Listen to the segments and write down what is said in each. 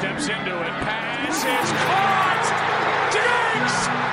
steps into it. Pass is caught. Diggs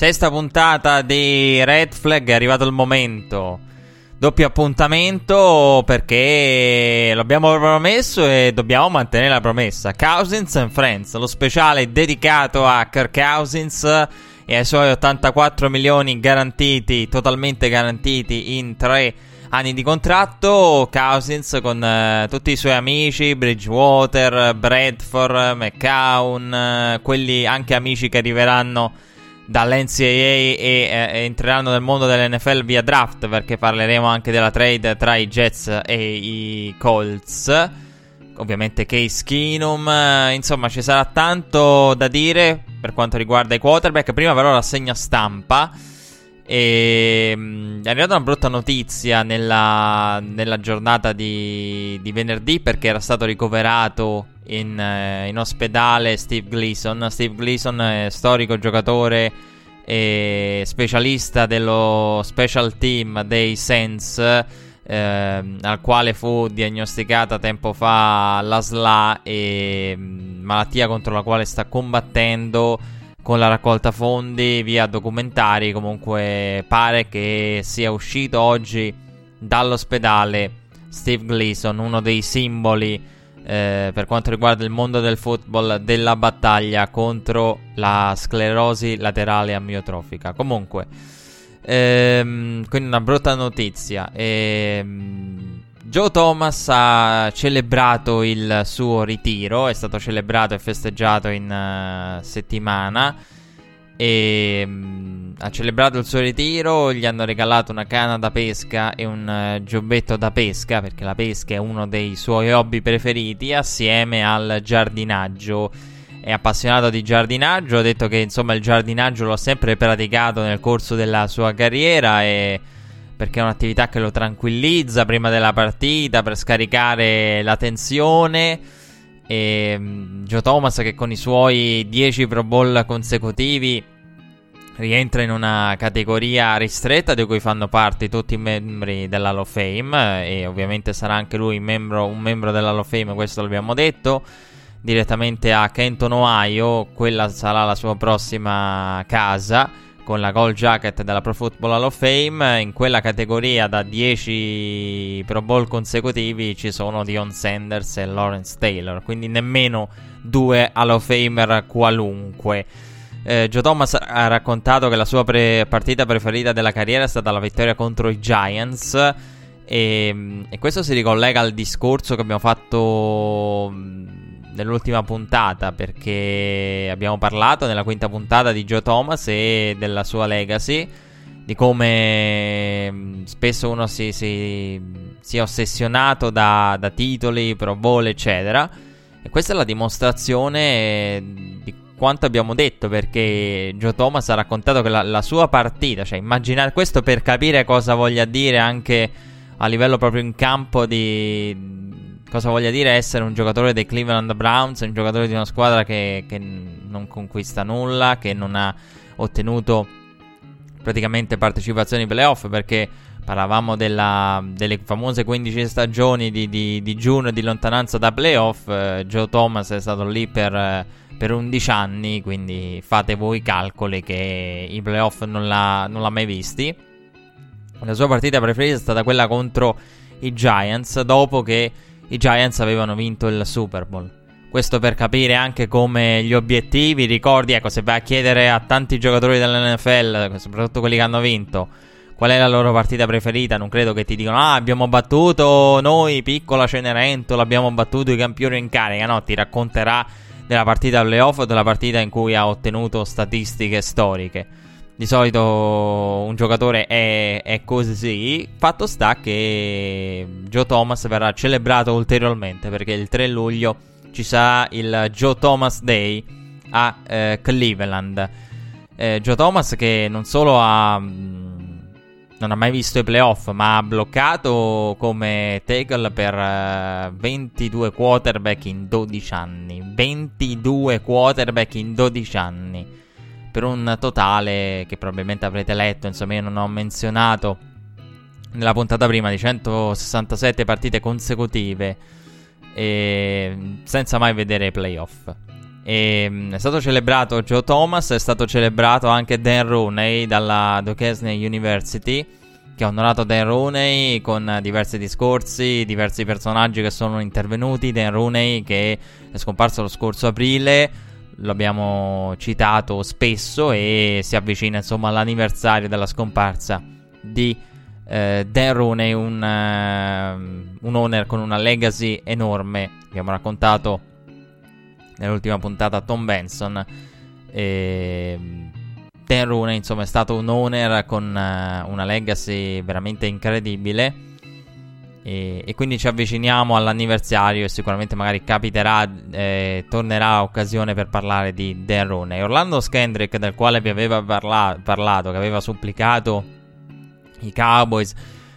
Sesta puntata di Red Flag, è arrivato il momento. Doppio appuntamento perché l'abbiamo promesso e dobbiamo mantenere la promessa. Cousins and Friends, lo speciale dedicato a Kirk Cousins e ai suoi 84 milioni garantiti, totalmente garantiti in tre anni di contratto. Cousins con eh, tutti i suoi amici, Bridgewater, Bradford, McCown, eh, quelli anche amici che arriveranno dall'NCAA e eh, entreranno nel mondo dell'NFL via draft perché parleremo anche della trade tra i Jets e i Colts. Ovviamente Case Keenum, eh, insomma ci sarà tanto da dire per quanto riguarda i quarterback. Prima però rassegna stampa. E, mh, è arrivata una brutta notizia nella, nella giornata di, di, venerdì perché era stato ricoverato in, eh, in, ospedale Steve Gleason. Steve Gleason è storico giocatore e specialista dello special team dei Saints, eh, al quale fu diagnosticata tempo fa la SLA e mh, malattia contro la quale sta combattendo con la raccolta fondi via documentari. Comunque pare che sia uscito oggi dall'ospedale Steve Gleason, uno dei simboli eh, per quanto riguarda il mondo del football della battaglia contro la sclerosi laterale amiotrofica. Comunque, ehm, quindi una brutta notizia. Ehm, Joe Thomas ha celebrato il suo ritiro, è stato celebrato e festeggiato in uh, settimana e um, ha celebrato il suo ritiro, gli hanno regalato una canna da pesca e un uh, giubbetto da pesca, perché la pesca è uno dei suoi hobby preferiti, assieme al giardinaggio. È appassionato di giardinaggio, ha detto che insomma il giardinaggio lo ha sempre praticato nel corso della sua carriera e perché è un'attività che lo tranquillizza prima della partita per scaricare la tensione. E um, Joe Thomas che con i suoi 10 Pro Bowl consecutivi rientra in una categoria ristretta di cui fanno parte tutti i membri dell'Hall of Fame e ovviamente sarà anche lui membro, un membro dell'Hall of Fame, questo l'abbiamo detto, direttamente a Kenton, Ohio, quella sarà la sua prossima casa con la gold jacket della Pro Football Hall of Fame. In quella categoria da 10 Pro Bowl consecutivi ci sono Dion Sanders e Lawrence Taylor, quindi nemmeno due Hall of Famer qualunque. Eh, Joe Thomas ha raccontato che la sua pre- partita preferita della carriera è stata la vittoria contro i Giants. E, e questo si ricollega al discorso che abbiamo fatto nell'ultima puntata perché abbiamo parlato nella quinta puntata di Joe Thomas e della sua legacy, di come spesso uno si, si, si è ossessionato da, da, titoli, Pro Bowl, eccetera. E questa è la dimostrazione di quanto abbiamo detto perché Joe Thomas ha raccontato che la, la sua partita, cioè immaginate questo per capire cosa voglia dire anche a livello proprio in campo di cosa voglia dire essere un giocatore dei Cleveland Browns, un giocatore di una squadra che, che non conquista nulla, che non ha ottenuto praticamente partecipazioni ai playoff perché parlavamo della, delle famose 15 stagioni di, di, di giugno e di lontananza da playoff. Eh, Joe Thomas è stato lì per, per 11 anni, quindi fate voi i calcoli che i playoff non l'ha, non l'ha mai visti. La sua partita preferita è stata quella contro i Giants, dopo che i Giants avevano vinto il Super Bowl. Questo per capire anche come gli obiettivi, ricordi, ecco, se vai a chiedere a tanti giocatori dell'NFL, soprattutto quelli che hanno vinto, qual è la loro partita preferita, non credo che ti dicano "Ah, abbiamo battuto noi, piccola Cenerentola, abbiamo battuto i campioni in carica", no, ti racconterà della partita playoff o della partita in cui ha ottenuto statistiche storiche. Di solito un giocatore è, è, così. Fatto sta che Joe Thomas verrà celebrato ulteriormente perché il 3 luglio ci sarà il Joe Thomas Day a eh, Cleveland. Eh, Joe Thomas che non solo ha... Mm, non ha mai visto i playoff, ma ha bloccato come tackle per uh, 22 quarterback in 12 anni. 22 quarterback in 12 anni per un totale che probabilmente avrete letto, insomma io non ho menzionato nella puntata prima di 167 partite consecutive senza mai vedere playoff. E, mm, è stato celebrato Joe Thomas, è stato celebrato anche Dan Rooney dalla Duquesne University che ha onorato Dan Rooney con diversi discorsi, diversi personaggi che sono intervenuti. Dan Rooney che è scomparso lo scorso aprile lo abbiamo citato spesso e si avvicina insomma all'anniversario della scomparsa di eh, Dan Rooney, un, uh, un owner con una legacy enorme. Abbiamo raccontato nell'ultima puntata Tom Benson. E Dan Rooney, insomma, è stato un owner con uh, una legacy veramente incredibile. E, e, quindi ci avviciniamo all'anniversario e sicuramente magari capiterà, eh, tornerà occasione per parlare di Dan Rooney. Orlando Skendrick, del quale vi aveva parla- parlato, che aveva supplicato i Cowboys,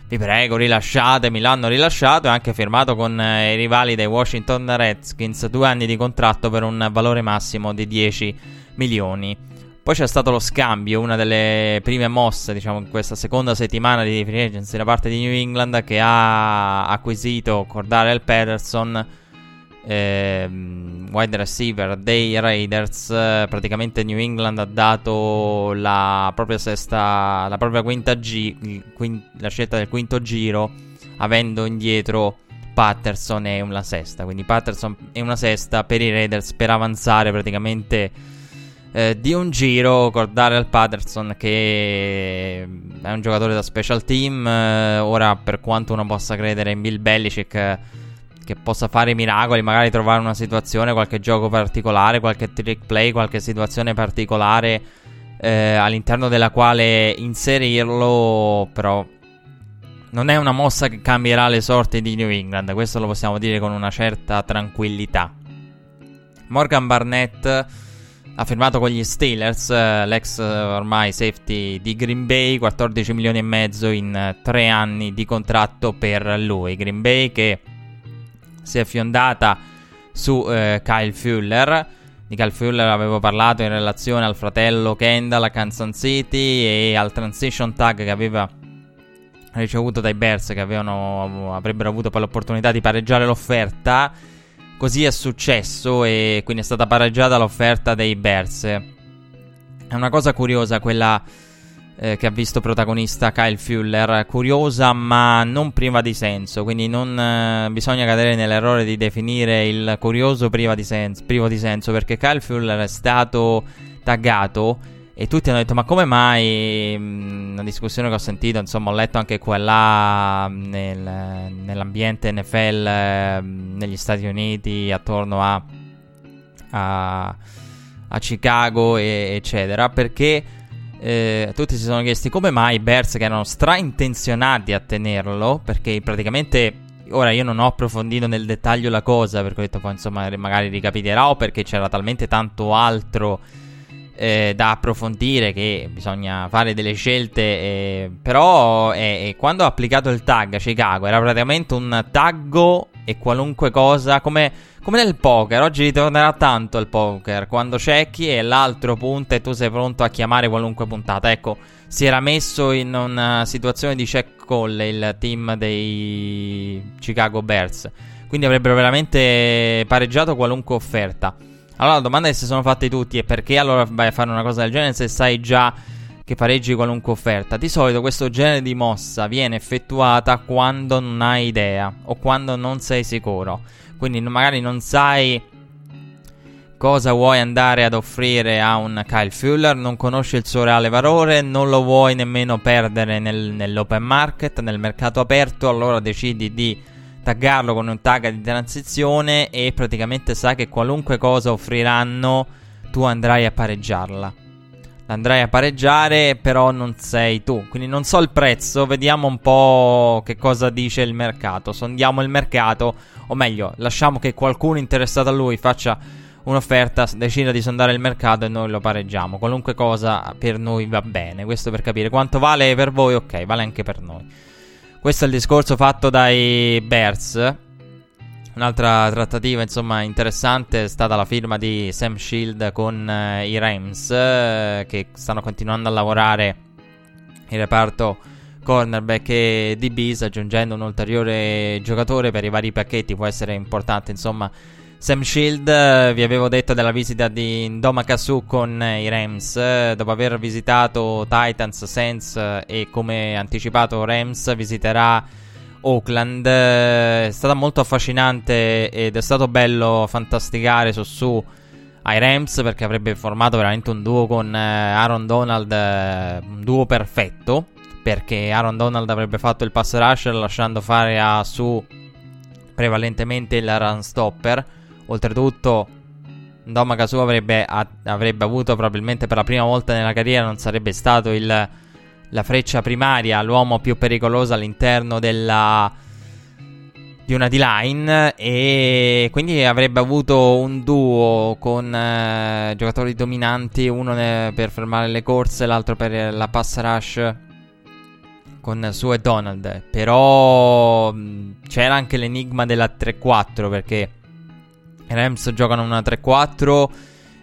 vi prego rilasciatemi, l'hanno rilasciato e anche firmato con eh, i rivali dei Washington Redskins due anni di contratto per un valore massimo di 10 milioni. Poi c'è stato lo scambio, una delle prime mosse, diciamo, in questa seconda settimana di free agency da parte di New England che ha acquisito Cordarel Patterson, ehm, wide receiver dei Raiders. Praticamente New England ha dato la propria sesta, la propria quinta G, la scelta del quinto giro, avendo indietro Patterson e una sesta. Quindi Patterson e una sesta per i Raiders per avanzare praticamente eh, di un giro cordare al Patterson che è un giocatore da special team. Eh, ora, per quanto uno possa credere in Bill Belichick eh, che possa fare miracoli, magari trovare una situazione, qualche gioco particolare, qualche trick play, qualche situazione particolare eh, all'interno della quale inserirlo, però non è una mossa che cambierà le sorti di New England, questo lo possiamo dire con una certa tranquillità. Morgan Barnett ha firmato con gli Steelers, eh, l'ex eh, ormai safety di Green Bay, 14 milioni e mezzo in eh, tre anni di contratto per lui. Green Bay che si è fiondata su eh, Kyle Fuller. Di Kyle Fuller avevo parlato in relazione al fratello Kendall a Kansas City e al transition tag che aveva ricevuto dai Bears che avevano, avrebbero avuto poi l'opportunità di pareggiare l'offerta Così è successo e quindi è stata pareggiata l'offerta dei Bears. È una cosa curiosa quella eh, che ha visto protagonista Kyle Fuller, curiosa ma non priva di senso, quindi non eh, bisogna cadere nell'errore di definire il curioso priva di senso, privo di senso perché Kyle Fuller è stato taggato e tutti hanno detto: Ma come mai? Mm, una discussione che ho sentito, insomma, ho letto anche qua e là nel, nell'ambiente NFL mm, negli Stati Uniti, attorno a, a, a Chicago, e, eccetera. Perché eh, tutti si sono chiesti come mai i Bears, che erano straintenzionati a tenerlo, perché praticamente. Ora io non ho approfondito nel dettaglio la cosa, perché ho detto poi insomma magari ricapiterò perché c'era talmente tanto altro eh, da approfondire, che bisogna fare delle scelte. Eh, però eh, quando ho applicato il tag a Chicago era praticamente un taggo e qualunque cosa, come, come nel poker. Oggi ritornerà tanto il poker, quando cecchi e l'altro punta e tu sei pronto a chiamare qualunque puntata. Ecco, si era messo in una situazione di check call il team dei Chicago Bears. Quindi avrebbero veramente pareggiato qualunque offerta. Allora la domanda che si sono fatti tutti è perché allora vai a fare una cosa del genere se sai già che pareggi qualunque offerta. Di solito questo genere di mossa viene effettuata quando non hai idea o quando non sei sicuro. Quindi magari non sai cosa vuoi andare ad offrire a un Kyle Fuller, non conosci il suo reale valore, non lo vuoi nemmeno perdere nel, nell'open market, nel mercato aperto, allora decidi di taggarlo con un tag di transizione e praticamente sa che qualunque cosa offriranno tu andrai a pareggiarla. andrai a pareggiare, però non sei tu. Quindi non so il prezzo, vediamo un po' che cosa dice il mercato. Sondiamo il mercato, o meglio, lasciamo che qualcuno interessato a lui faccia un'offerta, decida di sondare il mercato e noi lo pareggiamo. Qualunque cosa per noi va bene. Questo per capire quanto vale per voi, ok, vale anche per noi. Questo è il discorso fatto dai Bears. Un'altra trattativa, insomma, interessante è stata la firma di Sam Shield con eh, i Rams, eh, che stanno continuando a lavorare il reparto cornerback e DBs, aggiungendo un ulteriore giocatore per i vari pacchetti. Può essere importante, insomma. Sam Shield, eh, vi avevo detto della visita di Ndoma Kasu con eh, i Rams, eh, dopo aver visitato Titans, Saints e come anticipato Rams visiterà Oakland. È stata molto affascinante ed è stato bello fantasticare su su ai Rams perché avrebbe formato veramente un duo con Aaron Donald, un duo perfetto perché Aaron Donald avrebbe fatto il pass rusher lasciando fare a su prevalentemente il run stopper. Oltretutto Ndoma Kasu avrebbe, avrebbe avuto probabilmente per la prima volta nella carriera non sarebbe stato il la freccia primaria, l'uomo più pericoloso all'interno della di una D-line e quindi avrebbe avuto un duo con eh, giocatori dominanti, uno ne- per fermare le corse, l'altro per la pass rush con Sue Donald. Però mh, c'era anche l'enigma della 3-4 perché i Rams giocano una 3-4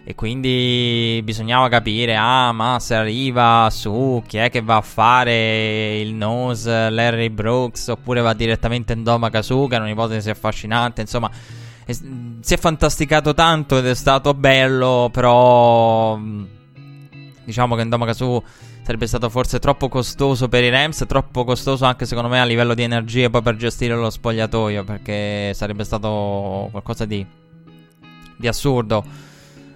e quindi bisognava capire, ah, ma se arriva su chi è che va a fare il nose Larry Brooks oppure va direttamente in Doma che era un'ipotesi affascinante, insomma, è, si è fantasticato tanto ed è stato bello, però diciamo che Ndoma Kasu sarebbe stato forse troppo costoso per i Rams, troppo costoso anche secondo me a livello di energie poi per gestire lo spogliatoio, perché sarebbe stato qualcosa di, di assurdo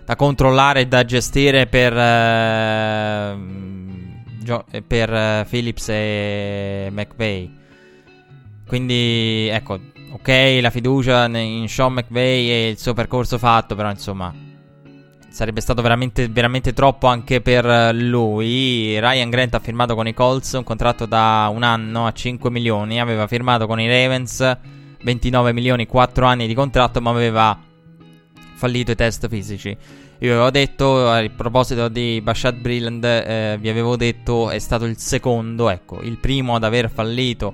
da controllare e da gestire per, eh, per eh, Phillips e McVeigh. Quindi ecco, ok, la fiducia in Sean McVeigh e il suo percorso fatto, però insomma sarebbe stato veramente, veramente troppo anche per lui. Ryan Grant ha firmato con i Colts un contratto da un anno a 5 milioni, aveva firmato con i Ravens 29 milioni, 4 anni di contratto, ma aveva fallito i test fisici. Io avevo detto, a proposito di Bashad Brilland, eh, vi avevo detto, è stato il secondo, ecco, il primo ad aver fallito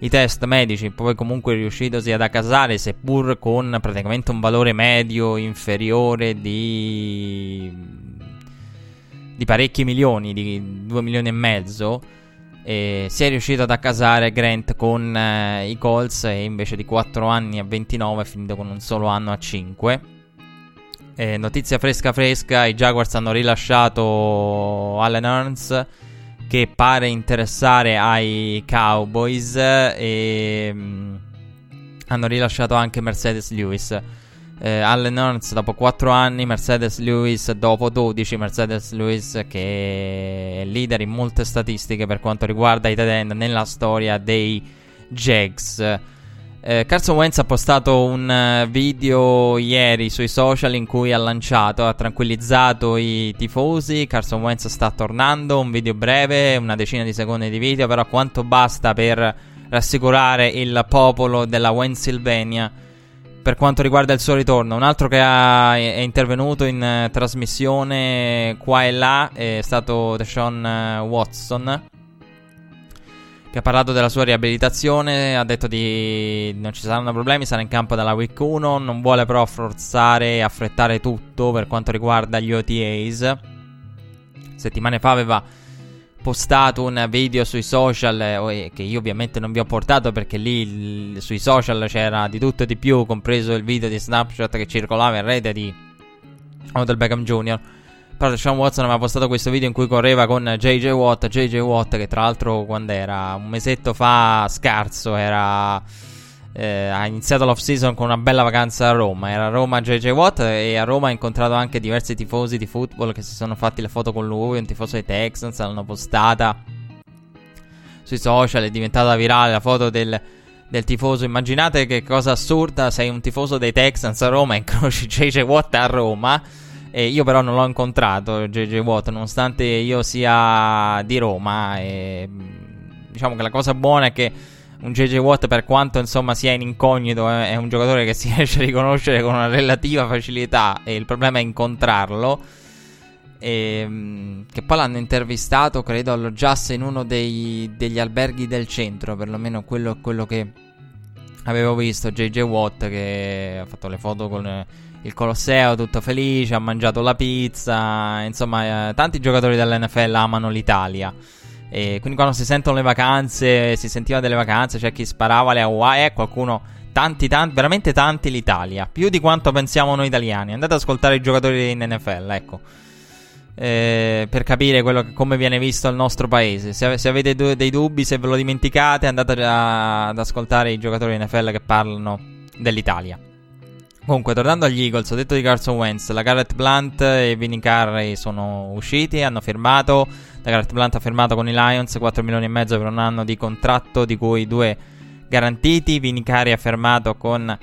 i test medici, poi comunque riuscitosi ad accasare, seppur con praticamente un valore medio inferiore di, di parecchi milioni, di 2 milioni e mezzo. E si è riuscito ad accasare Grant con eh, i Colts e invece di 4 anni a 29 è finito con un solo anno a 5. Eh, notizia fresca fresca, i Jaguars hanno rilasciato Allen Earns che pare interessare ai Cowboys e mm, hanno rilasciato anche Mercedes Lewis. Eh, Allen Earns dopo 4 anni, Mercedes Lewis dopo 12, Mercedes Lewis che è leader in molte statistiche per quanto riguarda i tight end nella storia dei Jags. Eh, Carson Wentz ha postato un uh, video ieri sui social in cui ha lanciato, ha tranquillizzato i tifosi. Carson Wentz sta tornando, un video breve, una decina di secondi di video, però quanto basta per rassicurare il popolo della Pennsylvania per quanto riguarda il suo ritorno. Un altro che ha, è intervenuto in uh, trasmissione qua e là è stato Deshaun uh, Watson che ha parlato della sua riabilitazione, ha detto di non ci saranno problemi, sarà in campo dalla week 1, non vuole però forzare e affrettare tutto per quanto riguarda gli OTAs. Settimane fa aveva postato un video sui social eh, che io ovviamente non vi ho portato perché lì sui social c'era di tutto e di più, compreso il video di Snapchat che circolava in rete di Odell Beckham Jr. Però Sean Watson aveva postato questo video in cui correva con JJ Watt. JJ Watt, che tra l'altro, quando era un mesetto fa scarso, era. Eh, ha iniziato l'off season con una bella vacanza a Roma. Era a Roma JJ Watt e a Roma ha incontrato anche diversi tifosi di football che si sono fatti le foto con lui. Un tifoso dei Texans l'hanno postata sui social. È diventata virale la foto del, del tifoso. Immaginate che cosa assurda: sei un tifoso dei Texans a Roma e incroci JJ Watt a Roma E io però non l'ho incontrato, JJ Watt, nonostante io sia di Roma. E, diciamo che la cosa buona è che un JJ Watt, per quanto insomma sia in incognito, è, è un giocatore che si riesce a riconoscere con una relativa facilità. E il problema è incontrarlo. E, che poi l'hanno intervistato, credo, allo Jazz in uno dei, degli alberghi del centro, perlomeno quello, quello che avevo visto. JJ Watt che ha fatto le foto con il Colosseo, tutto felice, ha mangiato la pizza. Insomma, eh, tanti giocatori dell'NFL amano l'Italia. E quindi quando si sentono le vacanze, si sentiva delle vacanze, c'è chi sparava le Hawaii, eh, qualcuno, tanti, tanti, veramente tanti l'Italia, più di quanto pensiamo noi italiani. Andate ad ascoltare i giocatori in NFL, ecco. Eh, per capire che, come viene visto il nostro paese. Se, se avete du- dei dubbi, se ve lo dimenticate, andate a, ad ascoltare i giocatori NFL che parlano dell'Italia. Comunque, tornando agli Eagles, ho detto di Carson Wentz, la Garrett Blunt e Vinny Carey sono usciti, hanno firmato. La Garrett Blunt ha firmato con i Lions 4 milioni e mezzo per un anno di contratto, di cui due garantiti. Vinny Carey ha firmato con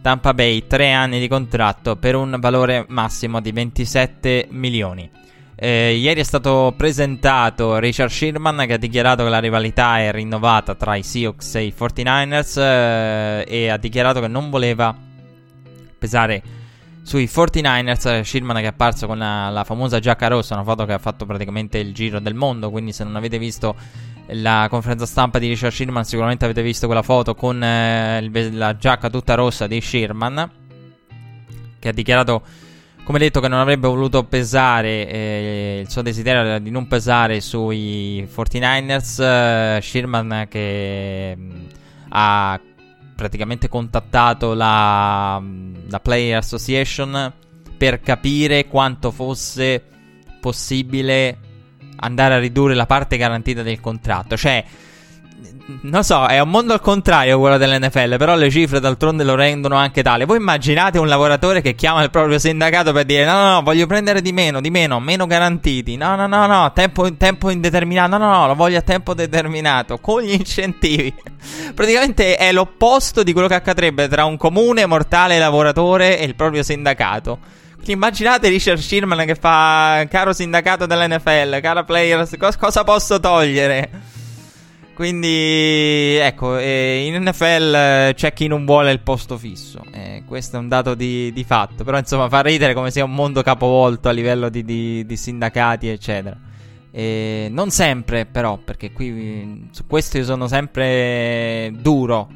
Tampa Bay 3 anni di contratto per un valore massimo di 27 milioni. Eh, ieri è stato presentato Richard Sherman che ha dichiarato che la rivalità è rinnovata tra i Seahawks e i 49ers eh, e ha dichiarato che non voleva pesare sui 49ers. Shirman che è apparso con la, la, famosa giacca rossa, una foto che ha fatto praticamente il giro del mondo. Quindi, se non avete visto la conferenza stampa di Richard Sherman, sicuramente avete visto quella foto con eh, la giacca tutta rossa di Sherman. Che ha dichiarato, come detto, che non avrebbe voluto pesare. Eh, il suo desiderio era di non pesare sui 49ers. Eh, Sherman che mm, ha praticamente contattato la, la Player Association per capire quanto fosse possibile andare a ridurre la parte garantita del contratto. Cioè, non so, è un mondo al contrario quello dell'NFL, però le cifre d'altronde lo rendono anche tale. Voi immaginate un lavoratore che chiama il proprio sindacato per dire no, no, no, voglio prendere di meno, di meno, meno garantiti. No, no, no, no, tempo, tempo indeterminato. No, no, no, lo voglio a tempo determinato, con gli incentivi. Praticamente è l'opposto di quello che accadrebbe tra un comune mortale lavoratore e il proprio sindacato. Immaginate Richard Sherman che fa, caro sindacato dell'NFL, cara players, cos- cosa posso togliere? Quindi, ecco, eh, in NFL eh, c'è chi non vuole il posto fisso. Eh, questo è un dato di, di, fatto. Però, insomma, fa ridere come sia un mondo capovolto a livello di, di, di sindacati, eccetera. non sempre, però, perché qui su questo io sono sempre duro.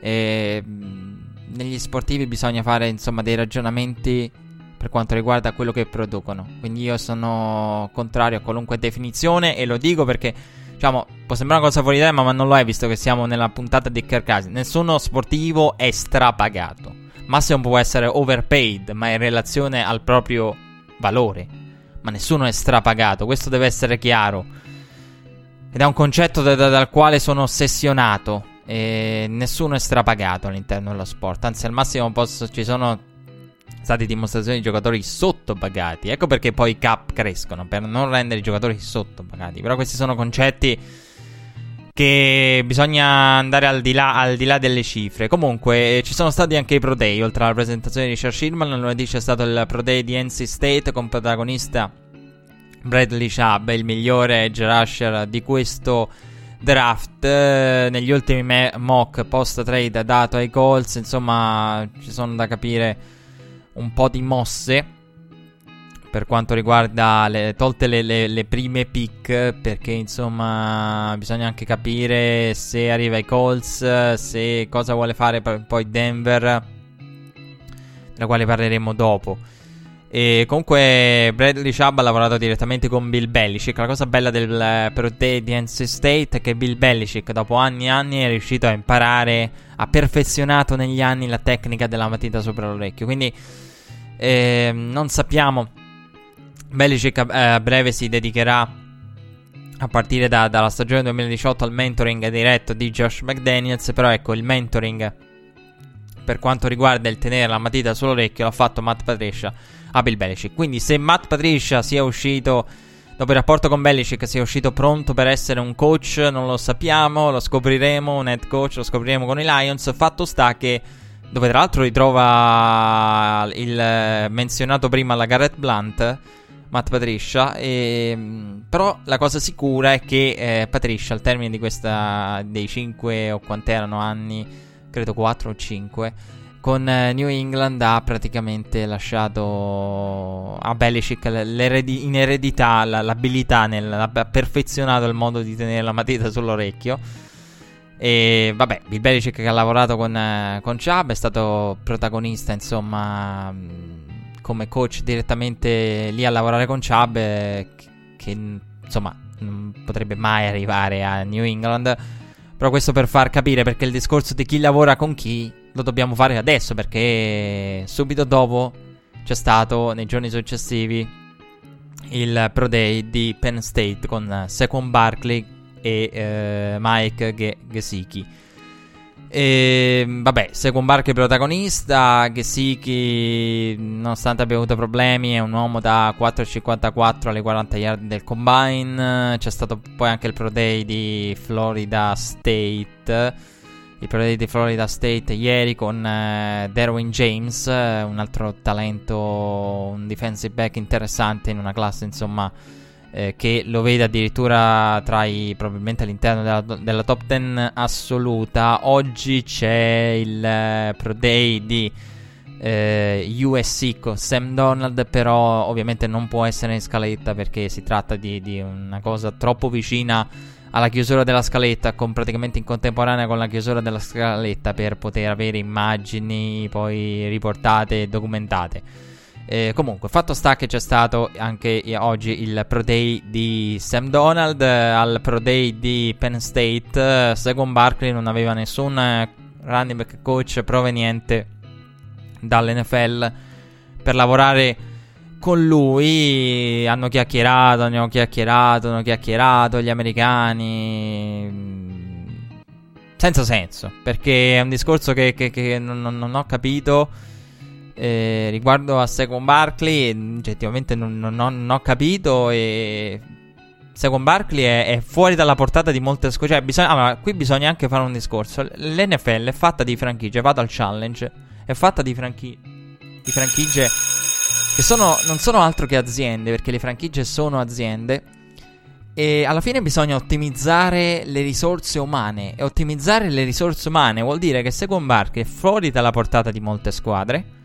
negli sportivi bisogna fare, insomma, dei ragionamenti per quanto riguarda quello che producono. Quindi io sono contrario a qualunque definizione e lo dico perché diciamo, può sembrare una cosa fuori tema, ma non lo è visto che siamo nella puntata di Kirkasi. Nessuno sportivo è strapagato. Massimo può essere overpaid, ma in relazione al proprio valore. Ma nessuno è strapagato, questo deve essere chiaro. Ed è un concetto da, da, dal quale sono ossessionato. E nessuno è strapagato all'interno dello sport. Anzi, al massimo posso, ci sono state dimostrazioni di giocatori sottopagati. Ecco perché poi i cap crescono, per non rendere i giocatori sottopagati. Però questi sono concetti che bisogna andare al di, là, al di là delle cifre. Comunque, ci sono stati anche i Pro Day, oltre alla presentazione di Richard Shirman, lunedì c'è stato il Pro Day di NC State con protagonista Bradley Chubb, il migliore edge rusher di questo draft. Eh, negli ultimi me- mock post trade dato ai Colts, insomma, ci sono da capire un po' di mosse per quanto riguarda le, tolte le, le, le, prime pick perché insomma bisogna anche capire se arriva ai Colts se cosa vuole fare poi Denver della quale parleremo dopo. E comunque Bradley Chubb ha lavorato direttamente con Bill Belichick. La cosa bella del Pro Day di NC State è che Bill Belichick dopo anni e anni è riuscito a imparare ha perfezionato negli anni la tecnica della matita sopra l'orecchio. Quindi eh, non sappiamo. Belichick eh, a breve si dedicherà a partire da, dalla stagione 2018 al mentoring diretto di Josh McDaniels. Però ecco, il mentoring per quanto riguarda il tenere la matita sull'orecchio l'ha fatto Matt Patricia a Bill Belichick. Quindi se Matt Patricia sia uscito dopo il rapporto con Belichick sia uscito pronto per essere un coach, non lo sappiamo, lo scopriremo, un head coach, lo scopriremo con i Lions. Fatto sta che dove tra l'altro ritrova il menzionato prima la Garrett Blunt, Matt Patricia. E, mm, però la cosa sicura è che eh, Patricia, al termine di questa, dei 5 o quanti erano anni, credo 4 o 5, con eh, New England ha praticamente lasciato a Belichick in eredità l'abilità, nel, ha perfezionato il modo di tenere la matita sull'orecchio. E vabbè, Bill Belichick che ha lavorato con, eh, con Chubb è stato protagonista, insomma, come coach direttamente lì a lavorare con Chubb, eh, che insomma non potrebbe mai arrivare a New England. Però questo per far capire perché il discorso di chi lavora con chi lo dobbiamo fare adesso perché subito dopo c'è stato nei giorni successivi il Pro Day di Penn State con Saquon Barkley e eh, Mike G- Gesicki. E vabbè, Saquon Barkley protagonista, Gesicki nonostante abbia avuto problemi è un uomo da 4,54 alle 40 yard del combine. C'è stato poi anche il Pro Day di Florida State i Predator di Florida State ieri con eh, Derwin James, un altro talento, un defensive back interessante in una classe insomma eh, che lo vede addirittura tra i probabilmente all'interno della, della top 10 assoluta. Oggi c'è il eh, Pro Day di eh, USC con Sam Donald, però ovviamente non può essere in scaletta perché si tratta di, di una cosa troppo vicina alla chiusura della scaletta, con praticamente in contemporanea con la chiusura della scaletta per poter avere immagini poi riportate e documentate. Eh, comunque, fatto sta che c'è stato anche oggi il Pro Day di Sam Donald, al Pro Day di Penn State, Second Barkley non aveva nessun running back coach proveniente dall'NFL per lavorare con lui hanno chiacchierato, hanno chiacchierato, hanno chiacchierato gli americani. Senza senso, perché è un discorso che, che, che non, non, ho capito. Eh, riguardo a Second Barkley, oggettivamente non, non, ho capito. E Second Barkley è, è, fuori dalla portata di molte scuole. Cioè, bisogna, allora, qui bisogna anche fare un discorso. L'NFL è fatta di franchigie. Vado al challenge. È fatta di, franchi- di franchigie che sono, non sono altro che aziende, perché le franchigie sono aziende. E alla fine bisogna ottimizzare le risorse umane. E ottimizzare le risorse umane vuol dire che Second Bark è fuori dalla portata di molte squadre.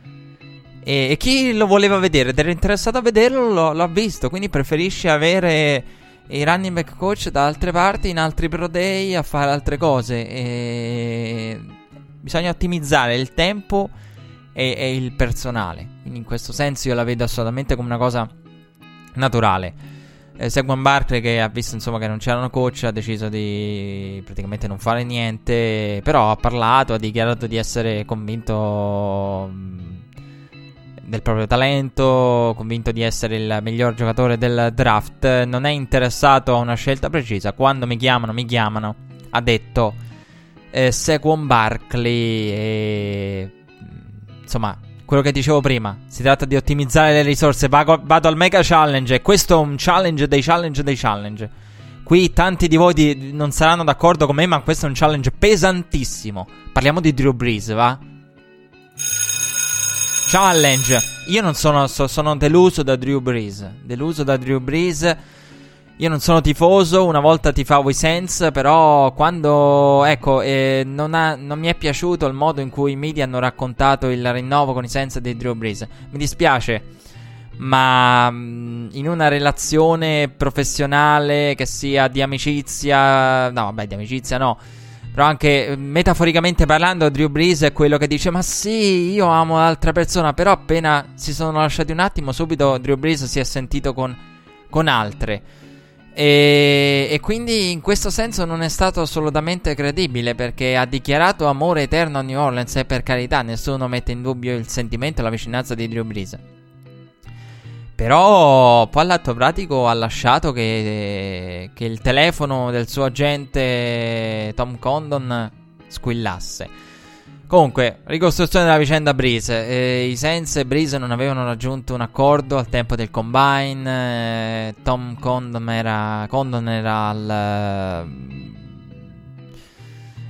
E, chi lo voleva vedere ed era interessato a vederlo lo, lo ha visto. Quindi preferisce avere i running back coach da altre parti, in altri pro day, a fare altre cose. E bisogna ottimizzare il tempo e, e il personale. Quindi in questo senso io la vedo assolutamente come una cosa naturale. Eh, Seguan Barkley che ha visto insomma che non c'erano coach ha deciso di praticamente non fare niente però ha parlato ha dichiarato di essere convinto mm, del proprio talento convinto di essere il miglior giocatore del draft non è interessato a una scelta precisa quando mi chiamano mi chiamano ha detto eh, Saquon Barkley e insomma, quello che dicevo prima, si tratta di ottimizzare le risorse. Vado, vado al mega challenge e questo è un challenge dei challenge dei challenge. Qui tanti di voi di, non saranno d'accordo con me, ma questo è un challenge pesantissimo. Parliamo di Drew Brees, va? Challenge. Io non sono, so, sono deluso da Drew Brees. Deluso da Drew Brees io non sono tifoso, una volta tifavo i Sens, però quando, ecco, eh, non, ha, non, mi è piaciuto il modo in cui i media hanno raccontato il rinnovo con i Sens di Drew Brees. Mi dispiace, ma mm, in una relazione professionale che sia di amicizia, no, vabbè, di amicizia no. Però anche metaforicamente parlando, Drew Brees è quello che dice: Ma sì, io amo l'altra persona. Però appena si sono lasciati un attimo, subito Drew Brees si è sentito con, con altre. E, e, quindi in questo senso non è stato assolutamente credibile perché ha dichiarato amore eterno a New Orleans e per carità nessuno mette in dubbio il sentimento e la vicinanza di Drew Brees. Però poi all'atto pratico ha lasciato che, che il telefono del suo agente Tom Condon squillasse. Comunque, ricostruzione della vicenda Breeze. Eh, I Saints e Breeze non avevano raggiunto un accordo al tempo del combine. Eh, Tom Condon era, Condon era al,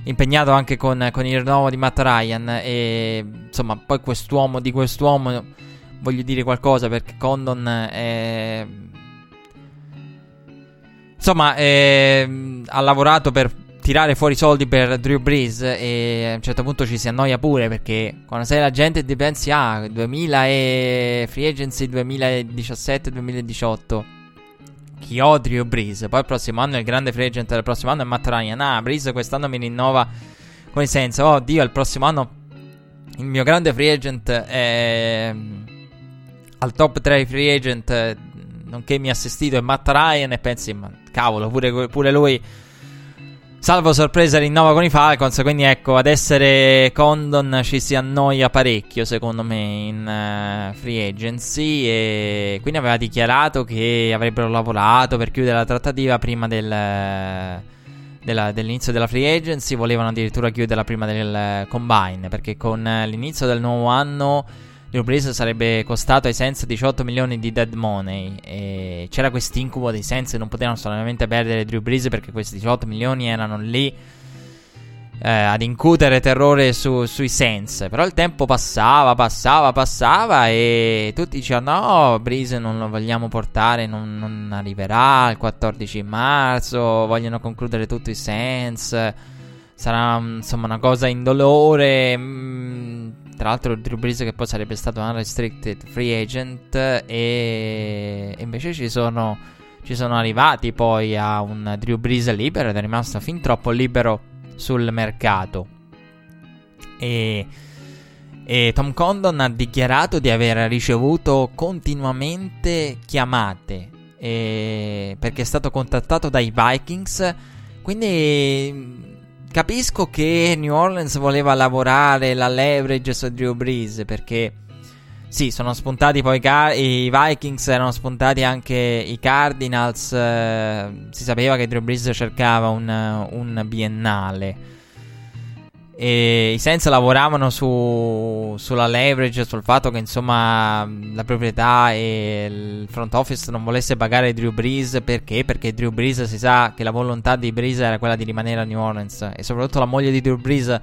impegnato anche con, con, il rinnovo di Matt Ryan. E insomma, poi quest'uomo di quest'uomo voglio dire qualcosa perché Condon è. Insomma, è, ha lavorato per tirare fuori soldi per Drew Brees e a un certo punto ci si annoia pure perché quando sei la gente pensi ah 2000 e free agency 2017-2018 chi ho Drew Brees poi il prossimo anno il grande free agent del prossimo anno è Matt Ryan ah Brees quest'anno mi rinnova il senso oh Dio il prossimo anno il mio grande free agent è al top 3 free agent nonché mi ha assistito è Matt Ryan e pensi ma cavolo pure, pure lui Salvo sorpresa rinnova con i Falcons, quindi ecco, ad essere Condon ci si annoia parecchio secondo me in uh, free agency e quindi aveva dichiarato che avrebbero lavorato per chiudere la trattativa prima del, della, dell'inizio della free agency, volevano addirittura chiuderla prima del combine perché con l'inizio del nuovo anno Drew Brees sarebbe costato ai Sens 18 milioni di dead money. E c'era questo incubo dei Sens, non potevano solamente perdere Drew Brees perché questi 18 milioni erano lì eh, ad incutere terrore su, sui Sens. Però il tempo passava, passava, passava e tutti dicevano no, Breeze non lo vogliamo portare, non, non arriverà il 14 marzo, vogliono concludere tutti i Sens. Sarà insomma una cosa indolore. Mm, tra l'altro Drew Brees che poi sarebbe stato un unrestricted free agent e, invece ci sono, ci sono arrivati poi a un Drew Brees libero ed è rimasto fin troppo libero sul mercato. E, e Tom Condon ha dichiarato di aver ricevuto continuamente chiamate perché è stato contattato dai Vikings. Quindi Capisco che New Orleans voleva lavorare la leverage su Drew Brees perché sì, sono spuntati poi Car- i Vikings, erano spuntati anche i Cardinals. Eh, si sapeva che Drew Brees cercava un, un biennale. E i Saints lavoravano su, sulla leverage, sul fatto che insomma la proprietà e il front office non volesse pagare Drew Brees perché? Perché Drew Brees si sa che la volontà di Brees era quella di rimanere a New Orleans e soprattutto la moglie di Drew Brees è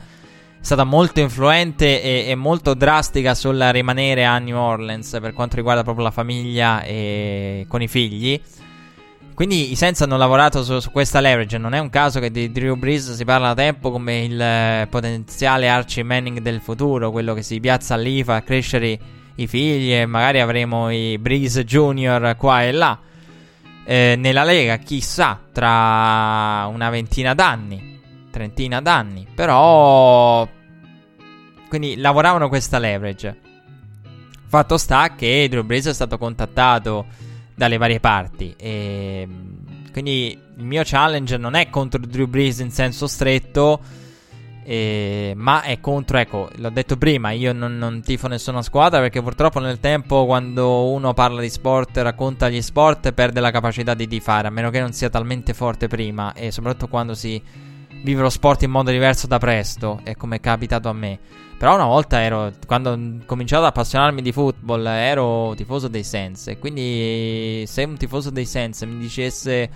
stata molto influente e, e molto drastica sul rimanere a New Orleans per quanto riguarda proprio la famiglia e con i figli. Quindi i Saints hanno lavorato su, su, questa leverage. Non è un caso che di Drew Brees si parla da tempo come il eh, potenziale Archie Manning del futuro, quello che si piazza lì, fa crescere i figli e magari avremo i Brees Junior qua e là. Eh, nella Lega, chissà, tra una ventina d'anni, trentina d'anni. Però, quindi lavoravano questa leverage. Fatto sta che Drew Brees è stato contattato dalle varie parti. E, quindi il mio challenge non è contro Drew Brees in senso stretto, eh, ma è contro, ecco, l'ho detto prima, io non, non, tifo nessuna squadra perché purtroppo nel tempo quando uno parla di sport, racconta gli sport, perde la capacità di tifare, a meno che non sia talmente forte prima e soprattutto quando si vive lo sport in modo diverso da presto, è come è capitato a me. Però una volta ero, quando ho cominciato ad appassionarmi di football, ero tifoso dei Sens. E quindi se un tifoso dei Sens mi dicesse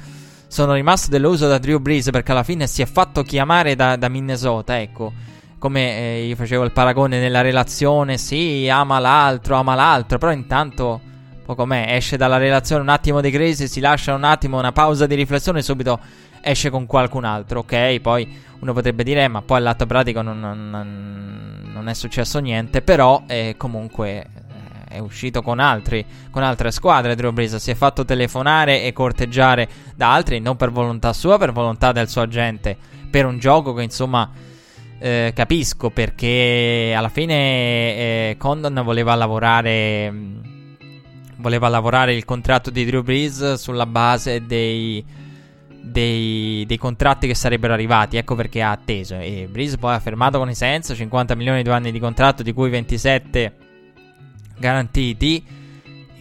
sono rimasto deluso da Drew Brees perché alla fine si è fatto chiamare da, da Minnesota, ecco. Come eh, io facevo il paragone nella relazione, sì, ama l'altro, ama l'altro, però intanto, poco me, esce dalla relazione un attimo di crisi, si lascia un attimo una pausa di riflessione e subito esce con qualcun altro, ok? Poi uno potrebbe dire, eh, ma poi all'atto pratico non, non, non, è successo niente, però eh, comunque eh, è uscito con altri, con altre squadre. Drew Brees si è fatto telefonare e corteggiare da altri, non per volontà sua, per volontà del suo agente, per un gioco che insomma eh, capisco perché alla fine eh, Condon voleva lavorare. Voleva lavorare il contratto di Drew Brees sulla base dei dei, dei, contratti che sarebbero arrivati. Ecco perché ha atteso. E Breeze poi ha fermato con i Sens 50 milioni di anni di contratto, di cui 27 garantiti.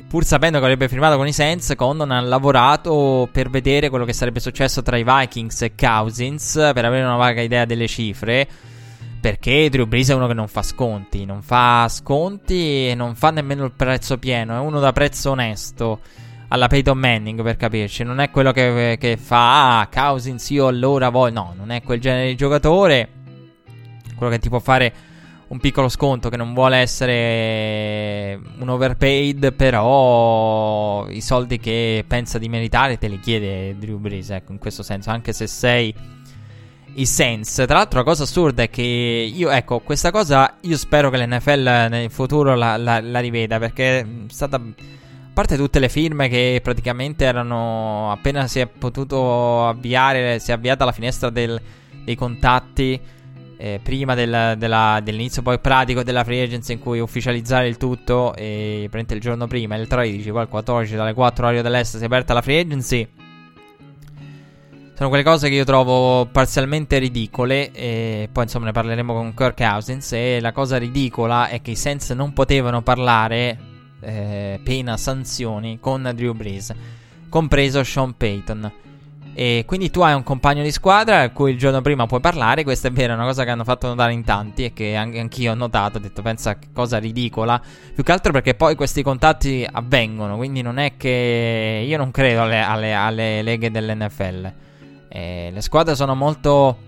Pur sapendo che avrebbe firmato con i Sens, Condon ha lavorato per vedere quello che sarebbe successo tra i Vikings e Cousins, per avere una vaga idea delle cifre. Perché Drew Brees è uno che non fa sconti, non fa sconti e non fa nemmeno il prezzo pieno, è uno da prezzo onesto alla Peyton Manning per capirci. Non è quello che, che fa ah, Cousins io allora voglio. No, non è quel genere di giocatore. Quello che ti può fare un piccolo sconto che non vuole essere un overpaid, però i soldi che pensa di meritare te li chiede Drew Brees, ecco, in questo senso, anche se sei i Saints. Tra l'altro la cosa assurda è che io, ecco, questa cosa io spero che l'NFL nel futuro la, la, la riveda, perché è stata... Parte tutte le firme che praticamente erano appena si è potuto avviare, si è avviata la finestra del, dei contatti eh, prima del, della, dell'inizio poi pratico della free agency in cui ufficializzare il tutto e prende il giorno prima, il 13, poi il 14 dalle 4 orario dell'est si è aperta la free agency. Sono quelle cose che io trovo parzialmente ridicole e poi insomma ne parleremo con Kirk Cousins e la cosa ridicola è che i Saints non potevano parlare eh, pena sanzioni con Drew Brees, compreso Sean Payton. E quindi tu hai un compagno di squadra a cui il giorno prima puoi parlare. Questa è vera, una cosa che hanno fatto notare in tanti e che anch'io ho notato. Ho detto, pensa che cosa ridicola. Più che altro perché poi questi contatti avvengono. Quindi non è che io non credo alle, alle, alle leghe dell'NFL. Eh, le squadre sono molto.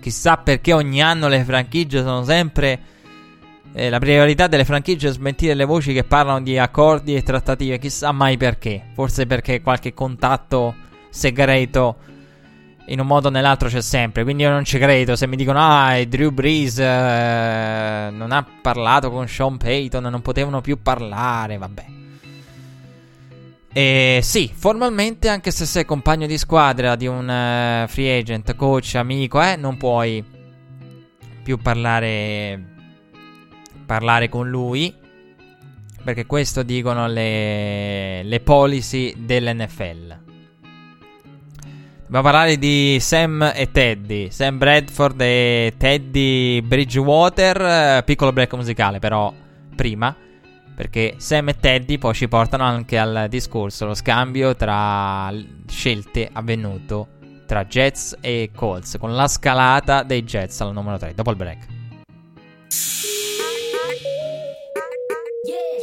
Chissà perché ogni anno le franchigie sono sempre. Eh, la priorità delle franchigie è smentire le voci che parlano di accordi e trattative. Chissà mai perché. Forse perché qualche contatto segreto in un modo o nell'altro c'è sempre. Quindi io non ci credo. Se mi dicono, ah, Drew Brees eh, non ha parlato con Sean Payton, non potevano più parlare, vabbè. E sì, formalmente, anche se sei compagno di squadra di un uh, free agent, coach, amico, eh, non puoi più parlare, parlare con lui. Perché questo dicono le, le policy dell'NFL. Dobbiamo parlare di Sam e Teddy. Sam Bradford e Teddy Bridgewater. Piccolo break musicale, però, prima. Perché Sam e Teddy poi ci portano anche al discorso, lo scambio tra scelte avvenuto tra Jets e Colts. Con la scalata dei Jets al numero 3. Dopo il break. Yeah.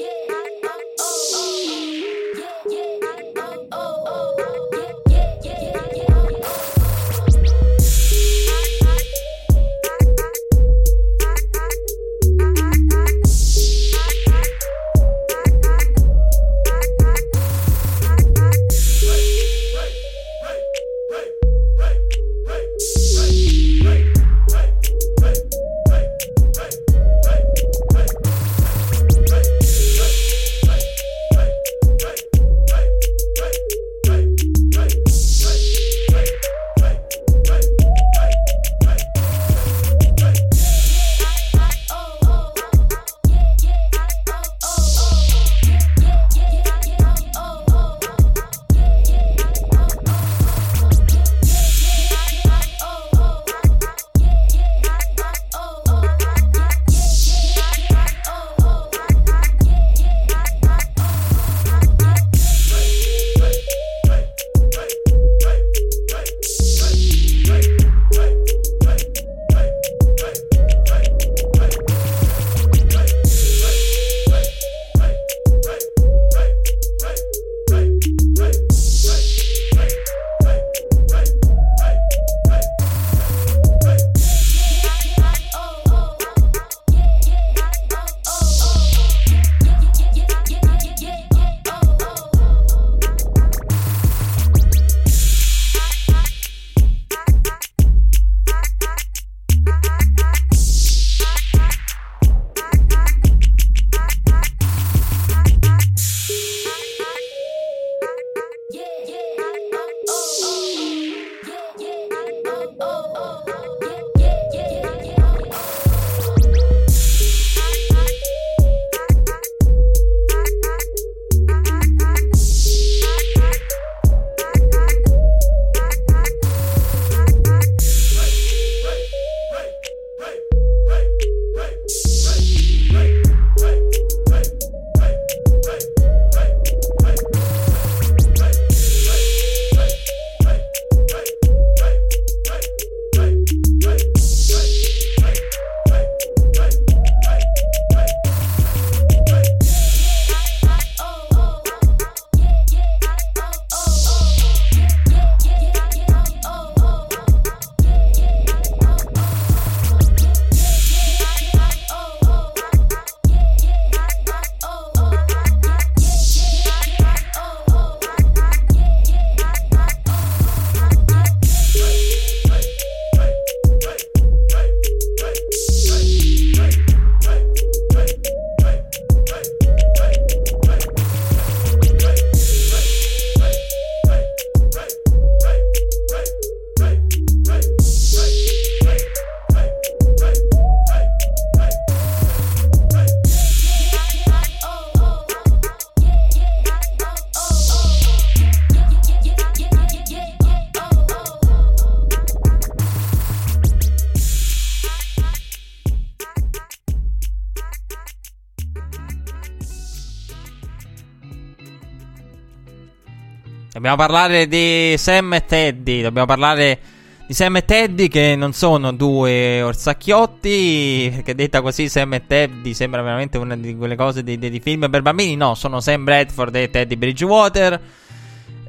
Dobbiamo parlare di Sam e Teddy. Dobbiamo parlare di Sam e Teddy che non sono due orsacchiotti. Perché detta così, Sam e Teddy sembra veramente una di quelle cose di, di film per bambini. No, sono Sam Bradford e Teddy Bridgewater.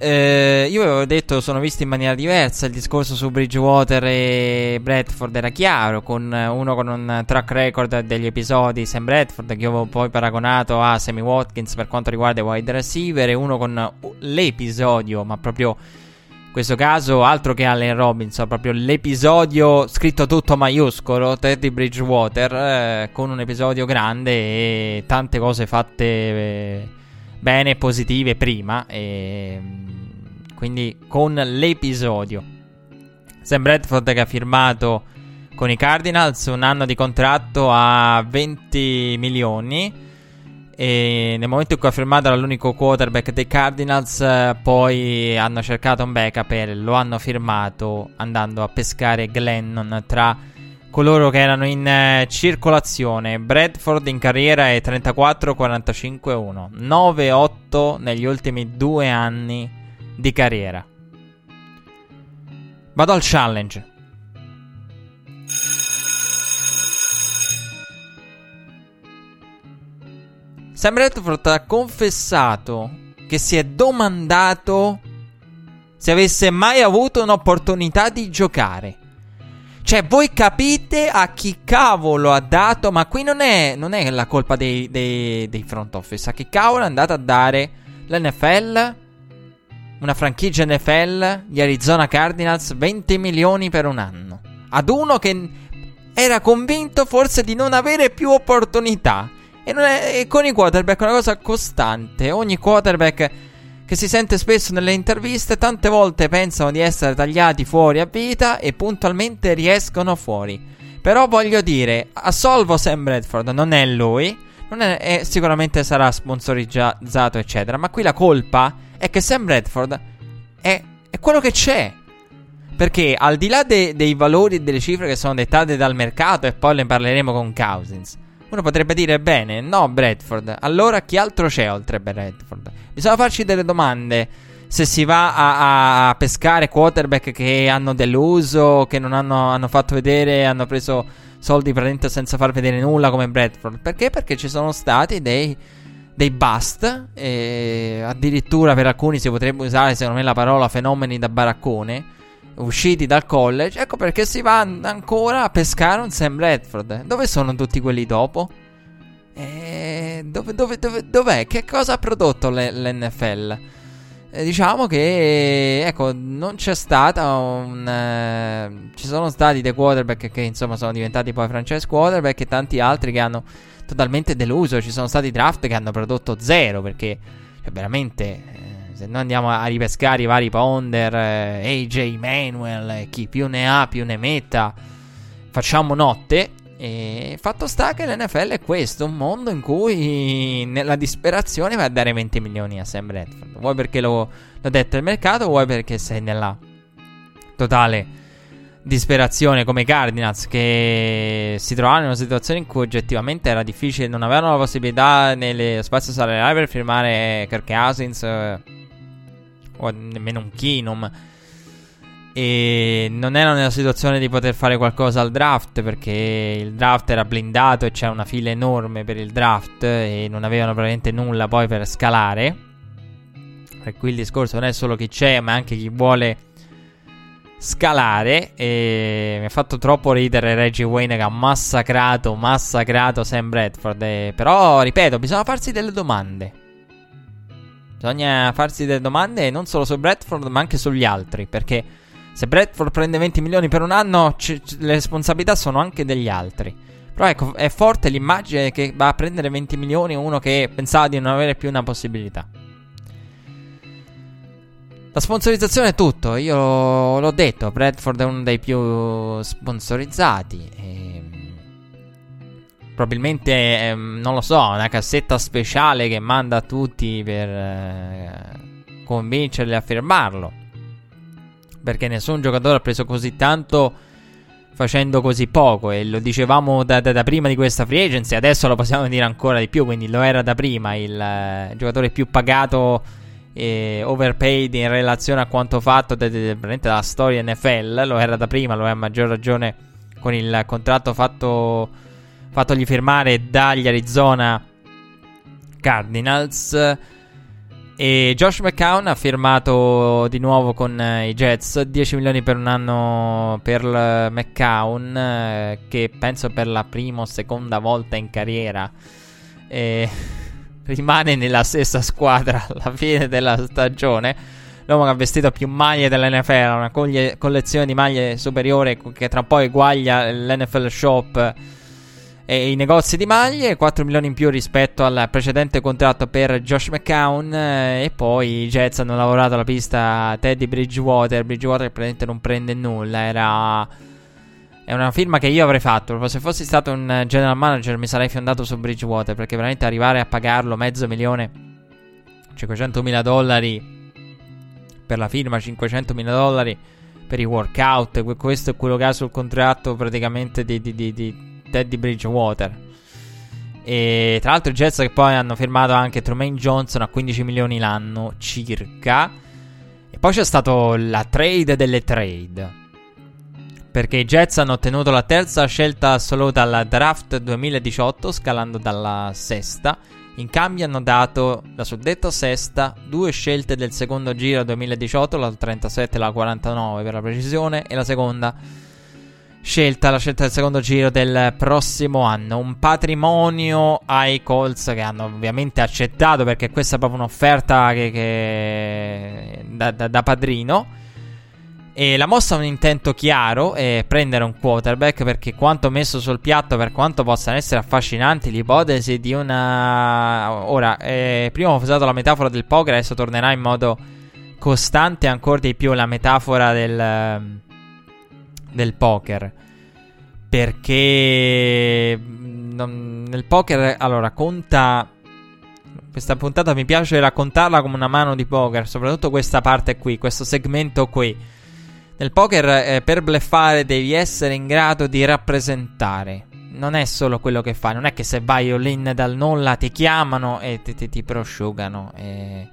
Eh, io avevo detto sono visti in maniera diversa. Il discorso su Bridgewater e Bradford era chiaro. Con uno con un track record degli episodi, Sam Bradford, che io avevo poi paragonato a Sammy Watkins per quanto riguarda i wide receiver. E uno con l'episodio, ma proprio in questo caso altro che Allen Robinson, proprio l'episodio scritto tutto maiuscolo. Teddy Bridgewater, eh, con un episodio grande e tante cose fatte. Eh, bene e positive prima. E, quindi con l'episodio. Sam Bradford che ha firmato con i Cardinals un anno di contratto a 20 milioni. E nel momento in cui ha firmato era l'unico quarterback dei Cardinals, poi hanno cercato un backup e lo hanno firmato andando a pescare Glennon tra coloro che erano in eh, circolazione. Bradford in carriera è 34-45-1, 9-8 negli ultimi due anni di carriera. Vado al challenge. Sam Bradford ha confessato che si è domandato se avesse mai avuto un'opportunità di giocare. Cioè, voi capite a chi cavolo ha dato. Ma qui non è, non è la colpa dei, dei, dei, front office. A chi cavolo è andato a dare l'NFL? Una franchigia NFL, gli Arizona Cardinals, 20 milioni per un anno. Ad uno che era convinto forse di non avere più opportunità. E, è, e con i quarterback è una cosa costante. Ogni quarterback che si sente spesso nelle interviste, tante volte pensano di essere tagliati fuori a vita e puntualmente riescono fuori. Però voglio dire, assolvo Sam Bradford, non è lui, non è, è, sicuramente sarà sponsorizzato, eccetera. Ma qui la colpa è che Sam Bradford è, è quello che c'è. Perché al di là de, dei valori e delle cifre che sono dettate dal mercato, e poi ne parleremo con Cousins, uno potrebbe dire bene, no Bradford, allora chi altro c'è oltre Bradford? Bisogna farci delle domande. Se si va a, a pescare quarterback che hanno deluso, che non hanno, hanno fatto vedere, hanno preso soldi praticamente senza far vedere nulla come Bradford. Perché? Perché ci sono stati dei, dei bust. Addirittura per alcuni si potrebbe usare, secondo me, la parola fenomeni da baraccone. Usciti dal college. Ecco perché si va ancora a pescare un Sam Bradford. Dove sono tutti quelli dopo? Eh, dove, dove, dove, dov'è? Che cosa ha prodotto l'NFL? Eh, diciamo che ecco, non c'è stata un. Eh, ci sono stati dei quarterback che insomma sono diventati poi franchise quarterback e tanti altri che hanno totalmente deluso. Ci sono stati draft che hanno prodotto zero perché cioè, veramente. Eh, se noi andiamo a ripescare i vari Ponder, eh, AJ Manuel, chi più ne ha più ne metta, facciamo notte. E fatto sta che l'NFL è questo, un mondo in cui nella disperazione vai a dare 20 milioni a Sam Bradford. Vuoi perché lo, l'ha detto il mercato, vuoi perché sei nella totale disperazione come Cardinals che si trovavano in una situazione in cui oggettivamente era difficile, non avevano la possibilità nello spazio salariale per firmare Kirk Cousins eh, o nemmeno un Keenum e non erano nella situazione di poter fare qualcosa al draft perché il draft era blindato e c'era una fila enorme per il draft e non avevano praticamente nulla poi per scalare. Per cui il discorso non è solo chi c'è, ma anche chi vuole scalare. E mi ha fatto troppo ridere Reggie Wayne che ha massacrato, massacrato Sam Bradford. E... Però, ripeto, bisogna farsi delle domande. Bisogna farsi delle domande non solo su Bradford, ma anche sugli altri. Perché se Bradford prende 20 milioni per un anno, c- c- le responsabilità sono anche degli altri. Però ecco, è forte l'immagine che va a prendere 20 milioni uno che pensava di non avere più una possibilità. La sponsorizzazione è tutto, io l'ho detto, Bradford è uno dei più sponsorizzati. E... Probabilmente, eh, non lo so, una cassetta speciale che manda a tutti per eh, convincerli a firmarlo perché nessun giocatore ha preso così tanto facendo così poco e lo dicevamo da, da, da, prima di questa free agency, adesso lo possiamo dire ancora di più, quindi lo era da prima il uh, giocatore più pagato eh, overpaid in relazione a quanto fatto de- dalla storia NFL. Lo era da prima, lo è a maggior ragione con il contratto fatto, fattogli firmare dagli Arizona Cardinals. E Josh McCown ha firmato di nuovo con eh, i Jets 10 milioni per un anno per McCown, eh, che penso per la prima o seconda volta in carriera eh, rimane nella stessa squadra alla fine della stagione. L'uomo che ha vestito più maglie dell'NFL, una collezione di maglie superiore che tra un po' eguaglia l'NFL Shop e i negozi di maglie, 4 milioni in più rispetto al precedente contratto per Josh McCown eh, e poi i Jets hanno lavorato alla pista Teddy Bridgewater, Bridgewater praticamente non prende nulla, era è una firma che io avrei fatto, se fossi stato un general manager mi sarei fiondato su Bridgewater perché veramente arrivare a pagarlo mezzo milione 500 mila dollari per la firma, 500 mila dollari per i workout, questo è quello che ha sul contratto praticamente di, di, di, di Teddy Bridgewater. E tra l'altro i Jets che poi hanno firmato anche Trumaine Johnson a 15 milioni l'anno circa. E poi c'è stato la trade delle trade. Perché i Jets hanno ottenuto la terza scelta assoluta alla draft 2018, scalando dalla sesta. In cambio hanno dato la suddetta sesta, due scelte del secondo giro 2018, la 37 e la 49 per la precisione, e la seconda scelta, la scelta del secondo giro del prossimo anno. Un patrimonio ai Colts che hanno ovviamente accettato perché questa è proprio un'offerta che, che da, da, da, padrino. E la mossa ha un intento chiaro, è prendere un quarterback perché quanto messo sul piatto, per quanto possano essere affascinanti l'ipotesi di una... Ora, eh, prima ho usato la metafora del poker, adesso tornerà in modo costante ancora di più la metafora del del poker. Perché non, nel poker, allora, conta. Questa puntata mi piace raccontarla come una mano di poker, soprattutto questa parte qui, questo segmento qui. Nel poker, eh, per bleffare, devi essere in grado di rappresentare. Non è solo quello che fai, non è che se vai all dal nulla ti chiamano e ti, ti, ti prosciugano. E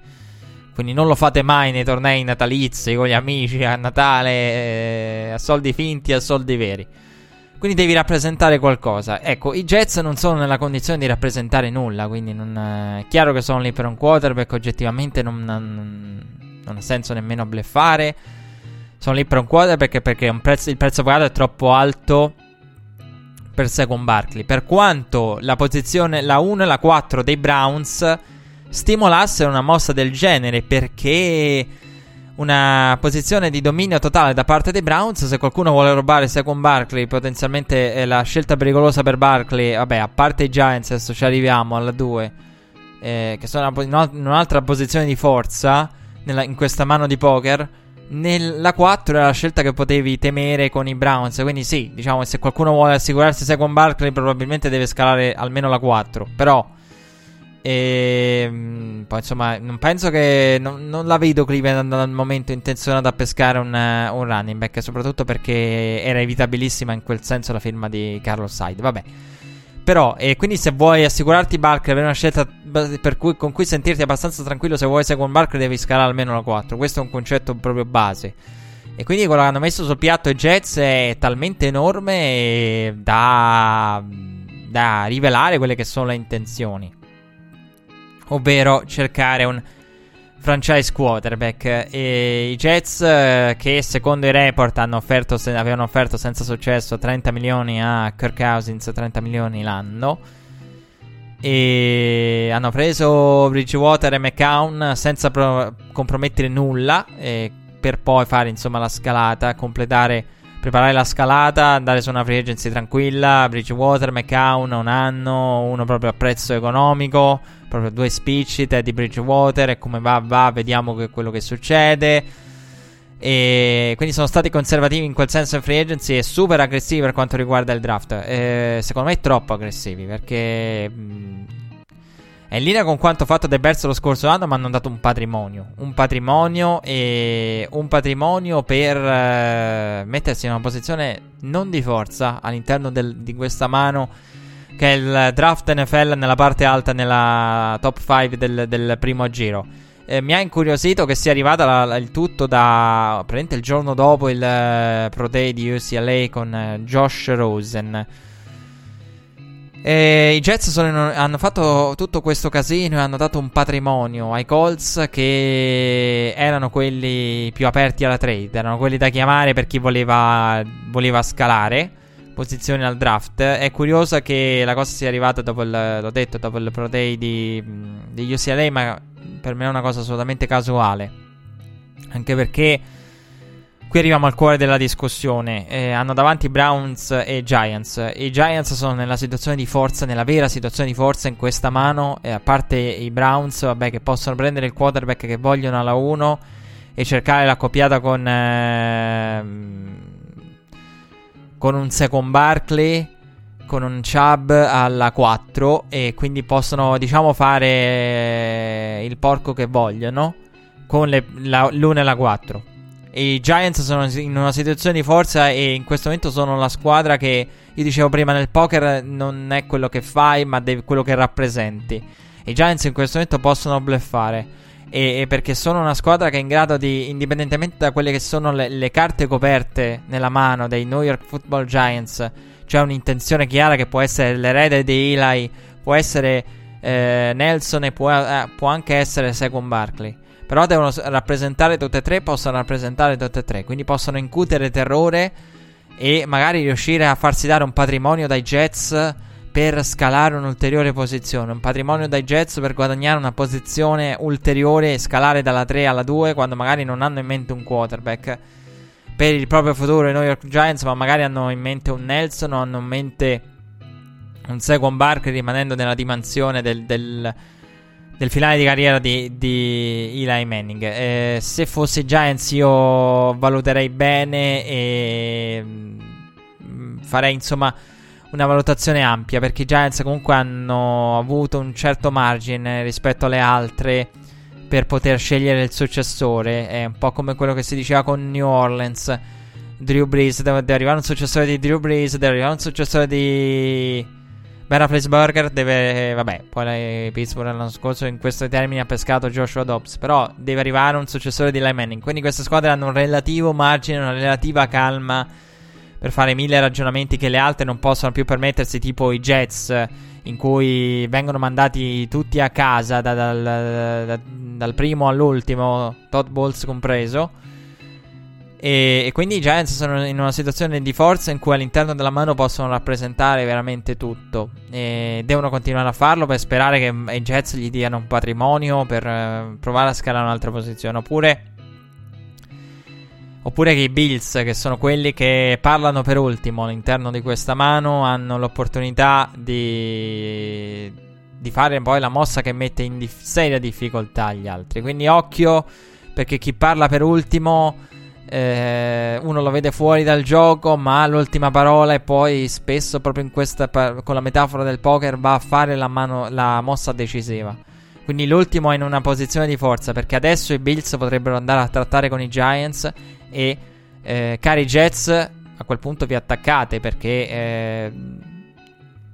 quindi non lo fate mai nei tornei natalizi con gli amici a Natale, eh, a soldi finti, a soldi veri. Quindi devi rappresentare qualcosa. Ecco, i Jets non sono nella condizione di rappresentare nulla, quindi non, eh, è chiaro che sono lì per un quarterback, oggettivamente non, non, non ha senso nemmeno bleffare. Sono lì per un quarterback perché prezzo, il prezzo pagato è troppo alto per Second Barkley. Per quanto la posizione, la 1 e la 4 dei Browns stimolassero una mossa del genere perché una posizione di dominio totale da parte dei Browns. Se qualcuno vuole rubare Second Barkley, potenzialmente è la scelta pericolosa per Barkley. Vabbè, a parte i Giants, adesso ci arriviamo alla 2, eh, che sono in un'altra posizione di forza nella, in questa mano di poker. Nella 4 era la scelta che potevi temere con i Browns. Quindi, sì, diciamo, se qualcuno vuole assicurarsi Second Barkley, probabilmente deve scalare almeno la 4. Però. E ehm, poi insomma, non penso che. Non, non la vedo Cleveland al momento intenzionata a pescare un, un, running back. Soprattutto perché era evitabilissima in quel senso la firma di Carlos Hyde. Vabbè. Però, e quindi se vuoi assicurarti Barkley, avere una scelta cui, con cui sentirti abbastanza tranquillo, se vuoi seguire Barkley devi scalare almeno la 4. Questo è un concetto proprio base. E quindi quello che hanno messo sul piatto i Jets è talmente enorme da, da rivelare quelle che sono le intenzioni ovvero cercare un franchise quarterback. E I Jets, eh, che secondo i report offerto, avevano offerto senza successo 30 milioni a Kirk Cousins, 30 milioni l'anno. E hanno preso Bridgewater e McCown senza pro- compromettere nulla. per poi fare insomma la scalata, completare preparare la scalata, andare su una free agency tranquilla, Bridgewater, McCown, un anno, uno proprio a prezzo economico, proprio due spicci, Teddy Bridgewater e come va va, vediamo che quello che succede. E quindi sono stati conservativi in quel senso in free agency e super aggressivi per quanto riguarda il draft. E secondo me troppo aggressivi perché mh, è in linea con quanto fatto dai Bears lo scorso anno, ma hanno dato un patrimonio. Un patrimonio e un patrimonio per eh, mettersi in una posizione non di forza all'interno del, di questa mano che è il draft NFL nella parte alta, nella top 5 del, del primo giro. Eh, mi ha incuriosito che sia arrivata la, la, il tutto da praticamente il giorno dopo il uh, Pro Day di UCLA con uh, Josh Rosen. E I Jets sono, hanno fatto tutto questo casino e hanno dato un patrimonio ai Colts che erano quelli più aperti alla trade, erano quelli da chiamare per chi voleva, voleva scalare posizioni al draft. È curioso che la cosa sia arrivata dopo il, l'ho detto, dopo il Pro Day di, di UCLA, ma per me è una cosa assolutamente casuale. Anche perché qui arriviamo al cuore della discussione. Eh, hanno davanti Browns e Giants. I Giants sono nella situazione di forza, nella vera situazione di forza in questa mano. E a parte i Browns, vabbè, che possono prendere il quarterback che vogliono alla 1 e cercare l'accoppiata con. Eh, con un second Barkley con un Chubb alla 4 e quindi possono diciamo fare il porco che vogliono con le, la, l'1 e la 4 e i Giants sono in una situazione di forza e in questo momento sono la squadra che io dicevo prima nel poker non è quello che fai ma devi, quello che rappresenti i Giants in questo momento possono bluffare e, e, perché sono una squadra che è in grado di, indipendentemente da quelle che sono le, le carte coperte nella mano dei New York Football Giants, c'è un'intenzione chiara che può essere l'erede di Eli, può essere eh, Nelson e può, eh, può, anche essere Second Barkley. Però devono rappresentare tutte e tre, possono rappresentare tutte e tre, quindi possono incutere terrore e magari riuscire a farsi dare un patrimonio dai Jets per scalare un'ulteriore posizione, un patrimonio dai Jets per guadagnare una posizione ulteriore e scalare dalla 3 alla 2 quando magari non hanno in mente un quarterback per il proprio futuro i New York Giants, ma magari hanno in mente un Nelson o hanno in mente un second Barker rimanendo nella dimensione del, del, del finale di carriera di, di Eli Manning. Eh, se fosse Giants io valuterei bene e mm, farei insomma una valutazione ampia perché i Giants comunque hanno avuto un certo margine rispetto alle altre per poter scegliere il successore. È un po' come quello che si diceva con New Orleans. Drew Brees, deve, deve arrivare un successore di Drew Brees, deve arrivare un successore di Ben Roethlisberger, deve, vabbè, poi Pittsburgh l'anno scorso in questo termine ha pescato Joshua Dobbs, però deve arrivare un successore di Eli Manning. Quindi queste squadre hanno un relativo margine, una relativa calma per fare mille ragionamenti che le altre non possono più permettersi, tipo i Jets, in cui vengono mandati tutti a casa da, dal, da, dal, primo all'ultimo, Todd Bowles compreso. E, e, quindi i Giants sono in una situazione di forza in cui all'interno della mano possono rappresentare veramente tutto. E devono continuare a farlo per sperare che i Jets gli diano un patrimonio per uh, provare a scalare un'altra posizione. Oppure Oppure che i Bills, che sono quelli che parlano per ultimo all'interno di questa mano, hanno l'opportunità di, di fare poi la mossa che mette in dif- seria difficoltà gli altri. Quindi occhio, perché chi parla per ultimo, eh, uno lo vede fuori dal gioco, ma l'ultima parola e poi spesso proprio in questa, con la metafora del poker, va a fare la, mano, la mossa decisiva. Quindi l'ultimo è in una posizione di forza perché adesso i Bills potrebbero andare a trattare con i Giants e eh, cari Jets a quel punto vi attaccate perché eh,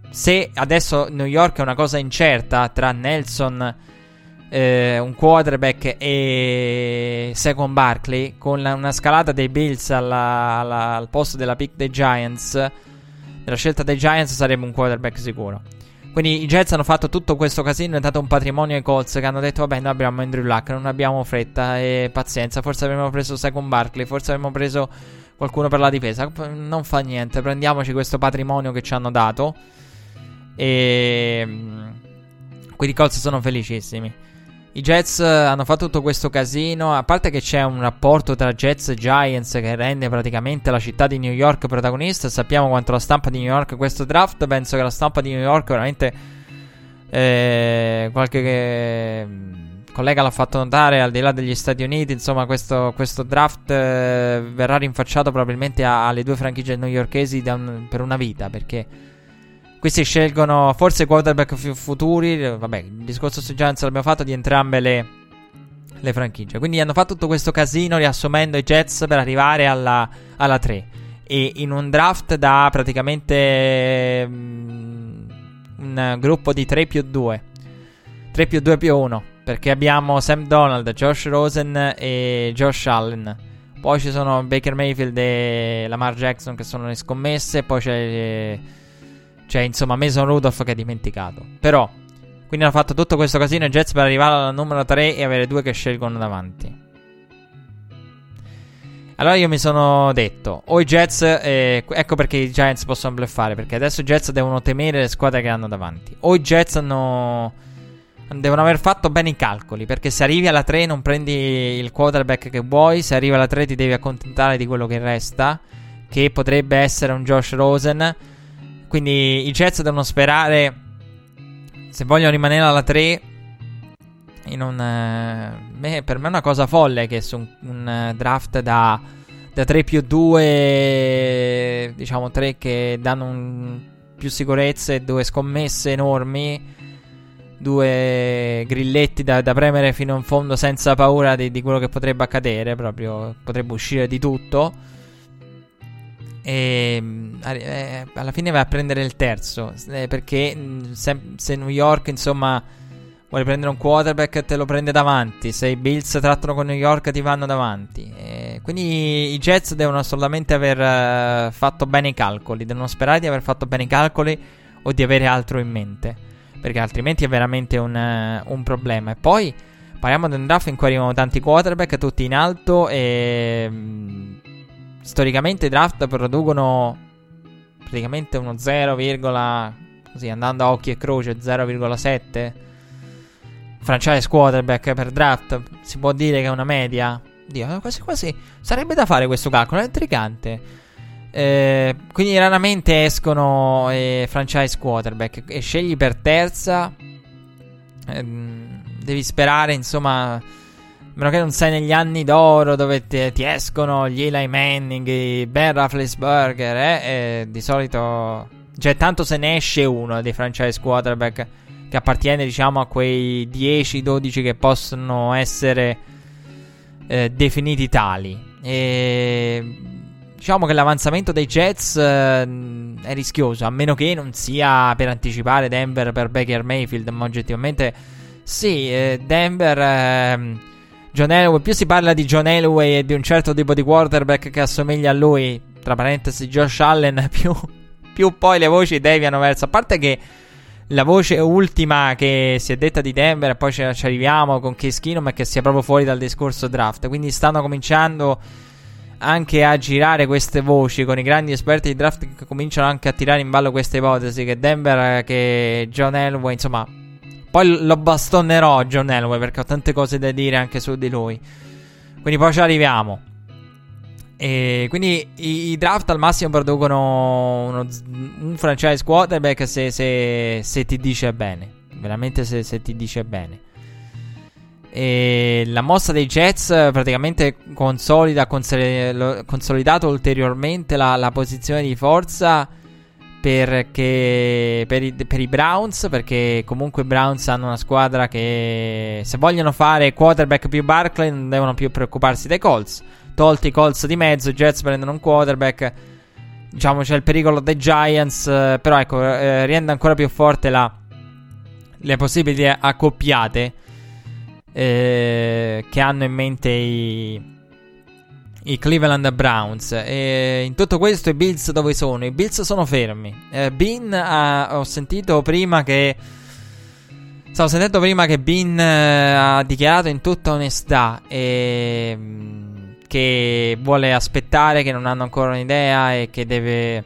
se adesso New York è una cosa incerta tra Nelson eh, un quarterback e Second Barkley con la, una scalata dei Bills alla, alla, al posto della pick dei Giants della scelta dei Giants sarebbe un quarterback sicuro. Quindi i Jets hanno fatto tutto questo casino, è dato un patrimonio ai Colts che hanno detto vabbè noi abbiamo Andrew Luck, non abbiamo fretta e pazienza, forse avremmo preso Second Barkley, forse avremmo preso qualcuno per la difesa, non fa niente, prendiamoci questo patrimonio che ci hanno dato. E mm, quindi i Colts sono felicissimi. I Jets hanno fatto tutto questo casino. A parte che c'è un rapporto tra Jets e Giants che rende praticamente la città di New York protagonista. Sappiamo quanto la stampa di New York questo draft. Penso che la stampa di New York veramente. Eh, qualche che, mm, collega l'ha fatto notare al di là degli Stati Uniti. Insomma, questo, questo draft eh, verrà rinfacciato probabilmente alle due franchigie newyorkesi un, per una vita. Perché Questi scelgono forse quarterback futuri. Vabbè, il discorso sui Giants l'abbiamo fatto di entrambe le, le, franchigie. Quindi hanno fatto tutto questo casino riassumendo i Jets per arrivare alla, alla 3. E in un draft da praticamente um, un gruppo di 3 più 2. 3 più 2 più 1 perché abbiamo Sam Donald, Josh Rosen e Josh Allen. Poi ci sono Baker Mayfield e Lamar Jackson che sono le scommesse. Poi c'è, c'è insomma Mason Rudolph che è dimenticato. Però, quindi hanno fatto tutto questo casino i Jets per arrivare al numero 3 e avere due che scelgono davanti. Allora io mi sono detto, o i Jets, eh, ecco perché i Giants possono bluffare, perché adesso i Jets devono temere le squadre che hanno davanti. O i Jets hanno, devono aver fatto bene i calcoli, perché se arrivi alla 3 non prendi il quarterback che vuoi, se arrivi alla 3 ti devi accontentare di quello che resta, che potrebbe essere un Josh Rosen. Quindi i Jets devono sperare, se vogliono rimanere alla 3, in un, eh, per me è una cosa folle che su un, un eh, draft da, da 3 più 2, diciamo 3 che danno un, più sicurezza e due scommesse enormi, due grilletti da, da, premere fino in fondo senza paura di, di, quello che potrebbe accadere, proprio potrebbe uscire di tutto. E eh, alla fine va a prendere il terzo, eh, perché se, se New York insomma Vuoi prendere un quarterback te lo prende davanti. Se i Bills trattano con New York ti vanno davanti. E quindi i Jets devono assolutamente aver uh, fatto bene i calcoli. Devono sperare di aver fatto bene i calcoli o di avere altro in mente. Perché altrimenti è veramente un, uh, un problema. E poi parliamo di un draft in cui arrivano tanti quarterback, tutti in alto. E um, storicamente i draft producono praticamente uno 0, così andando a occhi e croce 0,7 franchise quarterback per draft, si può dire che è una media. Dio, quasi quasi sarebbe da fare questo calcolo, è intrigante. Eh, quindi raramente escono eh, franchise quarterback e scegli per terza. Ehm, devi sperare, insomma, meno che non sei negli anni d'oro dove ti, ti escono gli Eli Manning, i Ben Rafflesberger, eh, eh, di solito... Cioè, tanto se ne esce uno dei franchise quarterback che appartiene diciamo a quei 10-12 che possono essere eh, definiti tali. E diciamo che l'avanzamento dei Jets eh, è rischioso, a meno che non sia per anticipare Denver per Baker Mayfield, ma oggettivamente sì, eh, Denver... John Elway, più si parla di John Elway e di un certo tipo di quarterback che assomiglia a lui, tra parentesi Josh Allen, più, più poi le voci deviano verso, a parte che la voce ultima che si è detta di Denver, e poi ci, ci arriviamo con Case Keenum, è che sia proprio fuori dal discorso draft. Quindi stanno cominciando anche a girare queste voci con i grandi esperti di draft che cominciano anche a tirare in ballo queste ipotesi. Che Denver, che John Elway, insomma, poi lo bastonnerò John Elway perché ho tante cose da dire anche su di lui. Quindi poi ci arriviamo. E quindi i, i, draft al massimo producono uno, un franchise quarterback se, se, se, ti dice bene. Veramente se, se ti dice bene. E la mossa dei Jets praticamente consolida, consolidato ulteriormente la, la posizione di forza perché, per, i, per, i, Browns, perché comunque i Browns hanno una squadra che se vogliono fare quarterback più Barkley non devono più preoccuparsi dei Colts tolti i Colts di mezzo, i Jets prendono un quarterback. Diciamo c'è il pericolo dei Giants, eh, però ecco, eh, rende ancora più forte la, le possibili accoppiate eh, che hanno in mente i, i Cleveland Browns. E in tutto questo i Bills dove sono? I Bills sono fermi. Eh, Bean ha, ho sentito prima che... Stavo sentendo prima che Bean eh, ha dichiarato in tutta onestà e che vuole aspettare, che non hanno ancora un'idea e che deve...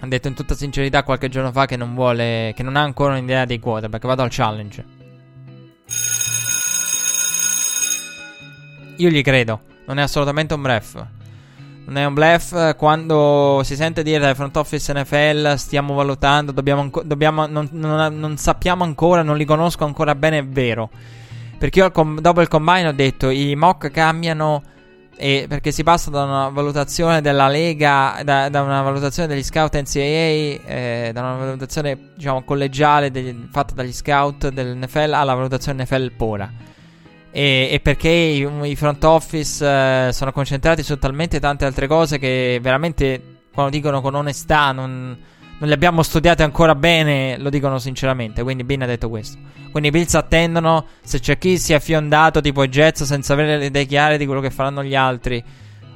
Ha detto in tutta sincerità qualche giorno fa che non vuole, che non ha ancora un'idea dei quarterback. Vado al challenge. Io gli credo, non è assolutamente un bluff. Non è un bluff quando si sente dire dal front office NFL stiamo valutando, dobbiamo, dobbiamo non, non, non, sappiamo ancora, non li conosco ancora bene, è vero. Perché io dopo il combine ho detto i mock cambiano e perché si passa da una valutazione della Lega, da, da una valutazione degli scout NCAA, eh, da una valutazione diciamo collegiale degli, fatta dagli scout dell'NFL alla valutazione NFL pura. E, e perché i, i, front office eh, sono concentrati su talmente tante altre cose che veramente quando dicono con onestà non, non li abbiamo studiati ancora bene, lo dicono sinceramente. Quindi Bin ha detto questo. Quindi i Bills attendono se c'è chi si è fiondato tipo i Jets senza avere le idee chiare di quello che faranno gli altri.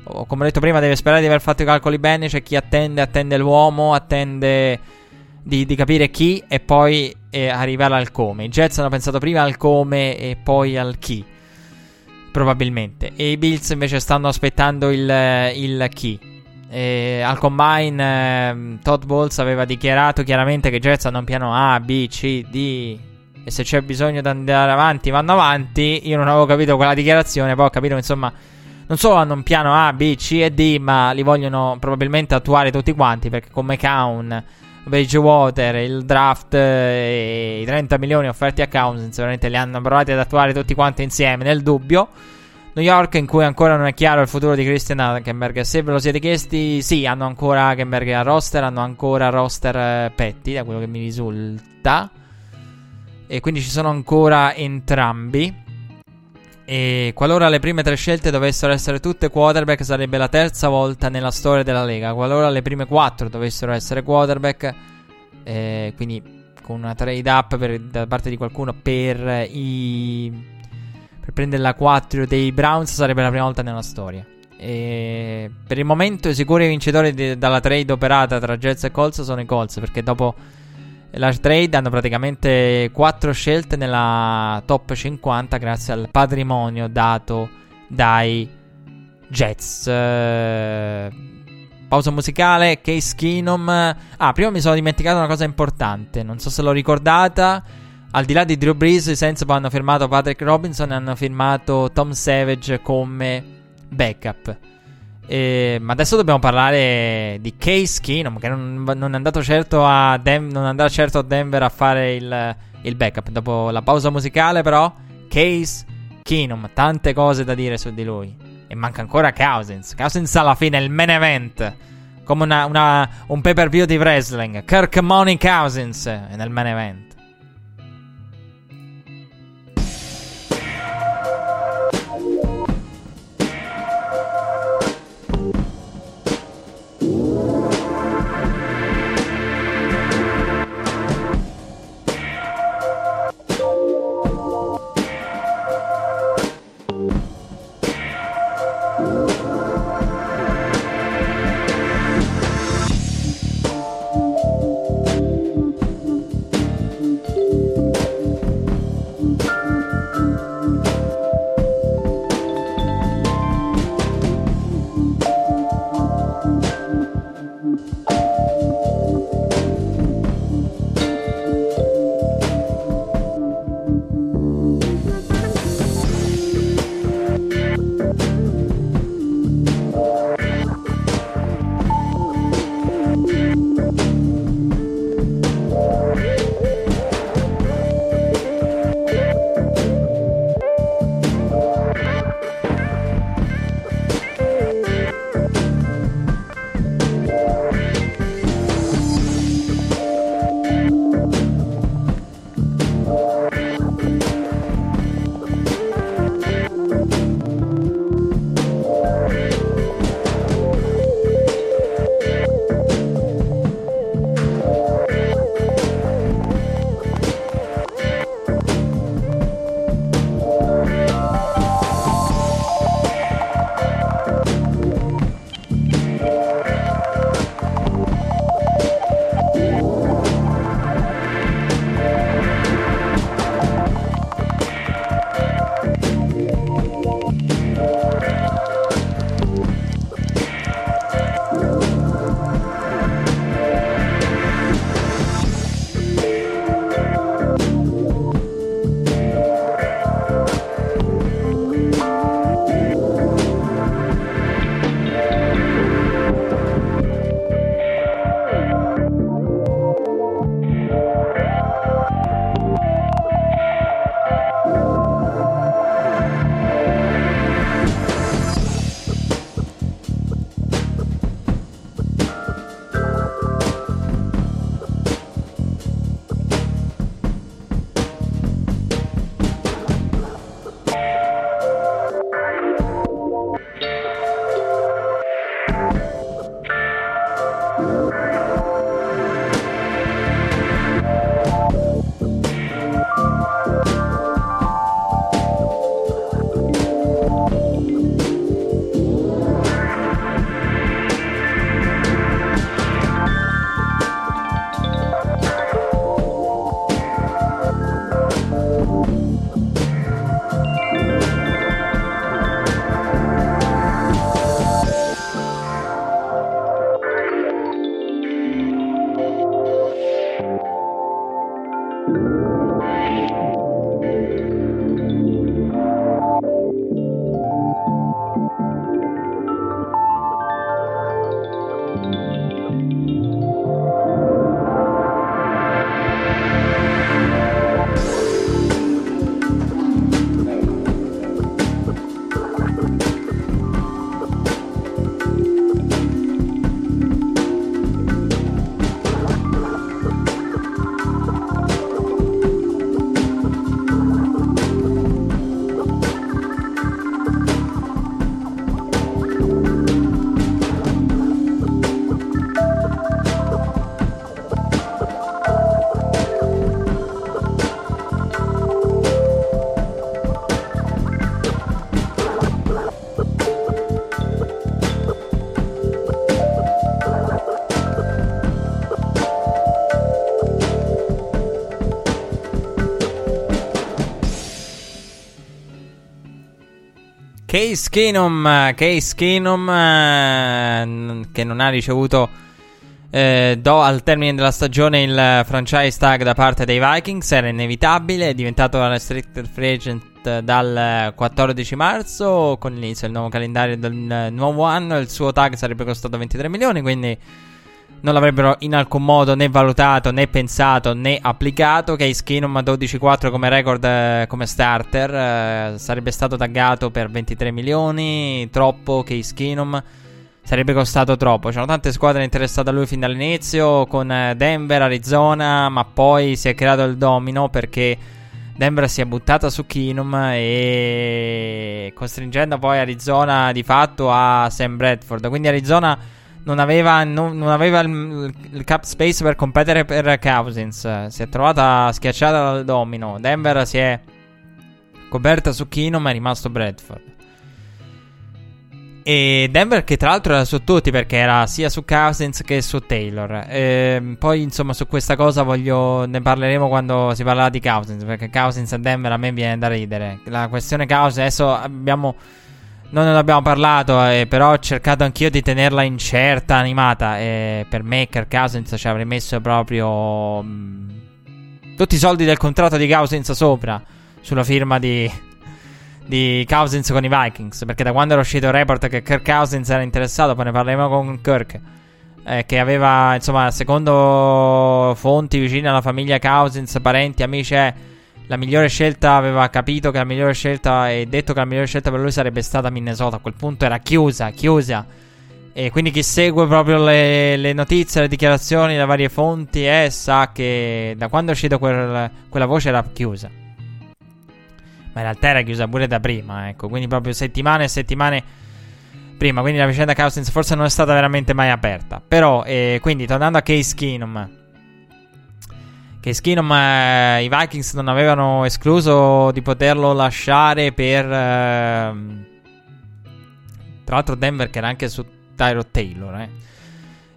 O, come ho detto prima, deve sperare di aver fatto i calcoli bene. C'è chi attende, attende l'uomo, attende di, di capire chi e poi eh, arrivare al come. I Jets hanno pensato prima al come e poi al chi. Probabilmente. E i Bills invece stanno aspettando il, il chi. E al combine eh, Todd Bowles aveva dichiarato chiaramente che i Jets hanno un piano A, B, C, D e se c'è bisogno di andare avanti vanno avanti. Io non avevo capito quella dichiarazione, poi ho capito che insomma non solo hanno un piano A, B, C e D, ma li vogliono probabilmente attuare tutti quanti perché con McCown, Bridgewater, il draft e i 30 milioni offerti a Cousins veramente li hanno provati ad attuare tutti quanti insieme nel dubbio. New York in cui ancora non è chiaro il futuro di Christian Hackenberg. Se ve lo siete chiesti, sì, hanno ancora Hackenberg a roster, hanno ancora roster eh, Petty, da quello che mi risulta. E quindi ci sono ancora entrambi. E qualora le prime tre scelte dovessero essere tutte quarterback, sarebbe la terza volta nella storia della Lega. Qualora le prime quattro dovessero essere quarterback, eh, quindi con una trade up per, da parte di qualcuno per i per prendere la 4 dei Browns sarebbe la prima volta nella storia. E per il momento i sicuri vincitori di, dalla trade operata tra Jets e Colts sono i Colts perché dopo la trade hanno praticamente 4 scelte nella top 50 grazie al patrimonio dato dai Jets. Uh, pausa musicale, Case Keenum. Ah, prima mi sono dimenticato una cosa importante, non so se l'ho ricordata. Al di là di Drew Brees, i Saints hanno firmato Patrick Robinson e hanno firmato Tom Savage come backup. E, ma adesso dobbiamo parlare di Case Keenum, che non, non, è andato certo a Dem- non andrà certo a Denver a fare il, il, backup. Dopo la pausa musicale, però, Case Keenum, tante cose da dire su di lui. E manca ancora Cousins. Cousins alla fine, il main event. Come una, una, un pay per view di wrestling. Kirk Money Cousins nel main event. Case Keenum, Case Keenum eh, che non ha ricevuto eh, do al termine della stagione il franchise tag da parte dei Vikings, era inevitabile, è diventato restricted free agent dal 14 marzo con l'inizio del nuovo calendario del nuovo anno, il suo tag sarebbe costato 23 milioni, quindi non l'avrebbero in alcun modo né valutato, né pensato, né applicato. Case Keenum 12-4 come record eh, come starter. Eh, sarebbe stato taggato per 23 milioni. Troppo Case Keenum. Sarebbe costato troppo. C'erano tante squadre interessate a lui fin dall'inizio. Con eh, Denver, Arizona. Ma poi si è creato il domino perché Denver si è buttata su Keenum. E costringendo poi Arizona di fatto a Sam Bradford. Quindi Arizona non aveva, non, non aveva il, il, cap space per competere per Cousins. Si è trovata schiacciata dal domino. Denver si è coperta su Kino, ma è rimasto Bradford. E Denver che tra l'altro era su tutti perché era sia su Cousins che su Taylor. E poi insomma su questa cosa voglio, ne parleremo quando si parlerà di Cousins perché Cousins a Denver a me viene da ridere. La questione Cousins adesso abbiamo non ne abbiamo parlato, eh, però ho cercato anch'io di tenerla incerta, animata. E per me Kirk Cousins ci avrei messo proprio mh, mm, tutti i soldi del contratto di Cousins sopra, sulla firma di, di Cousins con i Vikings. Perché da quando era uscito il report che Kirk Cousins era interessato, poi ne parleremo con Kirk. Eh, che aveva, insomma, secondo fonti vicine alla famiglia Cousins, parenti, amici, eh, la migliore scelta aveva capito che la migliore scelta e detto che la migliore scelta per lui sarebbe stata Minnesota. A quel punto era chiusa, chiusa. E quindi chi segue proprio le, le notizie, le dichiarazioni, le varie fonti, eh, sa che da quando è uscita quel, quella voce era chiusa. Ma in realtà era chiusa pure da prima, ecco. Quindi proprio settimane e settimane prima. Quindi la vicenda Cousins forse non è stata veramente mai aperta. Però, eh, quindi tornando a Case Keenum che Skinum eh, i Vikings non avevano escluso di poterlo lasciare per eh, tra l'altro Denver che era anche su Tyro Taylor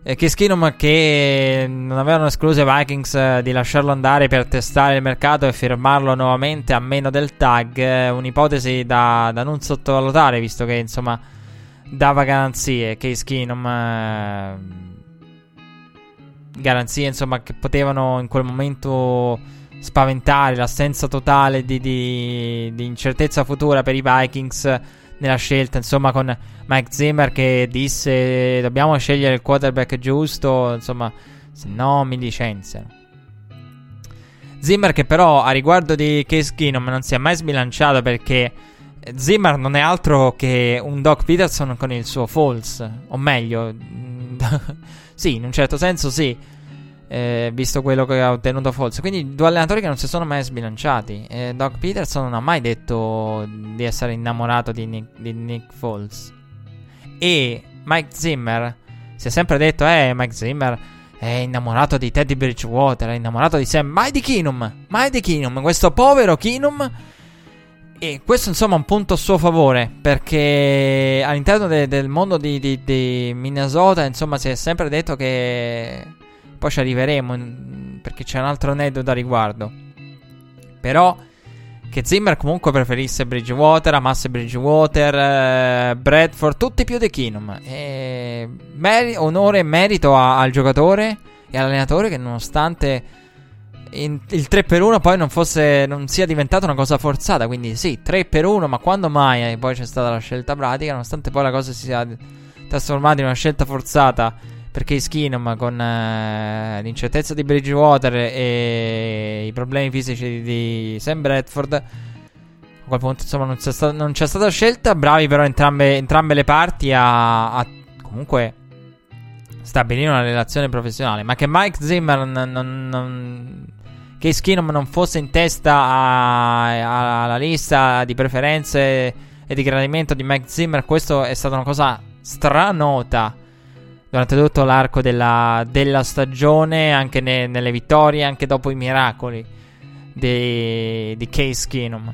eh. Che Skinum che non avevano escluso i Vikings eh, di lasciarlo andare per testare il mercato e firmarlo nuovamente a meno del tag eh, un'ipotesi da, da, non sottovalutare visto che insomma dava garanzie che Skinum eh, garanzie insomma che potevano in quel momento spaventare l'assenza totale di, di, di, incertezza futura per i Vikings nella scelta insomma con Mike Zimmer che disse dobbiamo scegliere il quarterback giusto insomma se no mi licenziano Zimmer che però a riguardo di Case Keenum non si è mai sbilanciato perché Zimmer non è altro che un Doc Peterson con il suo false o meglio Sì, in un certo senso sì. Eh, visto quello che ha ottenuto Foles. Quindi due allenatori che non si sono mai sbilanciati. Eh, Doc Peterson non ha mai detto di essere innamorato di Nick, di Nick Foles. E Mike Zimmer si è sempre detto, eh, Mike Zimmer è innamorato di Teddy Bridgewater, è innamorato di Sam, mai di Keenum, mai di Keenum, questo povero Keenum e questo insomma è un punto a suo favore perché all'interno de- del mondo di, di, di, Minnesota insomma si è sempre detto che poi ci arriveremo perché c'è un altro aneddoto da riguardo. Però che Zimmer comunque preferisse Bridgewater, amasse Bridgewater, eh, Bradford, tutti più di Keenum. E meri- onore e merito a- al giocatore e all'allenatore che nonostante in, il 3 per 1 poi non, fosse, non sia diventata una cosa forzata. Quindi sì, 3 per 1, ma quando mai e poi c'è stata la scelta pratica, nonostante poi la cosa si sia trasformata in una scelta forzata. Perché Skinum con eh, l'incertezza di Bridgewater e i problemi fisici di Sam Bradford a quel punto insomma non c'è, sta- non c'è stata scelta. Bravi però entrambe, entrambe le parti a, a, comunque stabilire una relazione professionale. Ma che Mike Zimmer non, non, non che Skinum non fosse in testa alla lista di preferenze e di gradimento di Mike Zimmer, questo è stata una cosa stranota durante tutto l'arco della, della stagione, anche ne, nelle vittorie, anche dopo i miracoli di, di Case Keenum.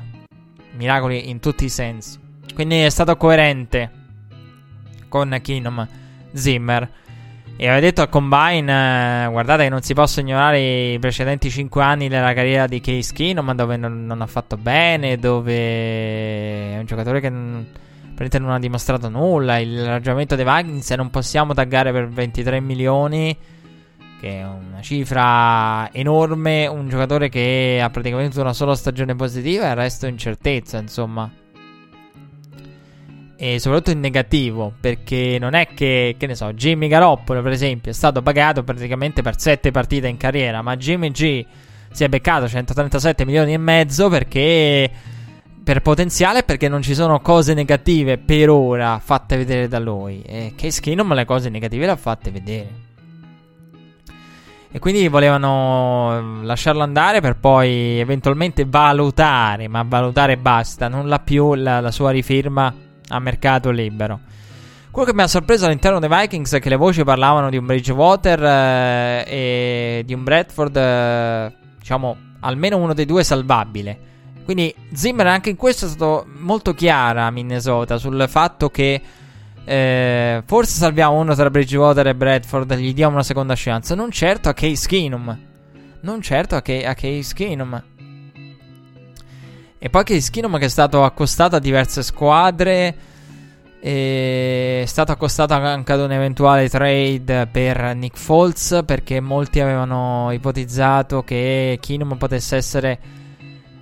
Miracoli in tutti i sensi. Quindi è stato coerente con Keenum Zimmer. E aveva detto al Combine: eh, Guardate che non si possono ignorare i precedenti 5 anni della carriera di Case Keenum, dove non, non, ha fatto bene, dove è un giocatore che non, non ha dimostrato nulla. Il ragionamento dei Vikings è non possiamo taggare per 23 milioni, che è una cifra enorme, un giocatore che ha praticamente una sola stagione positiva e il resto incertezza, insomma. E soprattutto in negativo, perché non è che, che ne so, Jimmy Garoppolo, per esempio, è stato pagato praticamente per 7 partite in carriera, ma Jimmy G si è beccato 137 milioni e mezzo perché per potenziale perché non ci sono cose negative per ora fatte vedere da lui. E Case Keenum le cose negative le ha fatte vedere. E quindi volevano ehm, lasciarlo andare per poi eventualmente valutare, ma valutare basta, non la più la, la sua rifirma a mercato libero. Quello che mi ha sorpreso all'interno dei Vikings è che le voci parlavano di un Bridgewater eh, e di un Bradford, eh, diciamo, almeno uno dei due salvabile. Quindi Zimmer anche in questo è stato molto chiara a Minnesota sul fatto che eh, forse salviamo uno tra Bridgewater e Bradford, gli diamo una seconda chance. Non certo a Case Keenum. Non certo a, K- a Case Keenum. E poi Case Keenum che è stato accostato a diverse squadre. È stato accostato anche ad un eventuale trade per Nick Foles perché molti avevano ipotizzato che Keenum potesse essere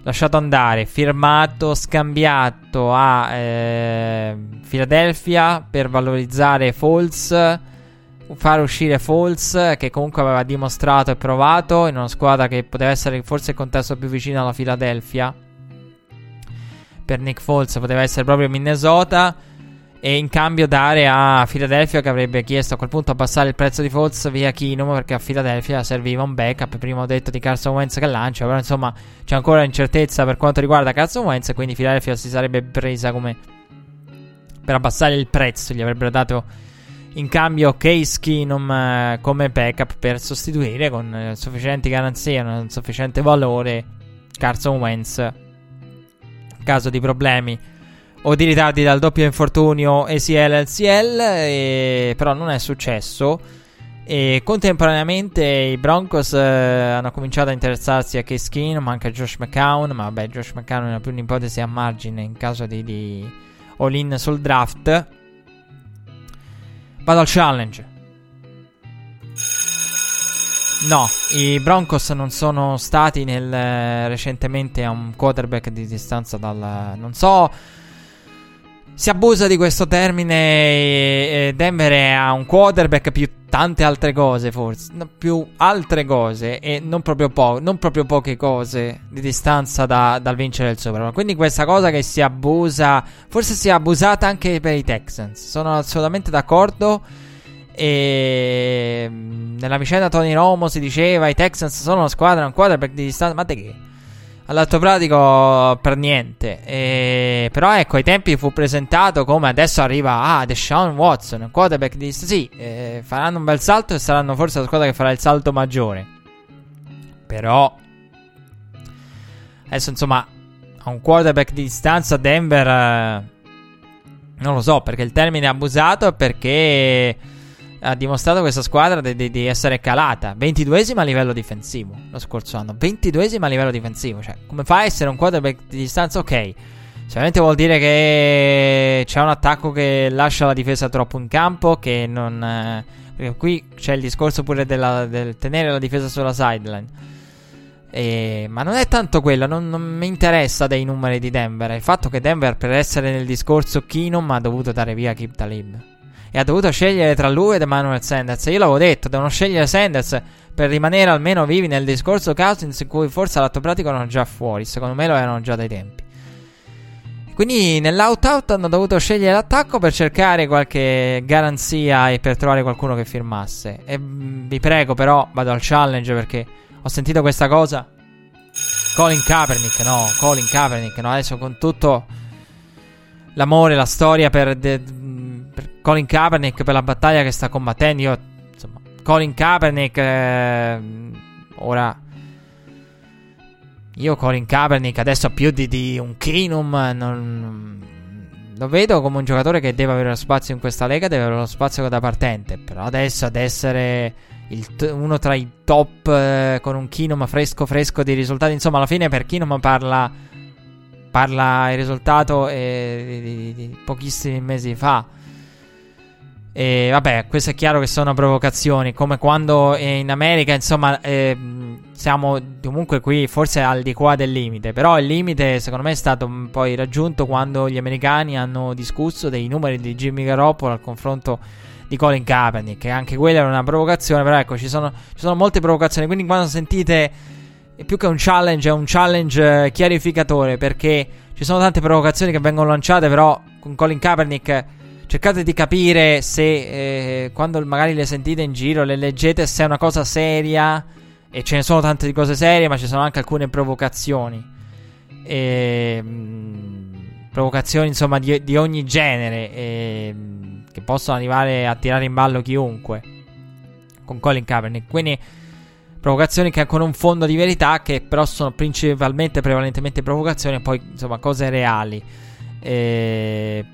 lasciato andare, firmato, scambiato a eh, Philadelphia per valorizzare Foles, far uscire Foles che comunque aveva dimostrato e provato in una squadra che poteva essere forse il contesto più vicino alla Philadelphia. Per Nick Foles poteva essere proprio Minnesota e in cambio dare a Philadelphia che avrebbe chiesto a quel punto abbassare il prezzo di Fultz via Kinum perché a Philadelphia serviva un backup prima ho detto di Carson Wentz che lancia però insomma c'è ancora incertezza per quanto riguarda Carson Wentz quindi Philadelphia si sarebbe presa come per abbassare il prezzo gli avrebbero dato in cambio Case Keenum eh, come backup per sostituire con eh, sufficienti garanzie un sufficiente valore Carson Wentz. In caso di problemi o di ritardi dal doppio infortunio ACL LCL, e, però non è successo. E contemporaneamente i Broncos eh, hanno cominciato a interessarsi a Case Keenum, anche a Josh McCown. Ma vabbè, Josh McCown è più un'ipotesi a margine in caso di, di all-in sul draft. Vado al challenge. No, i Broncos non sono stati nel, eh, recentemente a un quarterback di distanza dal... Non so si abusa di questo termine Denver ha un quarterback più tante altre cose forse, no, più altre cose e non proprio, po- non proprio poche cose di distanza da, dal vincere il Super Bowl. Quindi questa cosa che si abusa, forse si è abusata anche per i Texans, sono assolutamente d'accordo. E nella vicenda Tony Romo si diceva i Texans sono una squadra, un quarterback di distanza, ma te che? All'atto pratico per niente. E, però ecco, ai tempi fu presentato come adesso arriva ah, Deshaun Watson, quarterback di sì, eh, faranno un bel salto e saranno forse la squadra che farà il salto maggiore. Però adesso insomma, a un quarterback di distanza Denver eh, non lo so, perché il termine è abusato perché ha dimostrato questa squadra di, di, di, essere calata. 22esima a livello difensivo lo scorso anno. 22esima a livello difensivo. Cioè, come fa a essere un quarterback di distanza? Ok. Sicuramente vuol dire che c'è un attacco che lascia la difesa troppo in campo. Che non. Eh, qui c'è il discorso pure della, del tenere la difesa sulla sideline. E, ma non è tanto quello, non, non, mi interessa dei numeri di Denver. È il fatto che Denver, per essere nel discorso Keenum, ha dovuto dare via Kip Talib e ha dovuto scegliere tra lui ed Emmanuel Sanders. Io l'avevo detto, devono scegliere Sanders per rimanere almeno vivi nel discorso Cousins in cui forse l'atto pratico erano già fuori, secondo me lo erano già dai tempi. Quindi nell'out-out hanno dovuto scegliere l'attacco per cercare qualche garanzia e per trovare qualcuno che firmasse. E mm, vi prego però, vado al challenge perché ho sentito questa cosa. Colin Kaepernick, no, Colin Kaepernick, no, adesso con tutto l'amore, la storia per... De- Colin Kaepernick per la battaglia che sta combattendo. Io, insomma, Colin Kaepernick. Eh, ora. Io, Colin Kaepernick, adesso più di, di un Kinum. Non, lo vedo come un giocatore che deve avere lo spazio in questa lega. Deve avere lo spazio da partente. Però adesso ad essere t- uno tra i top eh, con un Kinum fresco, fresco di risultati. Insomma, alla fine per Kinum parla parla il risultato eh, di, di, di, pochissimi mesi fa. E vabbè, questo è chiaro che sono provocazioni, come quando in America, insomma, eh, siamo comunque qui forse al di qua del limite, però il limite secondo me è stato poi raggiunto quando gli americani hanno discusso dei numeri di Jimmy Garoppolo al confronto di Colin Kaepernick, che anche quella era una provocazione, però ecco, ci sono, ci sono molte provocazioni, quindi quando sentite più che un challenge è un challenge eh, chiarificatore perché ci sono tante provocazioni che vengono lanciate, però con Colin Kaepernick cercate di capire se eh, quando magari le sentite in giro, le leggete, se è una cosa seria. E ce ne sono tante di cose serie, ma ci sono anche alcune provocazioni. E, mh, mm, provocazioni, insomma, di, di ogni genere. E, mh, mm, che possono arrivare a tirare in ballo chiunque. Con Colin Kaepernick. Quindi, provocazioni che con un fondo di verità, che però sono principalmente, prevalentemente provocazioni, e poi, insomma, cose reali. E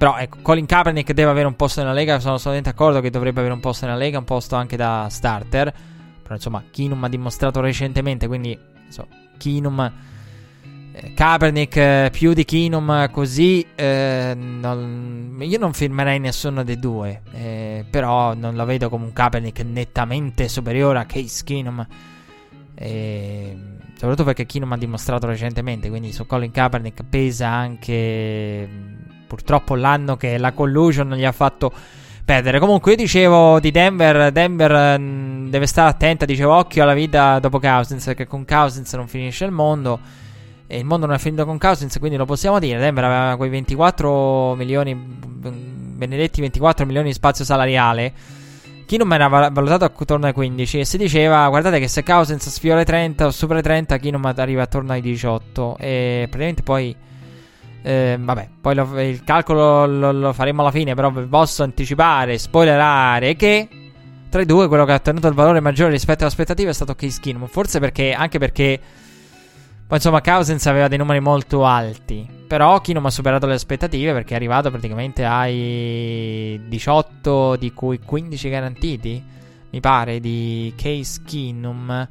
però ecco, Colin Kaepernick deve avere un posto nella Lega. Sono assolutamente d'accordo che dovrebbe avere un posto nella Lega, un posto anche da starter. Però insomma, Kinum ha dimostrato recentemente. Quindi, insomma, Kinum. Eh, Kaepernick eh, più di Kinum così. Eh, non, io non firmerei nessuno dei due. Eh, però non lo vedo come un Kaepernick nettamente superiore a Case Kinum. Eh, soprattutto perché Kinum ha dimostrato recentemente. Quindi su Colin Kaepernick pesa anche purtroppo l'anno che la collusion gli ha fatto perdere. Comunque io dicevo di Denver, Denver mm, deve stare attenta, dicevo occhio alla vita dopo Cousins, perché con Cousins non finisce il mondo. E il mondo non è finito con Cousins, quindi lo possiamo dire. Denver aveva quei 24 milioni, benedetti 24 milioni di spazio salariale. Chi non era valutato attorno ai 15 e si diceva guardate che se Cousins sfiora i 30 o supera i 30 chi non arriva attorno ai 18 e praticamente poi eh, vabbè, poi lo, il calcolo lo, lo, faremo alla fine, però vi posso anticipare, spoilerare che tra i due quello che ha ottenuto il valore maggiore rispetto alle aspettative è stato Keenum. Forse perché, anche perché, poi insomma, Cousins aveva dei numeri molto alti. Però Keenum ha superato le aspettative perché è arrivato praticamente ai 18, di cui 15 garantiti, mi pare, di Case Keenum.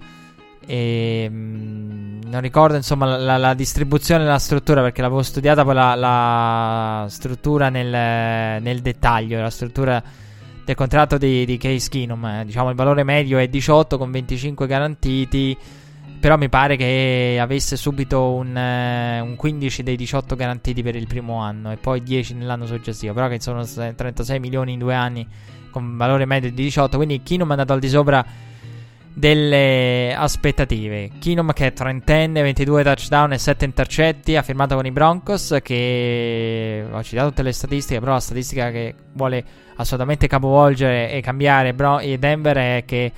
E, ehm, non ricordo insomma la, la, distribuzione della struttura perché l'avevo studiata poi la, la struttura nel, nel, dettaglio, la struttura del contratto di, di Case Keenum. Eh, diciamo il valore medio è 18 con 25 garantiti. Però mi pare che avesse subito un, eh, un, 15 dei 18 garantiti per il primo anno e poi 10 nell'anno successivo. Però che sono 36 milioni in due anni con valore medio di 18. Quindi Keenum è andato al di sopra delle aspettative. Keenum che è trentenne, 22 touchdown e 7 intercetti, ha firmato con i Broncos che ho citato tutte le statistiche, però la statistica che vuole assolutamente capovolgere e cambiare Bro- e Denver è che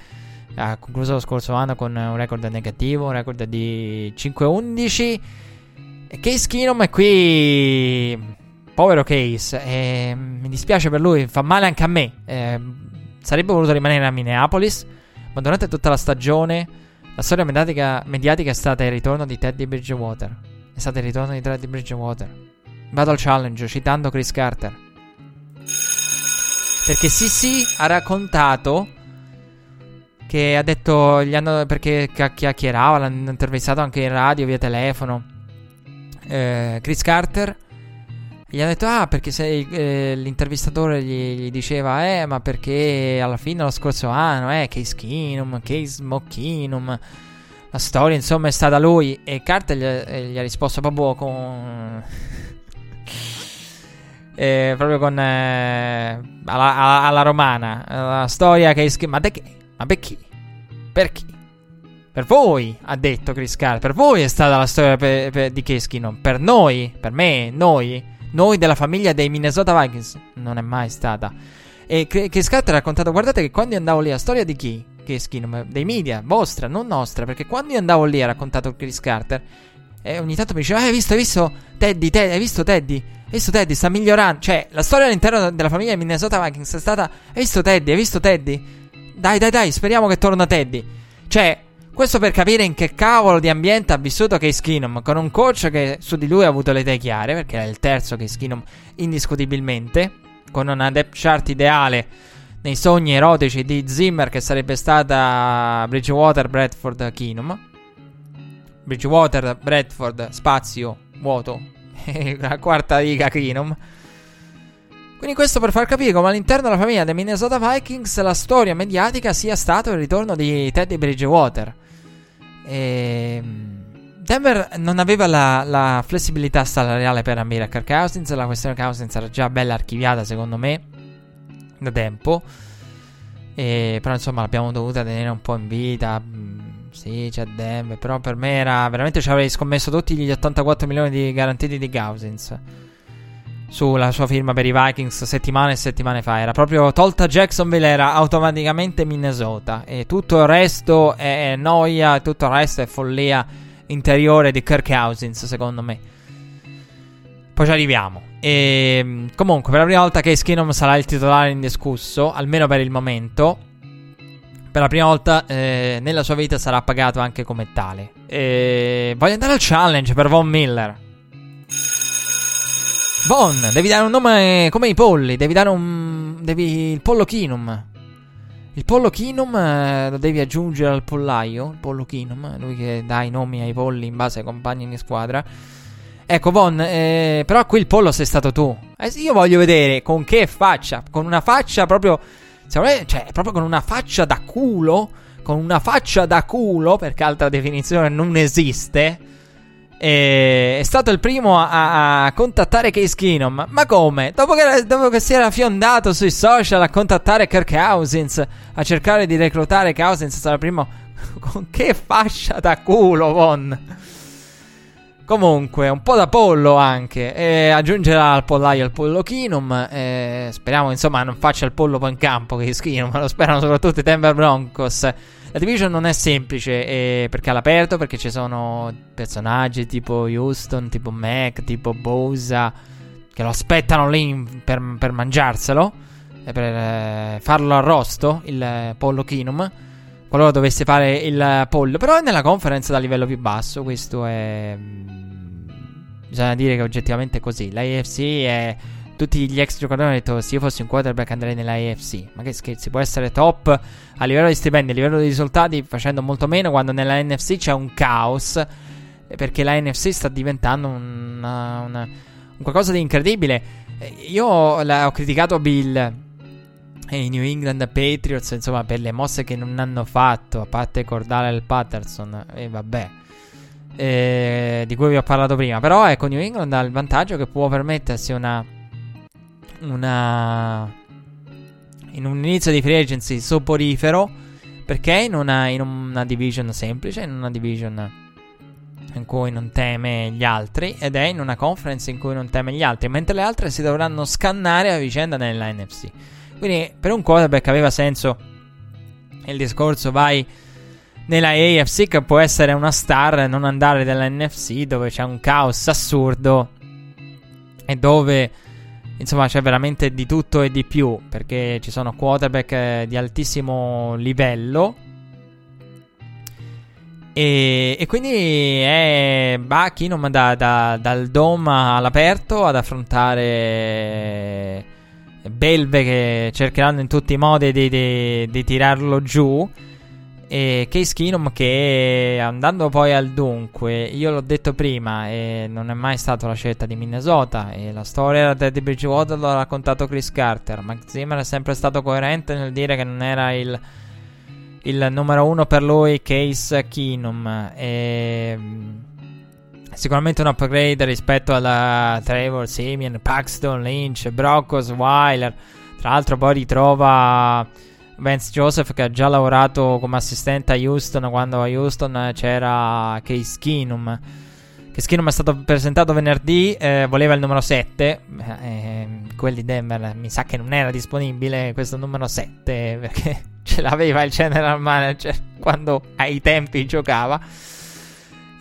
ha concluso lo scorso anno con un record negativo, un record di 5-11. E Case Keenum è qui povero Case, eh, mi dispiace per lui, fa male anche a me. Eh, sarebbe voluto rimanere a Minneapolis ma durante tutta la stagione la storia mediatica, mediatica è stata il ritorno di Teddy Bridgewater. È stato il ritorno di Teddy Bridgewater. Vado al challenge citando Chris Carter. Perché Sissi ha raccontato che ha detto gli hanno perché chiacchierava, l'hanno intervistato anche in radio via telefono. Eh, Chris Carter gli hanno detto, ah, perché se eh, l'intervistatore gli, gli, diceva, eh, ma perché alla fine lo scorso anno, eh, Case Keenum, Case Mockinum, la storia insomma è stata lui. E Carter gli, gli ha risposto proprio con... eh, proprio con... Eh, alla, alla, alla, romana, la storia Keenum, ma, de che? ma per chi? Per chi? Per voi, ha detto Chris Carter, per voi è stata la storia per, per, di Case per noi, per me, noi noi della famiglia dei Minnesota Vikings non è mai stata. E che Scott ha raccontato, guardate che quando io andavo lì, la storia di chi? Che skin, dei media, vostra, non nostra, perché quando io andavo lì, ha raccontato Chris Carter, e ogni tanto mi diceva, eh, hai visto, hai visto Teddy, Teddy, hai visto Teddy? Hai visto Teddy, sta migliorando. Cioè, la storia all'interno della famiglia Minnesota Vikings è stata, hai visto Teddy, hai visto Teddy? Dai, dai, dai, speriamo che torna Teddy. Cioè, questo per capire in che cavolo di ambiente ha vissuto Case Keenum con un coach che su di lui ha avuto le idee chiare, perché era il terzo Case Keenum indiscutibilmente, con una depth chart ideale nei sogni erotici di Zimmer che sarebbe stata Bridgewater, Bradford, Keenum. Bridgewater, Bradford, spazio, vuoto. la quarta riga Keenum. Quindi questo per far capire come all'interno della famiglia dei Minnesota Vikings la storia mediatica sia stato il ritorno di Teddy Bridgewater. E... Ehm, Denver non aveva la, la, flessibilità salariale per ambire a Kirk Cousins. La questione Cousins era già bella archiviata, secondo me, da tempo. E, però, insomma, l'abbiamo dovuta tenere un po' in vita. Mm, sì, c'è Denver. Però per me era veramente ci avrei scommesso tutti gli 84 milioni di garantiti di Cousins sulla sua firma per i Vikings settimane e settimane fa. Era proprio tolta Jacksonville, era automaticamente Minnesota. E tutto il resto è noia, tutto il resto è follia interiore di Kirk Cousins, secondo me. Poi ci arriviamo. E, ehm, comunque, per la prima volta che Skinnom sarà il titolare indiscusso, almeno per il momento. Per la prima volta eh, nella sua vita sarà pagato anche come tale. E voglio andare al challenge per Von Miller. Von, devi dare un nome come i polli. Devi dare un. Devi. Il pollo Kinum. Il pollo Kinum eh, lo devi aggiungere al pollaio. Il pollo Kinum, lui che dà i nomi ai polli in base ai compagni di squadra. Ecco, Von, eh, però qui il pollo sei stato tu. Eh, io voglio vedere con che faccia. Con una faccia proprio. Cioè, proprio con una faccia da culo. Con una faccia da culo, perché altra definizione non esiste e è stato il primo a, a contattare Case Keenum. Ma come? Dopo che, dopo che, si era fiondato sui social a contattare Kirk Cousins, a cercare di reclutare Cousins, sarà il primo. Con che fascia da culo, Von? Comunque, un po' da pollo anche. E aggiungerà al pollaio il pollo Kinum. E speriamo, insomma, non faccia il pollo poi in campo che Kinum. Lo sperano soprattutto i Denver Broncos. La division non è semplice eh, perché è all'aperto, perché ci sono personaggi tipo Houston, tipo Mac, tipo Bosa che lo aspettano lì per, per mangiarselo, per eh, farlo arrosto, il eh, pollo Kinum, qualora dovesse fare il pollo. Però è nella conference da livello più basso, questo è... Mm, bisogna dire che oggettivamente è così. La AFC è tutti gli ex giocatori hanno detto se io fossi un quarterback andrei nella AFC. Ma che scherzi, può essere top a livello di stipendi, a livello di risultati facendo molto meno quando nella NFC c'è un caos eh, perché la NFC sta diventando una, una, un qualcosa di incredibile. Eh, io la, ho criticato Bill e i New England Patriots, insomma, per le mosse che non hanno fatto, a parte Cordale e Patterson, e vabbè. Eh, di cui vi ho parlato prima. Però ecco, New England ha il vantaggio che può permettersi una una in un inizio di free agency soporifero perché in una, in una division semplice, in una division in cui non teme gli altri ed è in una conference in cui non teme gli altri, mentre le altre si dovranno scannare a vicenda nella NFC. Quindi per un quarterback aveva senso il discorso vai nella AFC che può essere una star, non andare dalla NFC dove c'è un caos assurdo e dove Insomma, c'è veramente di tutto e di più. Perché ci sono quarterback eh, di altissimo livello. E, e quindi è Buckingham da, da, dal dome all'aperto ad affrontare belve che cercheranno in tutti i modi di, di, di tirarlo giù. E Case Keenum che andando poi al dunque, io l'ho detto prima, e non è mai stata la scelta di Minnesota. E la storia di Bridgewater l'ha raccontato Chris Carter. Mike Zimmer è sempre stato coerente nel dire che non era il, il numero uno per lui Case Keenum. E, sicuramente un upgrade rispetto alla Trevor, Simeon, Paxton, Lynch, Broncos, Weiler. Tra l'altro poi ritrova Vance Joseph che ha già lavorato come assistente a Houston quando a Houston c'era Case Keenum. Case Keenum è stato presentato venerdì, eh, voleva il numero 7, eh, quelli di Denver mi sa che non era disponibile questo numero 7 perché ce l'aveva il general manager quando ai tempi giocava.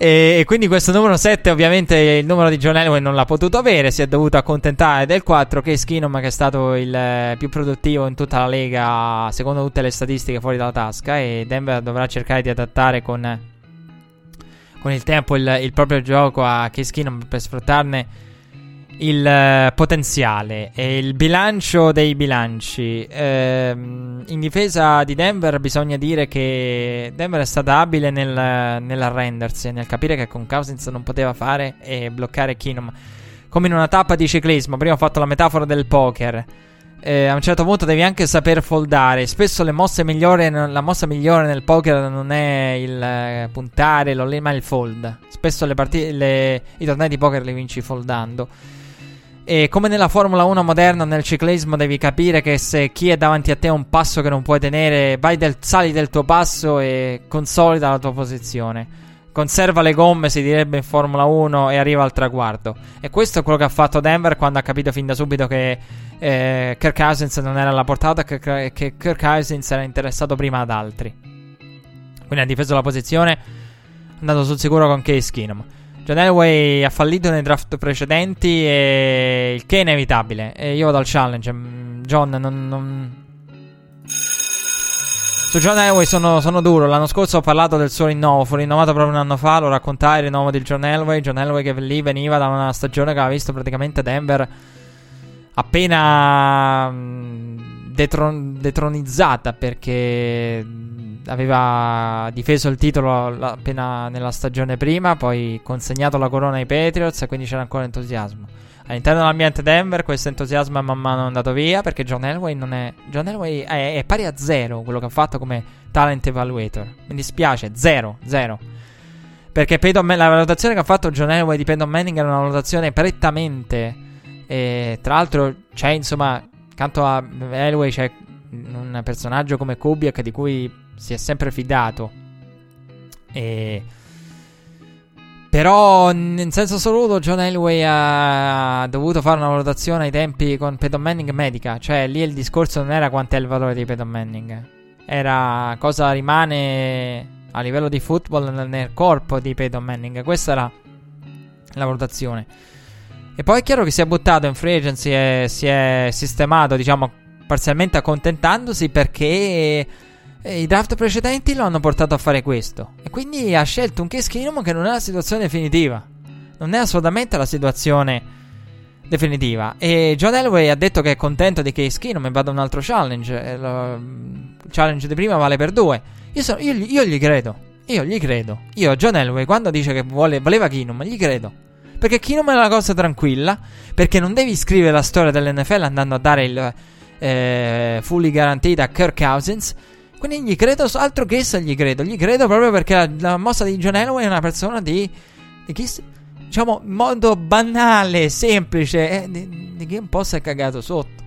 E quindi questo numero 7 ovviamente il numero di John Elway non l'ha potuto avere, si è dovuto accontentare del 4 che è Skinnom che è stato il eh, più produttivo in tutta la lega secondo tutte le statistiche fuori dalla tasca e Denver dovrà cercare di adattare con, con il tempo il, il, proprio gioco a Case Keenum per sfruttarne il eh, potenziale e il bilancio dei bilanci. Ehm, in difesa di Denver bisogna dire che Denver è stata abile nel, nell'arrendersi, nel capire che con Cousins non poteva fare e bloccare Keenum. Come in una tappa di ciclismo, prima ho fatto la metafora del poker. Eh, a un certo punto devi anche saper foldare. Spesso migliori, la mossa migliore nel poker non è il eh, puntare, ma il fold. Spesso le partite, le, i tornei di poker li vinci foldando. E come nella Formula 1 moderna, nel ciclismo devi capire che se chi è davanti a te ha un passo che non puoi tenere, vai del, sali del tuo passo e consolida la tua posizione. Conserva le gomme, si direbbe in Formula 1, e arriva al traguardo. E questo è quello che ha fatto Denver quando ha capito fin da subito che eh, Kirk Cousins non era alla portata e che, Kirk Cousins era interessato prima ad altri. Quindi ha difeso la posizione, andando sul sicuro con Case Keenum. John Elway ha fallito nei draft precedenti e il che è inevitabile. E io vado al challenge. Mm, John, non... non... Su John Elway sono, sono, duro. L'anno scorso ho parlato del suo rinnovo. Fu rinnovato proprio un anno fa. Lo raccontai il rinnovo di John Elway. John Elway che lì veniva da una stagione che aveva visto praticamente Denver appena mm, detron- detronizzata perché aveva difeso il titolo appena nella stagione prima, poi consegnato la corona ai Patriots e quindi c'era ancora entusiasmo. All'interno dell'ambiente Denver questo entusiasmo è man mano andato via perché John Elway non è... John Elway è, è pari a zero quello che ha fatto come talent evaluator. Mi dispiace, zero, zero. Perché Peyton, la valutazione che ha fatto John Elway di Peyton Manning era una valutazione prettamente... E, tra l'altro c'è insomma, accanto a Elway c'è un personaggio come Kubiak di cui si è sempre fidato. E... Però, in senso assoluto, John Elway ha dovuto fare una valutazione ai tempi con Peyton Manning medica. Cioè, lì il discorso non era quanto è il valore di Peyton Manning, era cosa rimane a livello di football nel, corpo di Peyton Manning. Questa era la valutazione. E poi è chiaro che si è buttato in free agency e si è sistemato, diciamo, parzialmente accontentandosi perché e I draft precedenti lo hanno portato a fare questo. E quindi ha scelto un Case Keenum che non è la situazione definitiva. Non è assolutamente la situazione definitiva. E John Elway ha detto che è contento di Case Keenum e vado un altro challenge. il challenge di prima vale per due. Io, so, io, io, gli credo. Io gli credo. Io, John Elway, quando dice che vuole, voleva Keenum, gli credo. Perché Keenum è una cosa tranquilla. Perché non devi scrivere la storia dell'NFL andando a dare il eh, fully garantita a Kirk Cousins quindi gli credo, altro che se gli credo, gli credo proprio perché la, la mossa di John Elway è una persona di, di chi, diciamo, in modo banale, semplice, eh, di, di, chi un po' si è cagato sotto.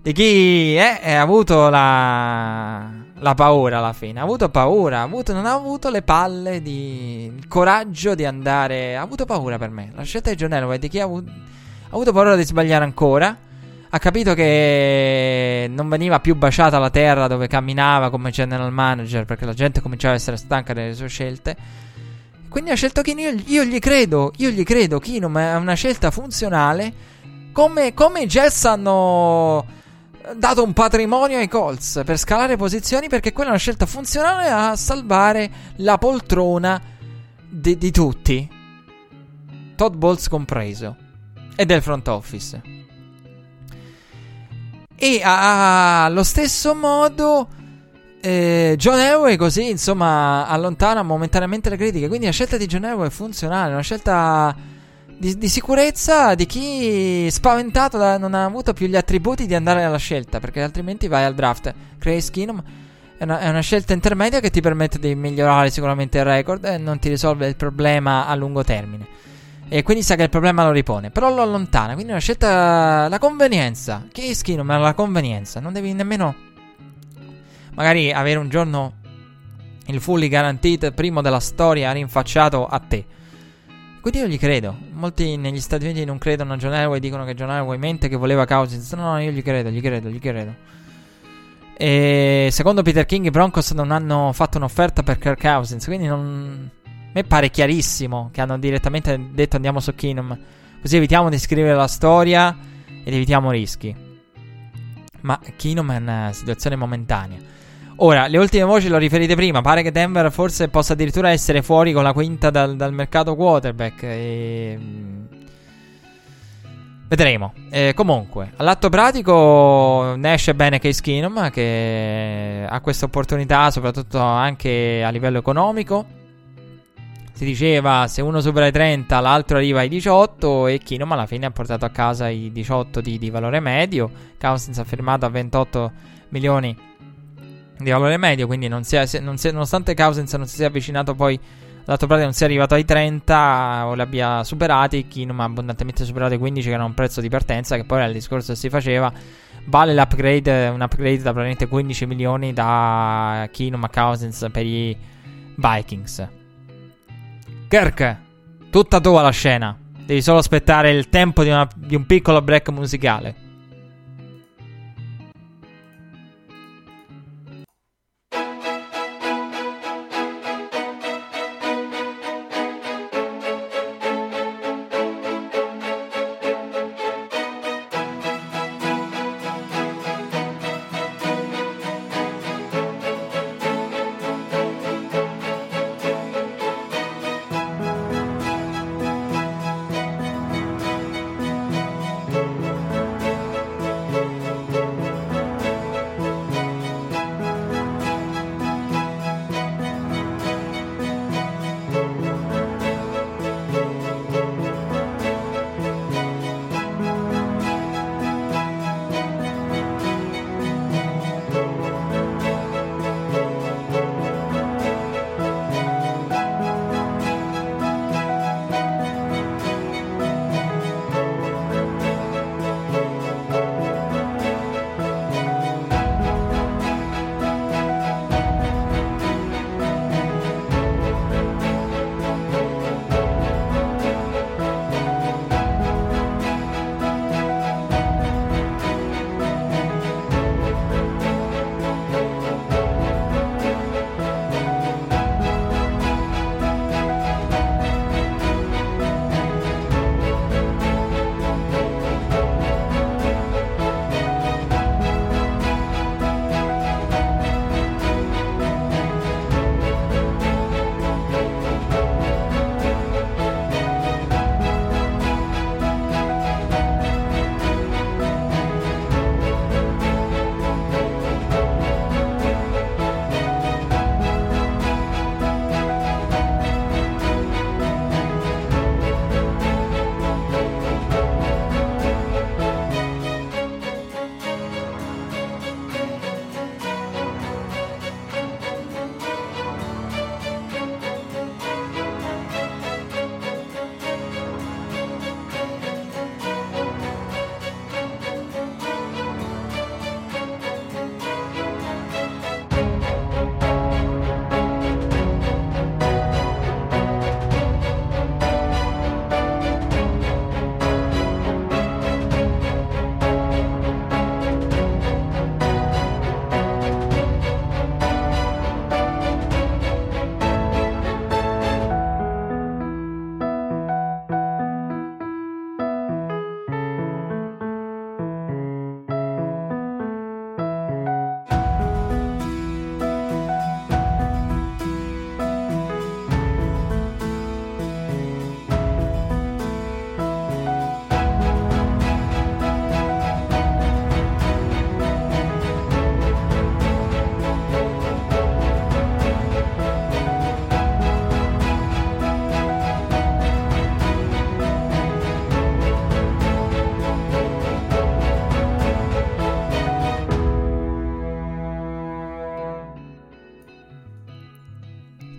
Di chi eh, ha avuto la, la paura alla fine, ha avuto paura, ha avuto, non ha avuto le palle, di, il coraggio di andare, ha avuto paura per me. La scelta di John Elway, di chi ha avuto, ha avuto paura di sbagliare ancora ha capito che non veniva più baciata la terra dove camminava come general manager perché la gente cominciava a essere stanca delle sue scelte. Quindi ha scelto Kino. Io, io, gli credo, io gli credo. Kino è una scelta funzionale. Come, come i Jets hanno dato un patrimonio ai Colts per scalare posizioni perché quella è una scelta funzionale a salvare la poltrona di, di tutti. Todd Bowles compreso. E del front office. E allo stesso modo eh, John Elway così insomma allontana momentaneamente le critiche. Quindi la scelta di John Elway è funzionale, una scelta di, di sicurezza di chi spaventato da, non ha avuto più gli attributi di andare alla scelta, perché altrimenti vai al draft. Grace Keenum è una, è una scelta intermedia che ti permette di migliorare sicuramente il record e non ti risolve il problema a lungo termine. E quindi sa che il problema lo ripone. Però lo allontana. Quindi è una scelta. La convenienza. Che schino, ma la convenienza. Non devi nemmeno. Magari avere un giorno il fully guaranteed primo della storia rinfacciato a te. Quindi io gli credo. Molti negli Stati Uniti non credono a John Elway. Dicono che John Elway mente che voleva Cousins. No, no, io gli credo, gli credo, gli credo. E secondo Peter King i Broncos non hanno fatto un'offerta per Kirk Cousins. Quindi non me pare chiarissimo che hanno direttamente detto andiamo su Keenum. Così evitiamo di scrivere la storia ed evitiamo rischi. Ma Keenum è una situazione momentanea. Ora, le ultime voci l'ho riferite prima. Pare che Denver forse possa addirittura essere fuori con la quinta dal, dal mercato quarterback. E... Vedremo. Eh, comunque, all'atto pratico ne esce bene Case Keenum che ha questa opportunità, soprattutto anche a livello economico. Si diceva se uno supera i 30, l'altro arriva ai 18 e Keenum alla fine ha portato a casa i 18 di, di valore medio. Cousins ha firmato a 28 milioni di valore medio, quindi non si è, non si è, nonostante Cousins non si sia avvicinato poi L'altro pratico non sia arrivato ai 30 o li abbia superati. Kinum ha abbondantemente superato i 15, che era un prezzo di partenza. Che poi era il discorso che si faceva. Vale l'upgrade, un upgrade da praticamente 15 milioni da Kinum a Cousins per i Vikings. Kirk, tutta tua la scena. Devi solo aspettare il tempo di, una, di un piccolo break musicale.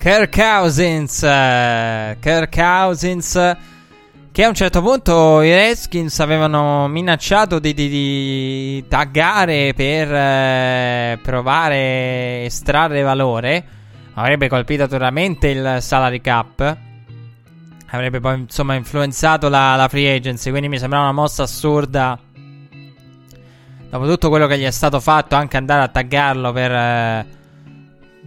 Kirk Cousins. Uh, Kirk Cousins. Che a un certo punto i Redskins avevano minacciato di, di, di taggare per eh, provare a estrarre valore. Avrebbe colpito naturalmente il salary cap. Avrebbe poi insomma influenzato la, la free agency. Quindi mi sembrava una mossa assurda. Dopo tutto quello che gli è stato fatto, anche andare a taggarlo per. Eh,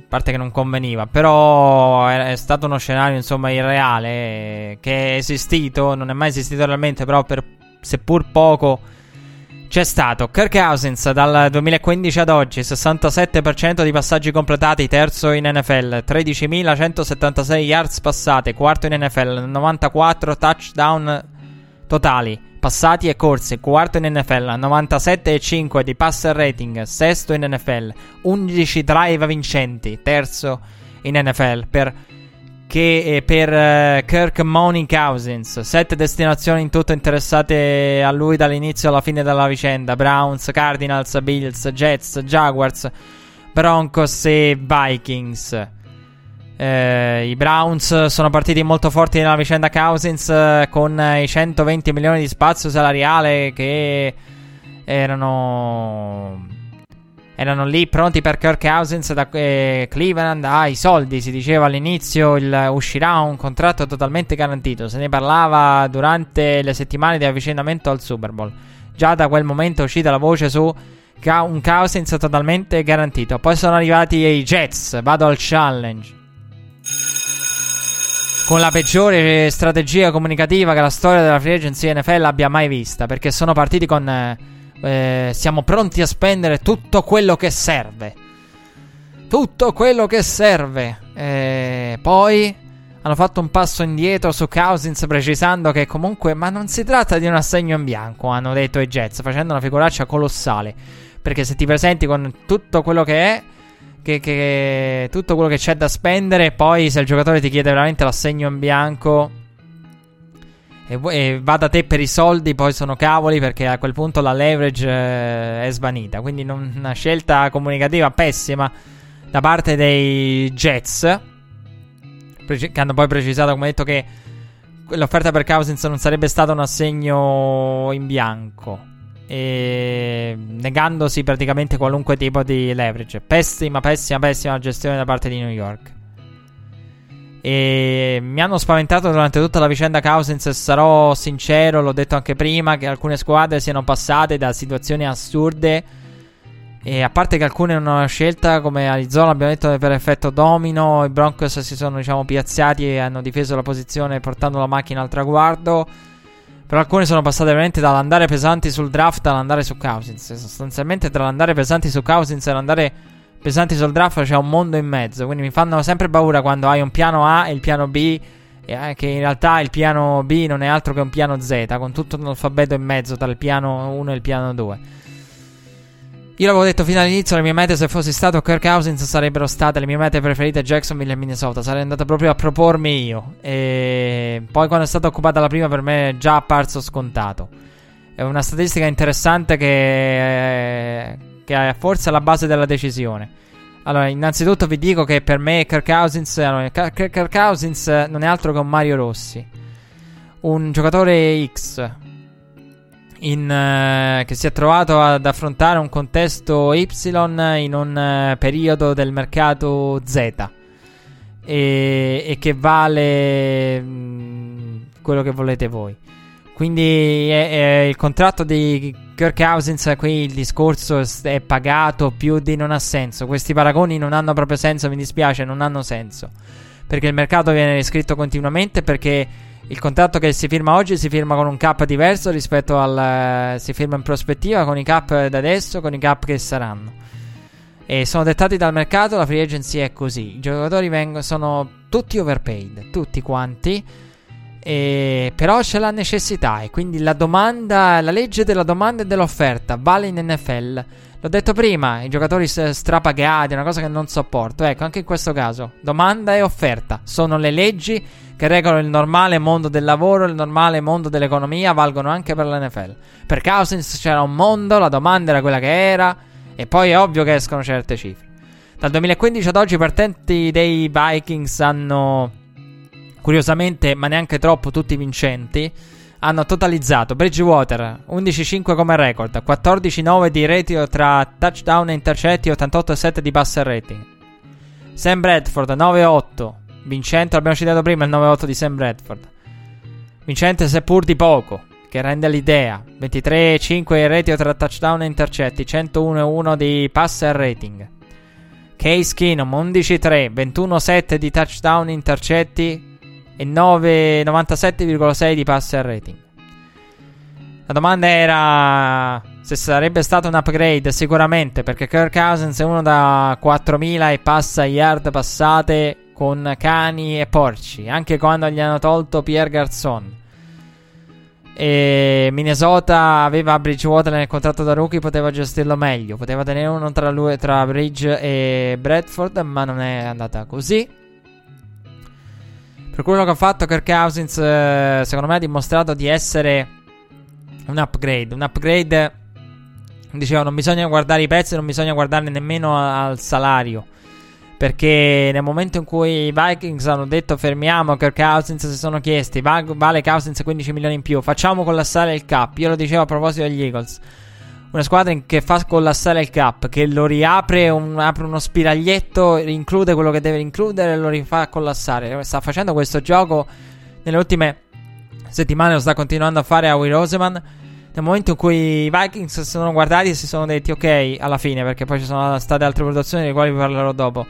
parte che non conveniva, però è, è, stato uno scenario insomma irreale che è esistito, non è mai esistito realmente, però per seppur poco c'è stato. Kirk Cousins dal 2015 ad oggi, 67% di passaggi completati, terzo in NFL, 13.176 yards passate, quarto in NFL, 94 touchdown totali. Passati e corsi, quarto in NFL, 97,5 di passer rating, sesto in NFL, 11 drive vincenti, terzo in NFL per, che, eh, per uh, Kirk Cousins, sette destinazioni in tutto interessate a lui dall'inizio alla fine della vicenda, Browns, Cardinals, Bills, Jets, Jaguars, Broncos e Vikings. Eh, I Browns sono partiti molto forti nella vicenda Cousins eh, con i 120 milioni di spazio salariale che erano, erano lì pronti per Kirk Cousins da eh, Cleveland. Ah, i soldi si diceva all'inizio il, uscirà un contratto totalmente garantito. Se ne parlava durante le settimane di avvicinamento al Super Bowl. Già da quel momento è uscita la voce su un Cousins totalmente garantito. Poi sono arrivati i Jets. Vado al challenge con la peggiore strategia comunicativa che la storia della free agency NFL abbia mai vista. Perché sono partiti con. Eh, eh, siamo pronti a spendere tutto quello che serve. Tutto quello che serve. E poi hanno fatto un passo indietro su Cousins precisando che comunque. Ma non si tratta di un assegno in bianco, hanno detto i Jets, facendo una figuraccia colossale. Perché se ti presenti con tutto quello che è che, che tutto quello che c'è da spendere. Poi, se il giocatore ti chiede veramente l'assegno in bianco e, e va da te per i soldi, poi sono cavoli perché a quel punto la leverage eh, è svanita. Quindi, non, una scelta comunicativa pessima da parte dei Jets. Che hanno poi precisato, come detto, che l'offerta per Cousins non sarebbe stata un assegno in bianco negandosi praticamente qualunque tipo di leverage. Pessima, pessima, pessima gestione da parte di New York. E mi hanno spaventato durante tutta la vicenda Cousins. Sarò sincero, l'ho detto anche prima, che alcune squadre siano passate da situazioni assurde. E a parte che alcune non hanno scelta, come Arizona abbiamo detto per effetto domino, i Broncos si sono diciamo piazzati e hanno difeso la posizione portando la macchina al traguardo. Però alcune sono passate veramente dall'andare pesanti sul draft all'andare su Cousins. Sostanzialmente tra l'andare pesanti su Cousins e l'andare pesanti sul draft c'è un mondo in mezzo. Quindi mi fanno sempre paura quando hai un piano A e il piano B. E che in realtà il piano B non è altro che un piano Z, con tutto un alfabeto in mezzo tra il piano 1 e il piano 2. Io l'avevo detto fino all'inizio, le mie mete se fossi stato Kirk Cousins sarebbero state le mie mete preferite Jacksonville e Minnesota. Sarei andato proprio a propormi io. E poi quando è stata occupata la prima per me è già apparso scontato. È una statistica interessante che, che è forse alla base della decisione. Allora, innanzitutto vi dico che per me Kirk Cousins, allora, Kirk Cousins non è altro che un Mario Rossi. Un giocatore X in, uh, che si è trovato ad affrontare un contesto Y in un uh, periodo del mercato Z e, e che vale mh, mm, quello che volete voi. Quindi è, è il contratto di Kirk qui il discorso è pagato più di non ha senso. Questi paragoni non hanno proprio senso, mi dispiace, non hanno senso. Perché il mercato viene riscritto continuamente perché il contratto che si firma oggi si firma con un cap diverso rispetto al. si firma in prospettiva con i cap da adesso, con i cap che saranno. E sono dettati dal mercato, la free agency è così. I giocatori vengono, sono tutti overpaid, tutti quanti. E, però c'è la necessità e quindi la domanda, la legge della domanda e dell'offerta vale in NFL. L'ho detto prima, i giocatori strapagati, è una cosa che non sopporto. Ecco, anche in questo caso, domanda e offerta sono le leggi che regolano il normale mondo del lavoro, il normale mondo dell'economia, valgono anche per l'NFL. Per Cousins c'era un mondo, la domanda era quella che era, e poi è ovvio che escono certe cifre. Dal 2015 ad oggi i partenti dei Vikings hanno, curiosamente, ma neanche troppo, tutti vincenti, hanno totalizzato Bridgewater 11-5 come record, 14-9 di ratio tra touchdown e intercetti e 88-7 di passer rating. Sam Bradford 9-8, Vincente, l'abbiamo citato prima, il 9-8 di Sam Bradford. Vincente seppur di poco, che rende l'idea. 23-5 ratio tra touchdown e intercetti, 101-1 di passer rating. Case Keenum 11-3, 21-7 di touchdown intercetti e 97,6 di passer rating. La domanda era se sarebbe stato un upgrade, sicuramente, perché Kirk Cousins è uno da 4.000 e passa yard passate con cani e porci, anche quando gli hanno tolto Pierre Garçon. E Minnesota aveva Bridgewater nel contratto da rookie, poteva gestirlo meglio. Poteva tenere uno tra, lui, tra Bridge e Bradford, ma non è andata così. Per quello che ha fatto, Kirk Cousins, eh, secondo me, ha dimostrato di essere un upgrade. Un upgrade, dicevo, non bisogna guardare i pezzi, non bisogna guardarne nemmeno al salario. Perché nel momento in cui i Vikings hanno detto fermiamo Kirk Cousins si sono chiesti vale Cousins 15 milioni in più, facciamo collassare il cap. Io lo dicevo a proposito degli Eagles. Una squadra che fa collassare il cap, che lo riapre, un, apre uno spiraglietto, include quello che deve includere e lo rifà collassare. Sta facendo questo gioco nelle ultime settimane, lo sta continuando a fare a Will Roseman. Nel momento in cui i Vikings si sono guardati e si sono detti ok alla fine, perché poi ci sono state altre produzioni di quali vi parlerò dopo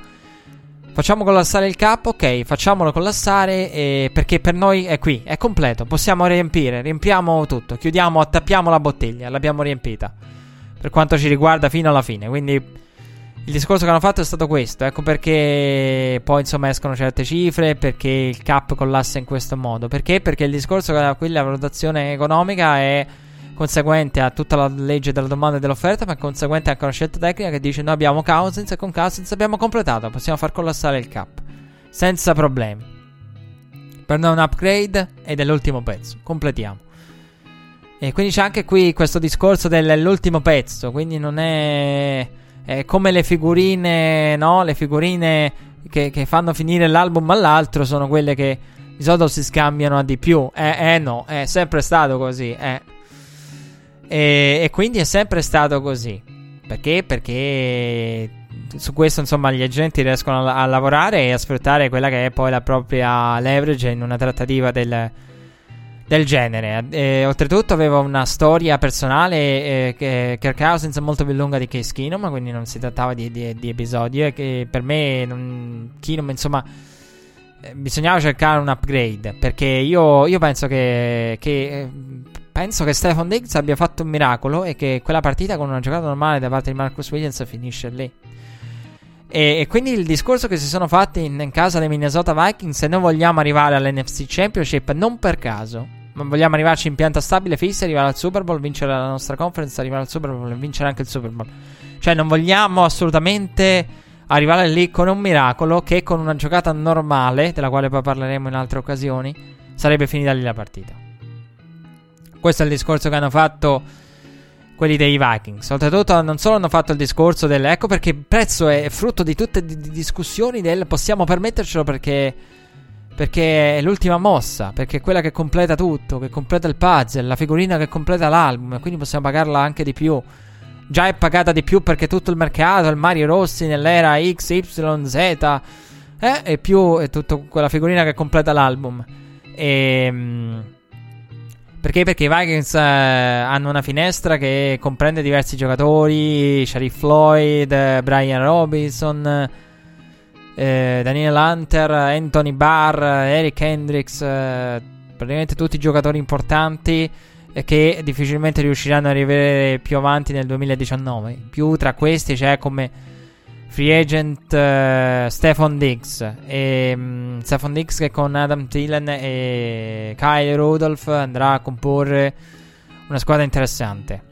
Facciamo collassare il capo, ok, facciamolo collassare eh, perché per noi è qui, è completo, possiamo riempire, riempiamo tutto, chiudiamo, attappiamo la bottiglia, l'abbiamo riempita. Per quanto ci riguarda fino alla fine, quindi il discorso che hanno fatto è stato questo, ecco perché poi insomma escono certe cifre, perché il cap collassa in questo modo, perché? Perché il discorso che qui la valutazione economica è conseguente a tutta la legge della domanda e dell'offerta, ma conseguente anche a una scelta tecnica che dice noi abbiamo Cousins e con Cousins abbiamo completato, possiamo far collassare il cap senza problemi. Per noi un upgrade ed è l'ultimo pezzo, completiamo. E quindi c'è anche qui questo discorso dell'ultimo pezzo, quindi non è, è come le figurine, no? Le figurine che, che, fanno finire l'album all'altro sono quelle che di solito si scambiano a di più. Eh, eh no, è sempre stato così, eh. E, e quindi è sempre stato così. Perché? Perché su questo insomma gli agenti riescono a, a, lavorare e a sfruttare quella che è poi la propria leverage in una trattativa del, del genere. E, oltretutto aveva una storia personale eh, che Kirk Cousins è molto più lunga di Case Keenum, quindi non si trattava di, di, di episodi e che per me non, Keenum insomma eh, bisognava cercare un upgrade perché io, io penso che, che eh, penso che Stefan Diggs abbia fatto un miracolo e che quella partita con una giocata normale da parte di Marcus Williams finisce lì. E, e quindi il discorso che si sono fatti in, in casa dei Minnesota Vikings, se noi vogliamo arrivare all'NFC Championship, non per caso, ma vogliamo arrivarci in pianta stabile, fissa, arrivare al Super Bowl, vincere la nostra conference, arrivare al Super Bowl e vincere anche il Super Bowl. Cioè non vogliamo assolutamente arrivare lì con un miracolo che con una giocata normale, della quale poi parleremo in altre occasioni, sarebbe finita lì la partita. Questo è il discorso che hanno fatto quelli dei Vikings. Oltretutto, non solo hanno fatto il discorso del ecco perché il prezzo è frutto di tutte le discussioni del possiamo permettercelo perché. Perché è l'ultima mossa, perché è quella che completa tutto, che completa il puzzle, la figurina che completa l'album, quindi possiamo pagarla anche di più. Già è pagata di più perché tutto il mercato, il Mario Rossi nell'era X, Y, Z, eh, e più è tutta quella figurina che completa l'album. E. Perché? Perché i Vikings eh, hanno una finestra che comprende diversi giocatori: Sharif Floyd, eh, Brian Robinson, eh, Daniel Hunter, Anthony Barr, Eric Hendricks. Eh, praticamente tutti giocatori importanti che difficilmente riusciranno a arrivare più avanti nel 2019. Più tra questi c'è come free agent uh, Stefan Diggs. E um, Stefan Diggs che con Adam Thielen e Kyle Rudolph andrà a comporre una squadra interessante.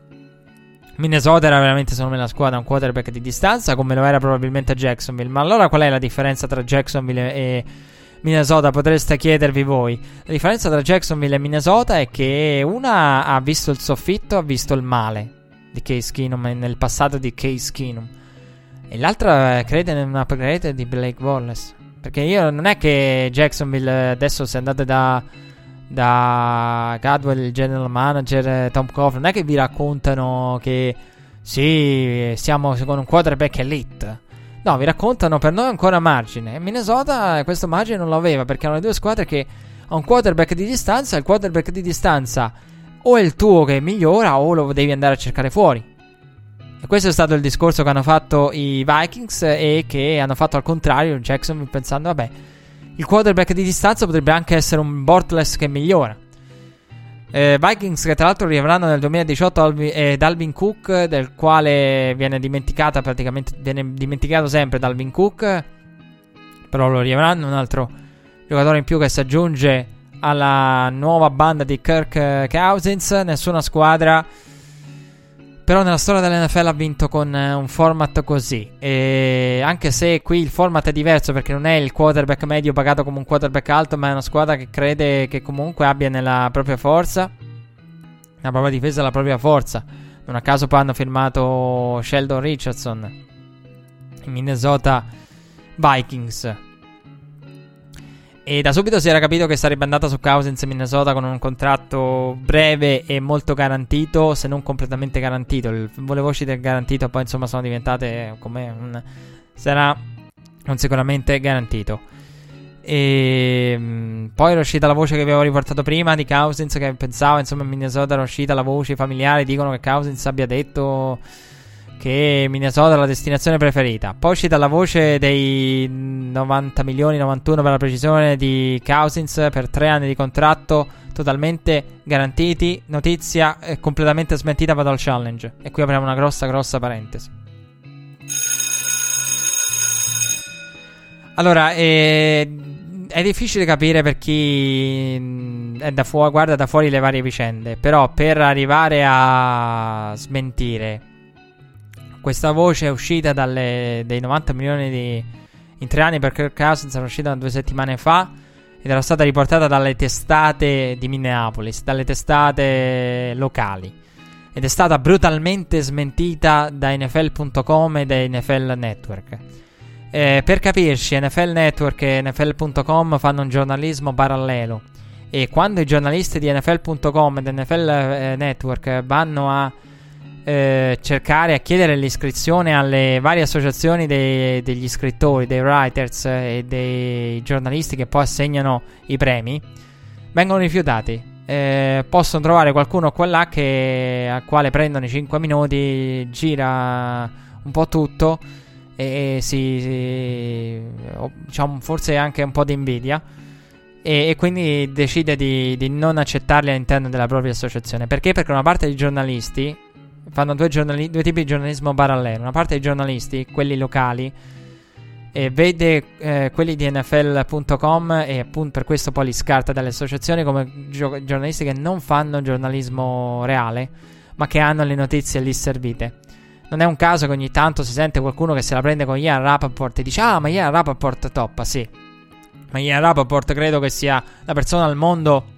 Minnesota era veramente secondo me la squadra un quarterback di distanza come lo era probabilmente Jacksonville. Ma allora qual è la differenza tra Jacksonville e Minnesota potreste chiedervi voi? La differenza tra Jacksonville e Minnesota è che una ha visto il soffitto ha visto il male di Case Keenum nel passato di Case Keenum e l'altra crede in una upgrade di Blake Wallace. Perché io non è che Jacksonville adesso se andate da, da Gadwell, il general manager, Tom Coughlin, non è che vi raccontano che sì, siamo con un quarterback elite. No, vi raccontano per noi ancora margine. E Minnesota questo margine non lo aveva perché erano le due squadre che ha un quarterback di distanza. Il quarterback di distanza o è il tuo che migliora o lo devi andare a cercare fuori. E questo è stato il discorso che hanno fatto i Vikings e che hanno fatto al contrario Jackson pensando, vabbè, il quarterback di distanza potrebbe anche essere un Bortless che migliora. Eh, Vikings che tra l'altro riaveranno nel 2018 Alvin, eh, Dalvin Cook, del quale viene dimenticata praticamente, viene dimenticato sempre Dalvin Cook, però lo riaveranno un altro giocatore in più che si aggiunge alla nuova banda di Kirk Cousins. Nessuna squadra però nella storia dell'NFL ha vinto con eh, un format così. E anche se qui il format è diverso perché non è il quarterback medio pagato come un quarterback alto, ma è una squadra che crede che comunque abbia nella propria forza, la propria difesa, la propria forza. Non a caso poi hanno firmato Sheldon Richardson in Minnesota Vikings. E da subito si era capito che sarebbe andata su Cousins Minnesota con un contratto breve e molto garantito, se non completamente garantito. Le voci del garantito poi insomma sono diventate come un... sarà un sicuramente garantito. E mh, poi era uscita la voce che avevo riportato prima di Cousins che pensava insomma in Minnesota era uscita la voce, i familiari dicono che Cousins abbia detto che Minnesota è la destinazione preferita. Poi uscita la voce dei 90 milioni, 91 per la precisione di Cousins per tre anni di contratto totalmente garantiti. Notizia è completamente smentita vado al challenge. E qui apriamo una grossa, grossa parentesi. Allora, eh, è difficile capire per chi è da fu- guarda da fuori le varie vicende. Però per arrivare a smentire questa voce è uscita dalle, dai 90 milioni di, in tre anni per Kirk Cousins, era uscita due settimane fa ed era stata riportata dalle testate di Minneapolis, dalle testate locali. Ed è stata brutalmente smentita da NFL.com e da NFL Network. Eh, per capirci, NFL Network e NFL.com fanno un giornalismo parallelo. E quando i giornalisti di NFL.com e NFL eh, Network vanno a eh, cercare a chiedere l'iscrizione alle varie associazioni dei, degli scrittori, dei writers e dei giornalisti che poi assegnano i premi, vengono rifiutati. Eh, possono trovare qualcuno qua là che, al quale prendono i 5 minuti, gira un po' tutto e, e si, si diciamo, forse anche un po' di invidia. E, e, quindi decide di, di, non accettarli all'interno della propria associazione. Perché? Perché una parte dei giornalisti fanno due, giornali- due, tipi di giornalismo parallelo. Una parte dei giornalisti, quelli locali, e vede eh, quelli di NFL.com e appunto per questo poi li scarta dalle associazioni come gio- giornalisti che non fanno giornalismo reale, ma che hanno le notizie lì servite. Non è un caso che ogni tanto si sente qualcuno che se la prende con Ian Rappaport e dice Ah, ma Ian Rappaport toppa, sì. Ma Ian Rappaport credo che sia la persona al mondo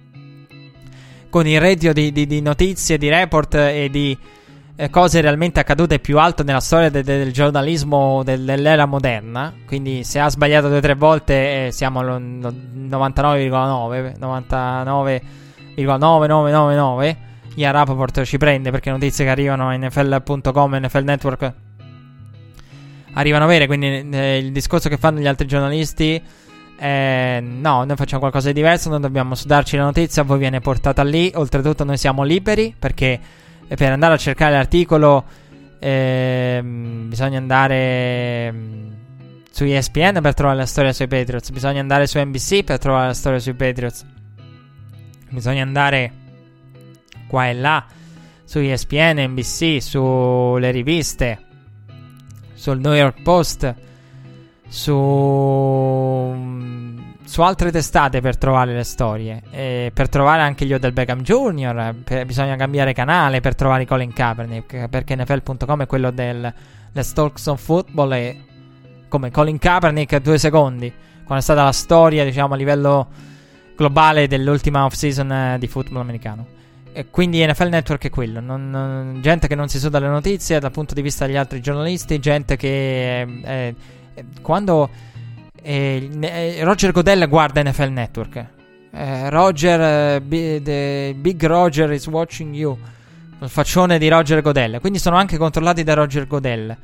con il reddito di, di, di notizie, di report e di cose realmente accadute più alto nella storia de- de- del giornalismo del- dell'era moderna. Quindi se ha sbagliato due o tre volte eh, siamo al 99,9, 99,9999. Ian Rapoport ci prende perché notizie che arrivano a NFL.com NFL Network arrivano vere. Quindi eh, il discorso che fanno gli altri giornalisti eh, no, noi facciamo qualcosa di diverso, non dobbiamo sudarci la notizia, voi viene portata lì, oltretutto noi siamo liberi perché e per andare a cercare l'articolo ehm, bisogna andare mh, su ESPN per trovare la storia sui Patriots. Bisogna andare su NBC per trovare la storia sui Patriots. Bisogna andare qua e là su ESPN, NBC, sulle riviste, sul New York Post, su su altre testate per trovare le storie. E per trovare anche gli Odell Beckham Jr. Per, bisogna cambiare canale per trovare Colin Kaepernick. Perché NFL.com è quello del Let's Talk Some Football. E come Colin Kaepernick, due secondi. Quando è stata la storia, diciamo, a livello globale dell'ultima off-season eh, di football americano. E quindi NFL Network è quello. Non, non, gente che non si suda le notizie dal punto di vista degli altri giornalisti. Gente che. Eh, eh, quando e, Roger Godell guarda NFL Network. Eh, Roger, uh, Big Roger is watching you. Il faccione di Roger Godell. Quindi sono anche controllati da Roger Godell.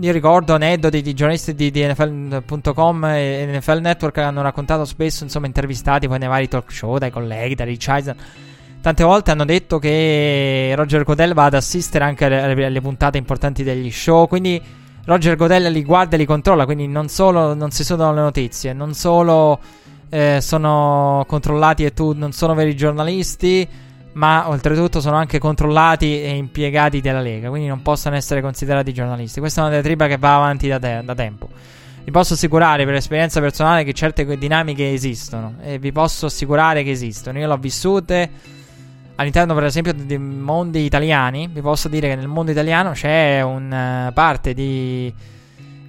Io ricordo aneddoti di giornalisti di, di NFL.com e NFL Network hanno raccontato spesso, insomma, intervistati poi nei vari talk show dai colleghi, da Rich. Tante volte hanno detto che Roger Godell va ad assistere anche alle, alle puntate importanti degli show. Quindi Roger Godella li guarda e li controlla, quindi non solo non si sudano le notizie, non solo eh, sono controllati e tu non sono veri giornalisti, ma oltretutto sono anche controllati e impiegati della Lega, quindi non possono essere considerati giornalisti. Questa è una diatriba che va avanti da, te- da tempo. vi posso assicurare per esperienza personale che certe dinamiche esistono e vi posso assicurare che esistono. Io l'ho vissute all'interno, per esempio, dei mondi italiani. Vi posso dire che nel mondo italiano c'è una parte di.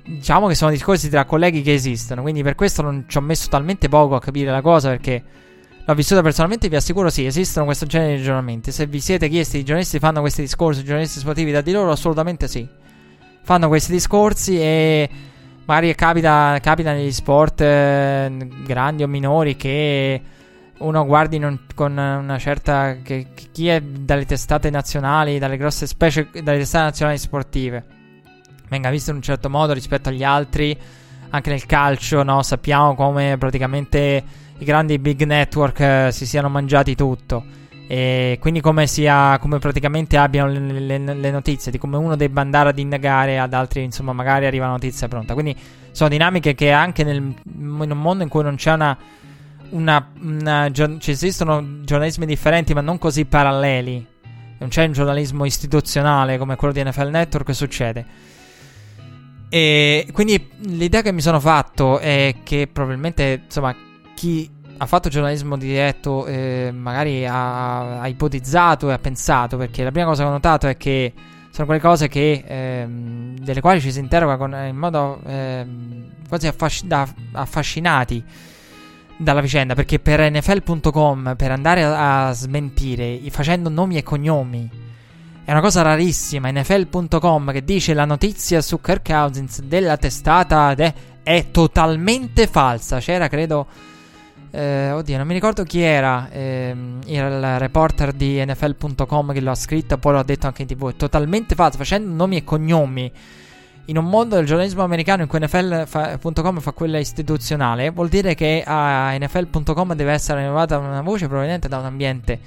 Diciamo che sono discorsi tra colleghi che esistono. Quindi per questo non ci ho messo talmente poco a capire la cosa perché. L'ho vissuta personalmente, vi assicuro sì, esistono questo genere di ragionamenti. Se vi siete chiesti, i giornalisti fanno questi discorsi, i giornalisti sportivi da di loro, assolutamente sì. Fanno questi discorsi e magari capita, capita negli sport eh, grandi o minori che uno guardi non, con una certa. Che, chi è dalle testate nazionali, dalle grosse specie, dalle testate nazionali sportive, venga visto in un certo modo rispetto agli altri. Anche nel calcio, no? Sappiamo come praticamente i grandi big network eh, si siano mangiati tutto. E quindi come sia come praticamente abbiano le, le, le, notizie di come uno debba andare ad indagare ad altri insomma magari arriva la notizia pronta quindi sono dinamiche che anche nel, in un mondo in cui non c'è una, una, una ci esistono giornalismi differenti ma non così paralleli. Non c'è un giornalismo istituzionale come quello di NFL Network succede. E quindi l'idea che mi sono fatto è che probabilmente insomma chi ha fatto giornalismo diretto, eh, magari ha, ha, ipotizzato e ha pensato, perché la prima cosa che ho notato è che sono quelle cose che, ehm, delle quali ci si interroga con, in modo ehm, quasi affasc- da, affascinati dalla vicenda, perché per NFL.com, per andare a, a smentire facendo nomi e cognomi, è una cosa rarissima. NFL.com che dice la notizia su Kirk Cousins della testata de- è totalmente falsa. C'era, credo eh, oddio, non mi ricordo chi era. Ehm, era il reporter di NFL.com che lo ha scritto, poi l'ha detto anche in tv. È totalmente falso, facendo nomi e cognomi. In un mondo del giornalismo americano in cui NFL.com fa quella istituzionale, vuol dire che a NFL.com deve essere elevata una voce proveniente da un ambiente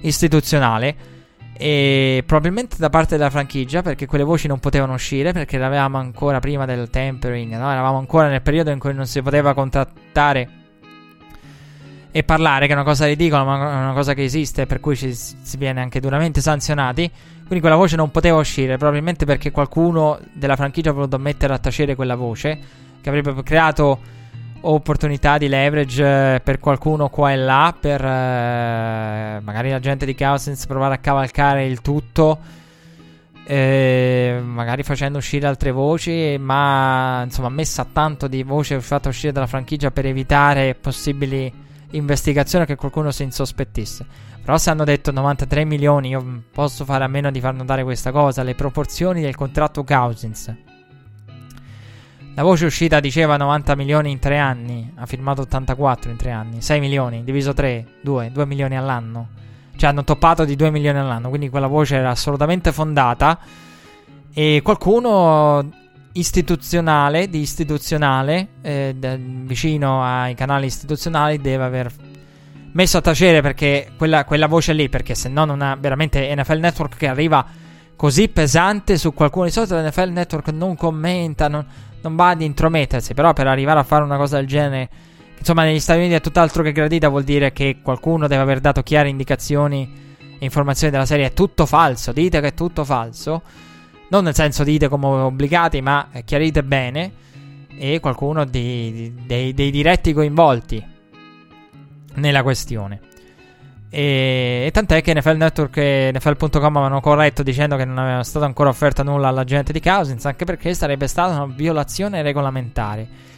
istituzionale. E probabilmente da parte della franchigia, perché quelle voci non potevano uscire, perché l'avevamo ancora prima del tempering, no? Eravamo ancora nel periodo in cui non si poteva contrattare e parlare, che è una cosa ridicola, ma è una cosa che esiste, per cui ci, si viene anche duramente sanzionati. Quindi quella voce non poteva uscire, probabilmente perché qualcuno della franchigia ha voluto mettere a tacere quella voce, che avrebbe creato opportunità di leverage eh, per qualcuno qua e là, per eh, magari la gente di Cousins provare a cavalcare il tutto. Eh, magari facendo uscire altre voci, ma insomma, messa tanto di voci fatta uscire dalla franchigia per evitare possibili investigazione che qualcuno si insospettisse. Però se hanno detto 93 milioni, io posso fare a meno di far notare questa cosa, le proporzioni del contratto Cousins. La voce uscita diceva 90 milioni in 3 anni, ha firmato 84 in 3 anni, 6 milioni, diviso 3, 2, 2 milioni all'anno. Cioè hanno toppato di 2 milioni all'anno, quindi quella voce era assolutamente fondata. E qualcuno istituzionale, di istituzionale, eh, de, vicino ai canali istituzionali, deve aver messo a tacere perché quella, quella voce lì, perché se no non ha veramente NFL Network che arriva così pesante su qualcuno. Di solito NFL Network non commenta, non, non va ad intromettersi, però per arrivare a fare una cosa del genere, insomma negli Stati Uniti è tutt'altro che gradita, vuol dire che qualcuno deve aver dato chiare indicazioni e informazioni della serie è tutto falso, dite che è tutto falso non nel senso dite come obbligati, ma chiarite bene, e qualcuno di, dei, dei, diretti coinvolti nella questione. E, e, tant'è che NFL Network e NFL.com avevano corretto dicendo che non aveva stato ancora offerta nulla alla gente di Cousins, anche perché sarebbe stata una violazione regolamentare.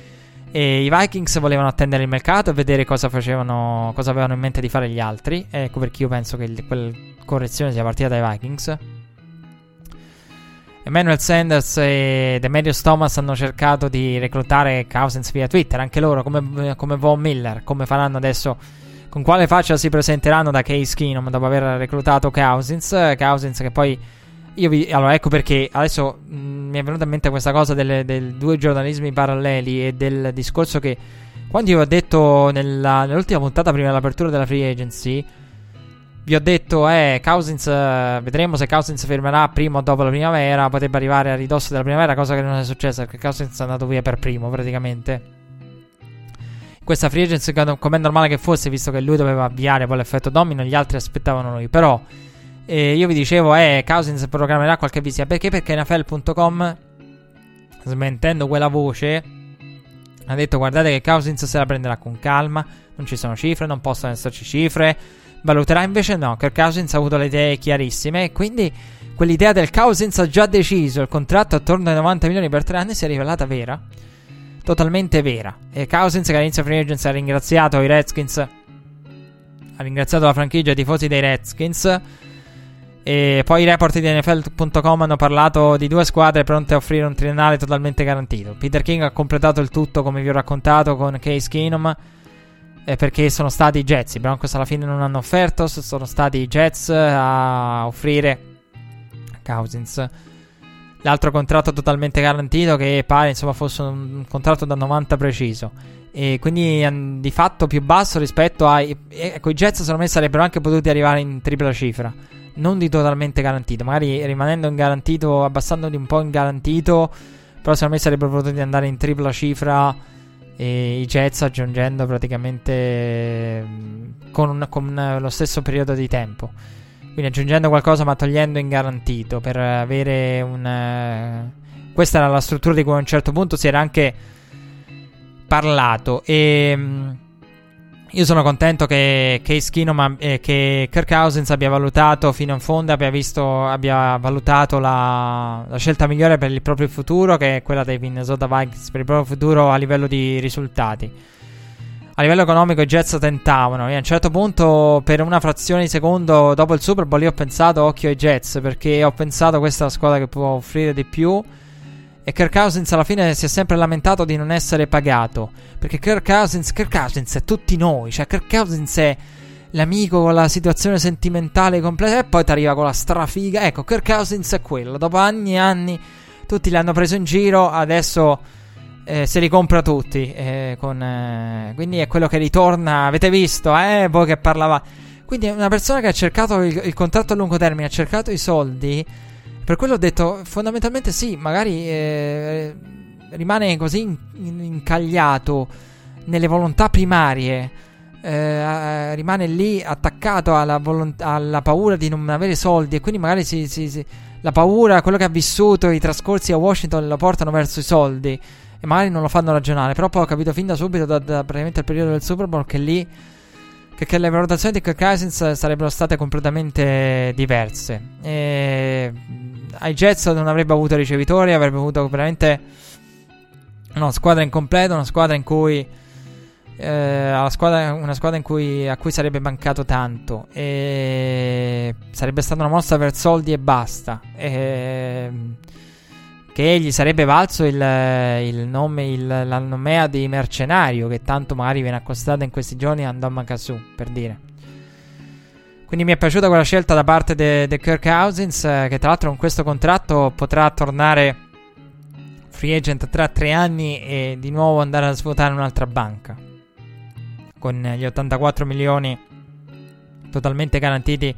E i Vikings volevano attendere il mercato e vedere cosa facevano, cosa avevano in mente di fare gli altri. Ecco perché io penso che quella correzione sia partita dai Vikings. Emmanuel Sanders e Demarius Thomas hanno cercato di reclutare Cousins via Twitter, anche loro come, come Von Miller, come faranno adesso, con quale faccia si presenteranno da Case Keenum dopo aver reclutato Cousins, Cousins che poi io vi, allora ecco perché adesso mh, mm, mi è venuta in mente questa cosa delle, del due giornalismi paralleli e del discorso che quando io ho detto nella, nell'ultima puntata prima dell'apertura della free agency vi ho detto, eh, Cousins, eh, vedremo se Cousins fermerà prima o dopo la primavera. Potrebbe arrivare a ridosso della primavera, cosa che non è successa perché Cousins è andato via per primo, praticamente. Questa free agency, come è normale che fosse, visto che lui doveva avviare poi l'effetto domino, gli altri aspettavano lui. Però, eh, io vi dicevo, eh, Cousins programmerà qualche visita. Perché? Perché NFL.com, smentendo quella voce, Ha detto guardate che Cousins se la prenderà con calma, non ci sono cifre, non possono esserci cifre. Valuterà invece no, Kirk Cousins ha avuto le idee chiarissime e quindi quell'idea del Cousins ha già deciso, il contratto attorno ai 90 milioni per tre anni si è rivelata vera. Totalmente vera. E Cousins che all'inizio free agency ha ringraziato i Redskins, ha ringraziato la franchigia e i tifosi dei Redskins e poi i report di NFL.com hanno parlato di due squadre pronte a offrire un triennale totalmente garantito. Peter King ha completato il tutto, come vi ho raccontato, con Case Keenum. Eh, perché sono stati i Jets. I Broncos alla fine non hanno offerto. Sono stati i Jets a offrire Cousins. L'altro contratto totalmente garantito che pare insomma fosse un contratto da 90 preciso. E quindi di fatto più basso rispetto ai. Ecco, i Jets secondo me sarebbero anche potuti arrivare in tripla cifra non di totalmente garantito, magari rimanendo in garantito, abbassandoli un po' in garantito, però secondo me sarebbero potuti andare in tripla cifra e i Jets aggiungendo praticamente mm, con, con, lo stesso periodo di tempo. Quindi aggiungendo qualcosa ma togliendo in garantito per avere un... Questa era la struttura di cui a un certo punto si era anche parlato e... Io sono contento che Case Keenum eh, che Kirk Cousins abbia valutato fino in fondo, abbia, visto, abbia valutato la, la, scelta migliore per il proprio futuro, che è quella dei Minnesota Vikings per il proprio futuro a livello di risultati. A livello economico i Jets tentavano e a un certo punto per una frazione di secondo dopo il Super Bowl io ho pensato occhio ai Jets perché ho pensato questa è la squadra che può offrire di più e Kirk Cousins alla fine si è sempre lamentato di non essere pagato. Perché Kirk Cousins, Kirk Cousins è tutti noi. Cioè, Kirk Cousins è l'amico con la situazione sentimentale completa. E poi ti arriva con la strafiga. Ecco, Kirk Cousins è quello. Dopo anni e anni, tutti l'hanno preso in giro. Adesso eh, se li compra tutti. Eh, con, eh, quindi è quello che ritorna. Avete visto, eh? Voi che parlava. Quindi è una persona che ha cercato il, il contratto a lungo termine, ha cercato i soldi per quello ho detto, fondamentalmente sì, magari eh, rimane così in, in, incagliato nelle volontà primarie, eh, rimane lì attaccato alla, volontà, alla, paura di non avere soldi e quindi magari si, si, si, la paura, quello che ha vissuto, i trascorsi a Washington lo portano verso i soldi e magari non lo fanno ragionare, però poi ho capito fin da subito, da, da praticamente il periodo del Super Bowl, che lì che, le valutazioni di Kirk Cousins sarebbero state completamente diverse. E ai Jets non avrebbe avuto ricevitori, avrebbe avuto veramente una squadra incompleta, una squadra in cui eh, squadra, una squadra cui, a cui sarebbe mancato tanto e sarebbe stata una mossa per soldi e basta e, che gli sarebbe valso il, il nome il, la nomea di mercenario che tanto magari viene accostata in questi giorni a Ndamma Kasu per dire quindi mi è piaciuta quella scelta da parte di Kirk Cousins, eh, che tra l'altro con questo contratto potrà tornare free agent tra tre anni e di nuovo andare a svuotare un'altra banca. Con gli 84 milioni totalmente garantiti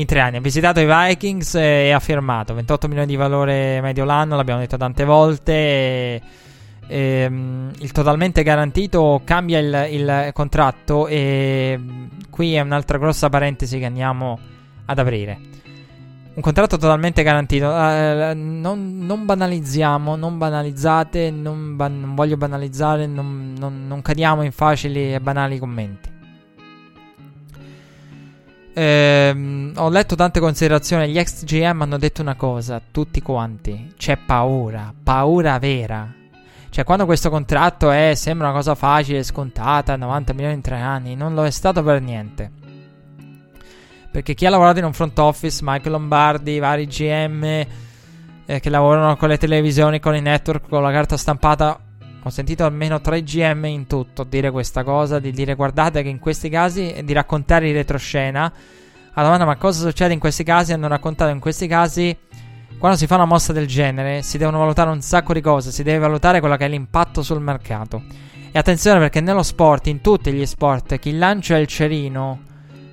in tre anni. Ha visitato i Vikings e ha firmato 28 milioni di valore medio l'anno, l'abbiamo detto tante volte. E ehm, il totalmente garantito cambia il, il, contratto e qui è un'altra grossa parentesi che andiamo ad aprire. Un contratto totalmente garantito. Uh, non, non, banalizziamo, non banalizzate, non, ban- non voglio banalizzare, non, non, cadiamo in facili e banali commenti. Eh, ho letto tante considerazioni. Gli ex GM hanno detto una cosa, tutti quanti. C'è paura, paura vera. Cioè, quando questo contratto è, sembra una cosa facile, scontata, 90 milioni in tre anni, non lo è stato per niente. Perché chi ha lavorato in un front office, Michael Lombardi, vari GM eh, che lavorano con le televisioni, con i network, con la carta stampata, ho sentito almeno 3 GM in tutto dire questa cosa, di dire guardate che in questi casi, di raccontare in retroscena. La domanda ma cosa succede in questi casi? Hanno raccontato in questi casi quando si fa una mossa del genere si devono valutare un sacco di cose, si deve valutare quello che è l'impatto sul mercato. E attenzione perché nello sport, in tutti gli sport, chi lancia il cerino,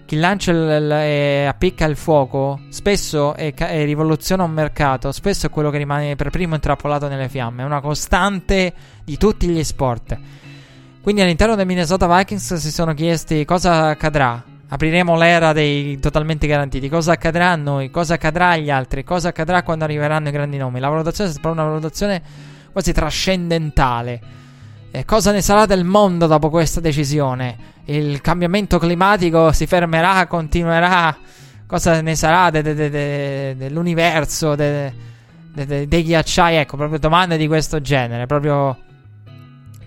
chi lancia il, e appicca il fuoco, spesso è, è rivoluziona un mercato, spesso è quello che rimane per primo intrappolato nelle fiamme. È una costante di tutti gli sport. Quindi all'interno dei Minnesota Vikings si sono chiesti cosa accadrà Apriremo l'era dei totalmente garantiti. Cosa accadrà a noi? Cosa accadrà agli altri? Cosa accadrà quando arriveranno i grandi nomi? La valutazione è stata una valutazione quasi trascendentale. Eh, cosa ne sarà del mondo dopo questa decisione? Il cambiamento climatico si fermerà, continuerà? Cosa ne sarà de, de, de, dell'universo, dei ghiacciai? Ecco, proprio domande di questo genere, proprio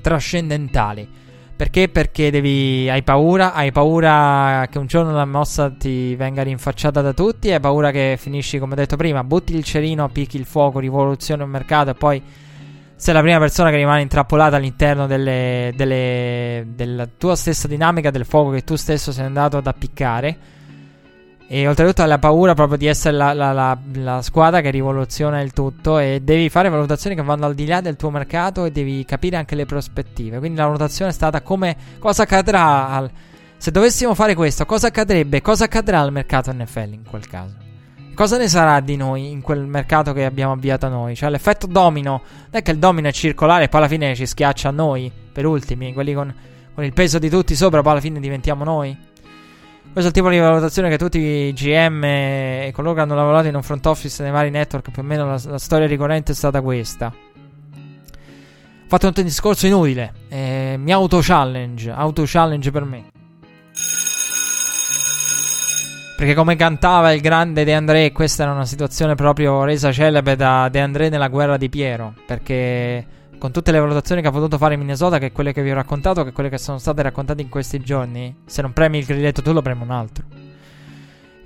trascendentali. Perché? Perché devi, hai paura, hai paura che un giorno la mossa ti venga rinfacciata da tutti, hai paura che finisci, come detto prima, butti il cerino, picchi il fuoco, rivoluzioni un mercato e poi sei la prima persona che rimane intrappolata all'interno delle, delle, della tua stessa dinamica del fuoco che tu stesso sei andato ad appiccare. E oltretutto hai la paura proprio di essere la, la, la, la, squadra che rivoluziona il tutto e devi fare valutazioni che vanno al di là del tuo mercato e devi capire anche le prospettive. Quindi la valutazione è stata come cosa accadrà al, se dovessimo fare questo, cosa accadrebbe, cosa accadrà al mercato NFL in quel caso cosa ne sarà di noi in quel mercato che abbiamo avviato noi? Cioè, l'effetto domino, non è che il domino è circolare e poi alla fine ci schiaccia a noi, per ultimi, quelli con, con il peso di tutti sopra, poi alla fine diventiamo noi? Questo è il tipo di valutazione che tutti i GM e coloro che hanno lavorato in un front office nei vari network, più o meno la, la storia ricorrente è stata questa. Ho fatto un discorso inutile. Eh, mi auto-challenge. Auto-challenge per me. Perché come cantava il grande De André, questa era una situazione proprio resa celebre da De André nella guerra di Piero. Perché con tutte le valutazioni che ha potuto fare in Minnesota, che quelle che vi ho raccontato, che quelle che sono state raccontate in questi giorni, se non premi il grilletto tu lo premi un altro.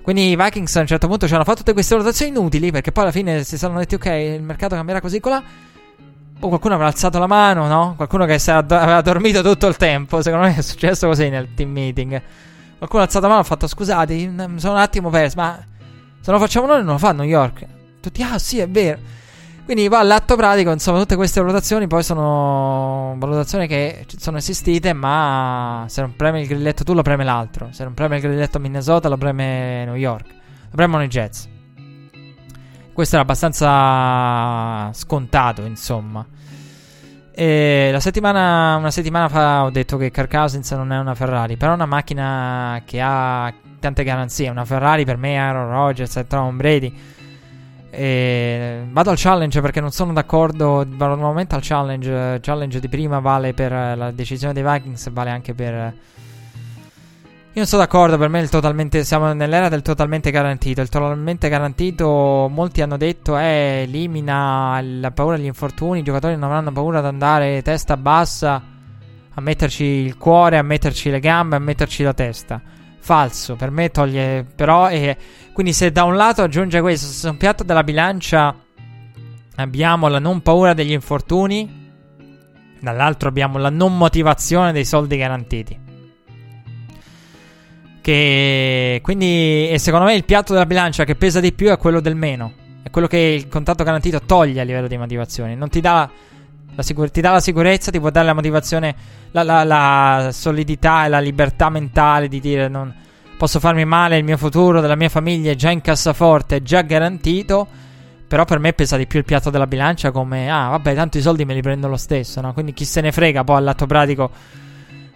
Quindi i Vikings a un certo punto ci hanno fatto tutte queste valutazioni inutili, perché poi alla fine si sono detti ok, il mercato cambierà così colà. Poi qualcuno avrà alzato la mano, no? Qualcuno che aveva dormito tutto il tempo. Secondo me è successo così nel team meeting. Qualcuno ha alzato la mano e ha fatto scusate, mi sono un attimo perso, ma se lo facciamo noi non lo fa a New York. Tutti, ah sì, è vero. Quindi va all'atto pratico, insomma, tutte queste valutazioni poi sono valutazioni che sono esistite, ma se non preme il grilletto tu lo preme l'altro. Se non preme il grilletto Minnesota lo preme New York. Lo premono i Jets. Questo era abbastanza scontato, insomma. E la settimana, una settimana fa ho detto che Car Cousins non è una Ferrari, però è una macchina che ha tante garanzie. Una Ferrari per me è Aaron Rodgers e Tom Brady. E vado al challenge perché non sono d'accordo. Vado nuovamente al challenge. Challenge di prima vale per la decisione dei Vikings, vale anche per io non sono d'accordo, per me il totalmente, siamo nell'era del totalmente garantito. Il totalmente garantito, molti hanno detto, eh, elimina la paura degli infortuni, i giocatori non avranno paura ad andare testa bassa, a metterci il cuore, a metterci le gambe, a metterci la testa. Falso, per me toglie, però, eh, quindi se da un lato aggiunge questo, se sul piatto della bilancia abbiamo la non paura degli infortuni, dall'altro abbiamo la non motivazione dei soldi garantiti. Che quindi, e secondo me, il piatto della bilancia che pesa di più è quello del meno. È quello che il contatto garantito toglie a livello di motivazione. Non ti dà la, sicur- ti dà la sicurezza, ti può dare la motivazione, la, la, la, solidità e la libertà mentale di dire non posso farmi male, il mio futuro della mia famiglia è già in cassaforte, è già garantito. Però per me pesa di più il piatto della bilancia come, ah vabbè, tanto i soldi me li prendo lo stesso, no? Quindi chi se ne frega poi all'atto pratico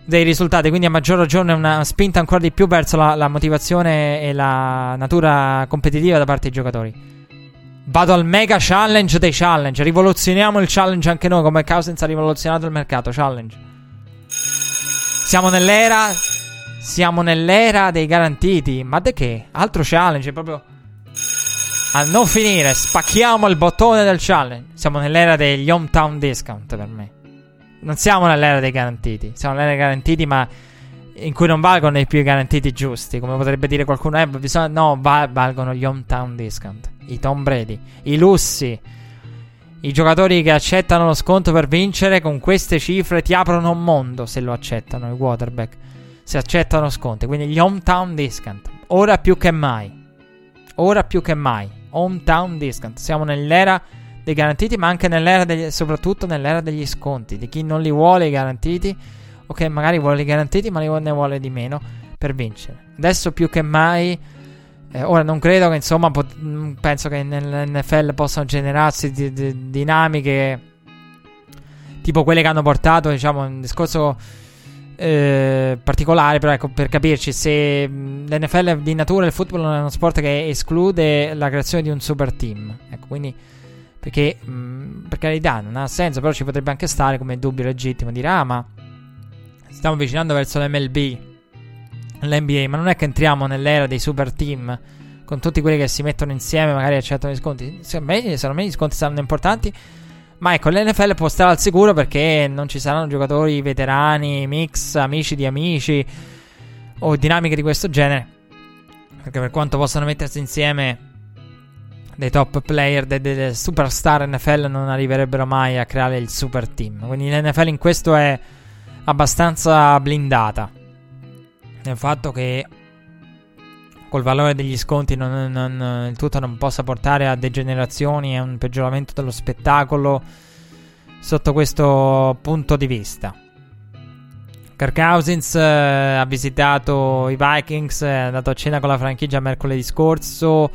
dei risultati. Quindi a maggior ragione una spinta ancora di più verso la, la motivazione e la natura competitiva da parte dei giocatori. Vado al mega challenge dei challenge. Rivoluzioniamo il challenge anche noi, come Cousins ha rivoluzionato il mercato. Challenge. Siamo nell'era. Siamo nell'era dei garantiti. Ma de che? Altro challenge, proprio. A non finire, spacchiamo il bottone del challenge. Siamo nell'era degli hometown discount per me non siamo nell'era dei garantiti. Siamo nell'era dei garantiti, ma in cui non valgono i più garantiti giusti. Come potrebbe dire qualcuno, eh, bisogna, no, val- valgono gli hometown discount. I Tom Brady, i Lussi. I giocatori che accettano lo sconto per vincere con queste cifre ti aprono un mondo se lo accettano i quarterback. Se accettano sconti. Quindi gli hometown discount. Ora più che mai. Ora più che mai. Hometown discount. Siamo nell'era dei garantiti, ma anche nell'era degli, soprattutto nell'era degli sconti, di chi non li vuole i garantiti, o che magari vuole i garantiti, ma ne vuole di meno per vincere. Adesso più che mai, eh, ora non credo che insomma, pot- mm, penso che nell'NFL possano generarsi di- di- dinamiche tipo quelle che hanno portato, diciamo, un discorso eh, particolare, però ecco, per capirci, se mm, l'NFL di natura il football è uno sport che esclude la creazione di un super team. Ecco, quindi Perché, mh, per carità, non ha senso, però ci potrebbe anche stare come dubbio legittimo dire, ah, ma stiamo avvicinando verso l'MLB, l'NBA, ma non è che entriamo nell'era dei super team con tutti quelli che si mettono insieme, magari accettano gli sconti. Secondo me gli sconti saranno importanti. Ma ecco, l'NFL può stare al sicuro perché non ci saranno giocatori veterani, mix, amici di amici o dinamiche di questo genere. Perché per quanto possano mettersi insieme dei top player, dei, dei superstar NFL, non arriverebbero mai a creare il super team. Quindi l'NFL in questo è abbastanza blindata. Nel fatto che col valore degli sconti non, non, il tutto non possa portare a degenerazioni e un peggioramento dello spettacolo sotto questo punto di vista. Kirk Cousins eh, ha visitato i Vikings, è andato a cena con la franchigia mercoledì scorso,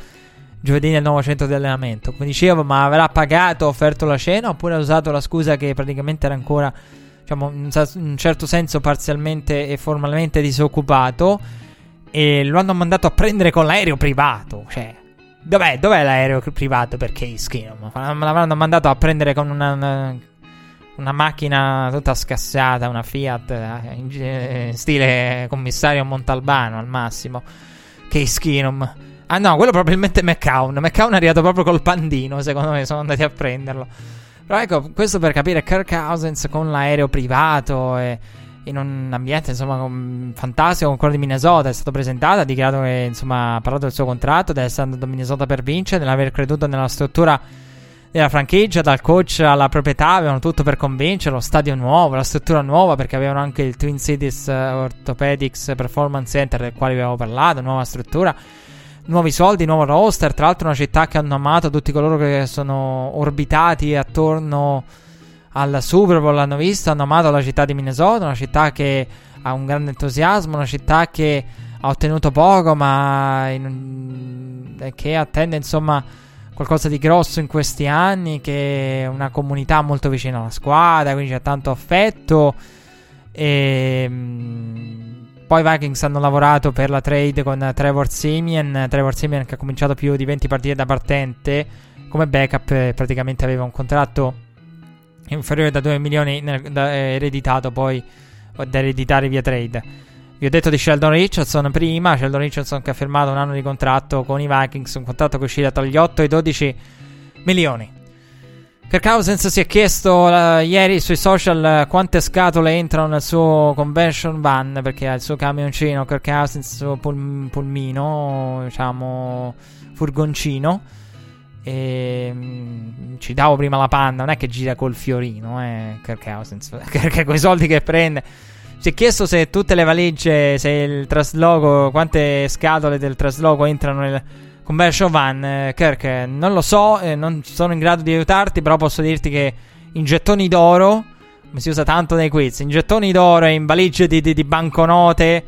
giovedì nel nuovo centro di allenamento. Come dicevo, ma avrà pagato, offerto la cena oppure ha usato la scusa che praticamente era ancora, diciamo, in un certo senso parzialmente e formalmente disoccupato? e lo hanno mandato a prendere con l'aereo privato. Cioè, dov'è, dov'è l'aereo privato per Case Keenum? L'avranno mandato a prendere con una, una, una macchina tutta scassata, una Fiat eh, in, in, stile commissario Montalbano al massimo. Case Keenum. Ah no, quello probabilmente McCown. McCown è arrivato proprio col pandino, secondo me, sono andati a prenderlo. Però ecco, questo per capire Kirk Cousins con l'aereo privato e in un ambiente insomma fantastico con quello di Minnesota è stato presentato ha dichiarato che insomma ha parlato del suo contratto di essere andato a Minnesota per vincere nell'aver creduto nella struttura della franchigia dal coach alla proprietà avevano tutto per convincere lo stadio nuovo la struttura nuova perché avevano anche il Twin Cities Orthopedics Performance Center del quale avevamo parlato nuova struttura nuovi soldi, nuovo roster tra l'altro una città che hanno amato tutti coloro che sono orbitati attorno al Super Bowl l'hanno visto, hanno amato la città di Minnesota, una città che ha un grande entusiasmo, una città che ha ottenuto poco, ma in, che attende insomma qualcosa di grosso in questi anni, che è una comunità molto vicina alla squadra, quindi c'è tanto affetto. E mm, poi i Vikings hanno lavorato per la trade con Trevor Simeon, Trevor Simeon che ha cominciato più di 20 partite da partente come backup, praticamente aveva un contratto inferiore da 2 milioni da, eh, ereditato poi da ereditare via trade. Vi ho detto di Sheldon Richardson prima, Sheldon Richardson che ha firmato un anno di contratto con i Vikings, un contratto che uscirà tra gli 8 e i 12 milioni. Kirk si è chiesto uh, ieri sui social uh, quante scatole entrano nel suo convention van perché ha il suo camioncino Kirk Cousins, il suo pul- pulmino, diciamo furgoncino e, mm, ci davo prima la panna, non è che gira col fiorino, eh, Kirk Cousins, perché con i soldi che prende. Si è chiesto se tutte le valigie, se il trasloco, quante scatole del trasloco entrano nel conversion van. Eh, Kirk, non lo so, eh, non sono in grado di aiutarti, però posso dirti che in gettoni d'oro, come si usa tanto nei quiz, in gettoni d'oro e in valigie di, di, di banconote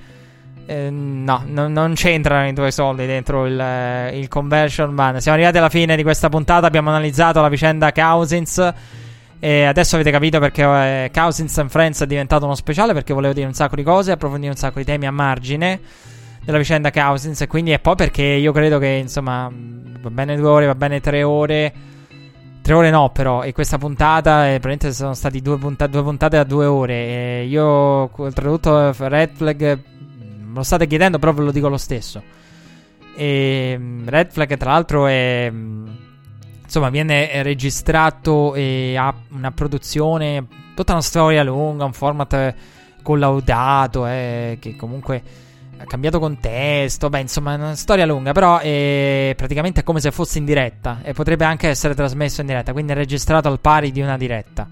eh, no, no, non c'entrano i tuoi soldi dentro il, eh, il, conversion ban. Siamo arrivati alla fine di questa puntata. Abbiamo analizzato la vicenda Cousins. E adesso avete capito perché eh, Cousins and Friends è diventato uno speciale. Perché volevo dire un sacco di cose, approfondire un sacco di temi a margine della vicenda Cousins. Quindi è poi perché io credo che insomma va bene due ore, va bene tre ore. Tre ore no, però. E questa puntata, eh, praticamente sono stati due, punta- due puntate da due ore. E io, oltretutto, Red Flag me lo state chiedendo, però ve lo dico lo stesso. E mm, Red Flag, tra l'altro, è. Mm, insomma, viene registrato e ha una produzione. Tutta una storia lunga, un format collaudato, eh, che comunque cambiato contesto. Beh, insomma, è una storia lunga, però è praticamente come se fosse in diretta. E potrebbe anche essere trasmesso in diretta, quindi è registrato al pari di una diretta.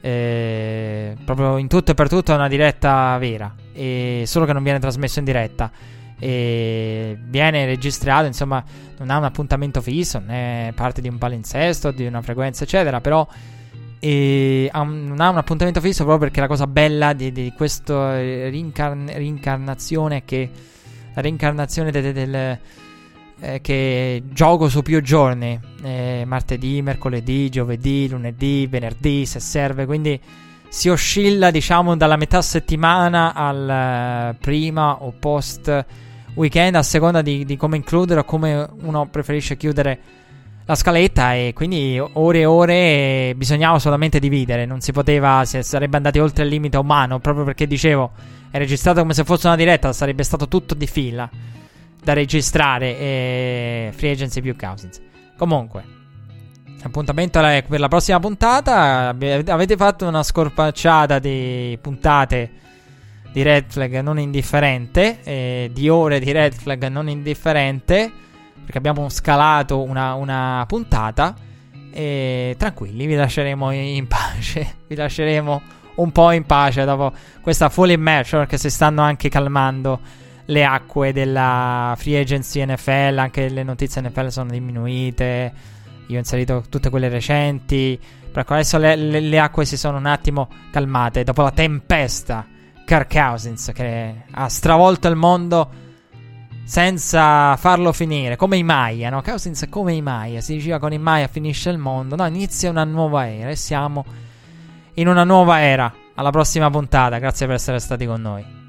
Eh, proprio in tutto e per tutto è una diretta vera, e solo che non viene trasmesso in diretta. E viene registrato, insomma, non ha un appuntamento fisso, non è parte di un palinsesto, di una frequenza, eccetera. Però e ha un, non ha un appuntamento fisso proprio perché la cosa bella di, di questa rincarn- rincarnazione è che la reincarnazione del, del eh, che gioco su più giorni, eh, martedì, mercoledì, giovedì, lunedì, venerdì, se serve, quindi si oscilla diciamo dalla metà settimana al uh, prima o post weekend a seconda di, di come includere o come uno preferisce chiudere la scaletta e quindi ore e ore bisognava solamente dividere, non si poteva, si sarebbe andati oltre il limite umano, proprio perché dicevo, è registrato come se fosse una diretta, sarebbe stato tutto di fila da registrare e free agency più Cousins. Comunque, appuntamento per la prossima puntata, avete fatto una scorpacciata di puntate di Red Flag non indifferente, eh, di ore di Red Flag non indifferente perché abbiamo scalato una, una puntata. E tranquilli, vi lasceremo in pace. vi lasceremo un po' in pace dopo questa full immersion perché si stanno anche calmando le acque della free agency NFL. Anche le notizie NFL sono diminuite. Io ho inserito tutte quelle recenti. Per adesso le, le, le acque si sono un attimo calmate dopo la tempesta. Kirk Cousins che ha stravolto il mondo senza farlo finire, come i Maya, no? È come i Maya, si diceva con i Maya finisce il mondo, no? Inizia una nuova era e siamo in una nuova era. Alla prossima puntata, grazie per essere stati con noi.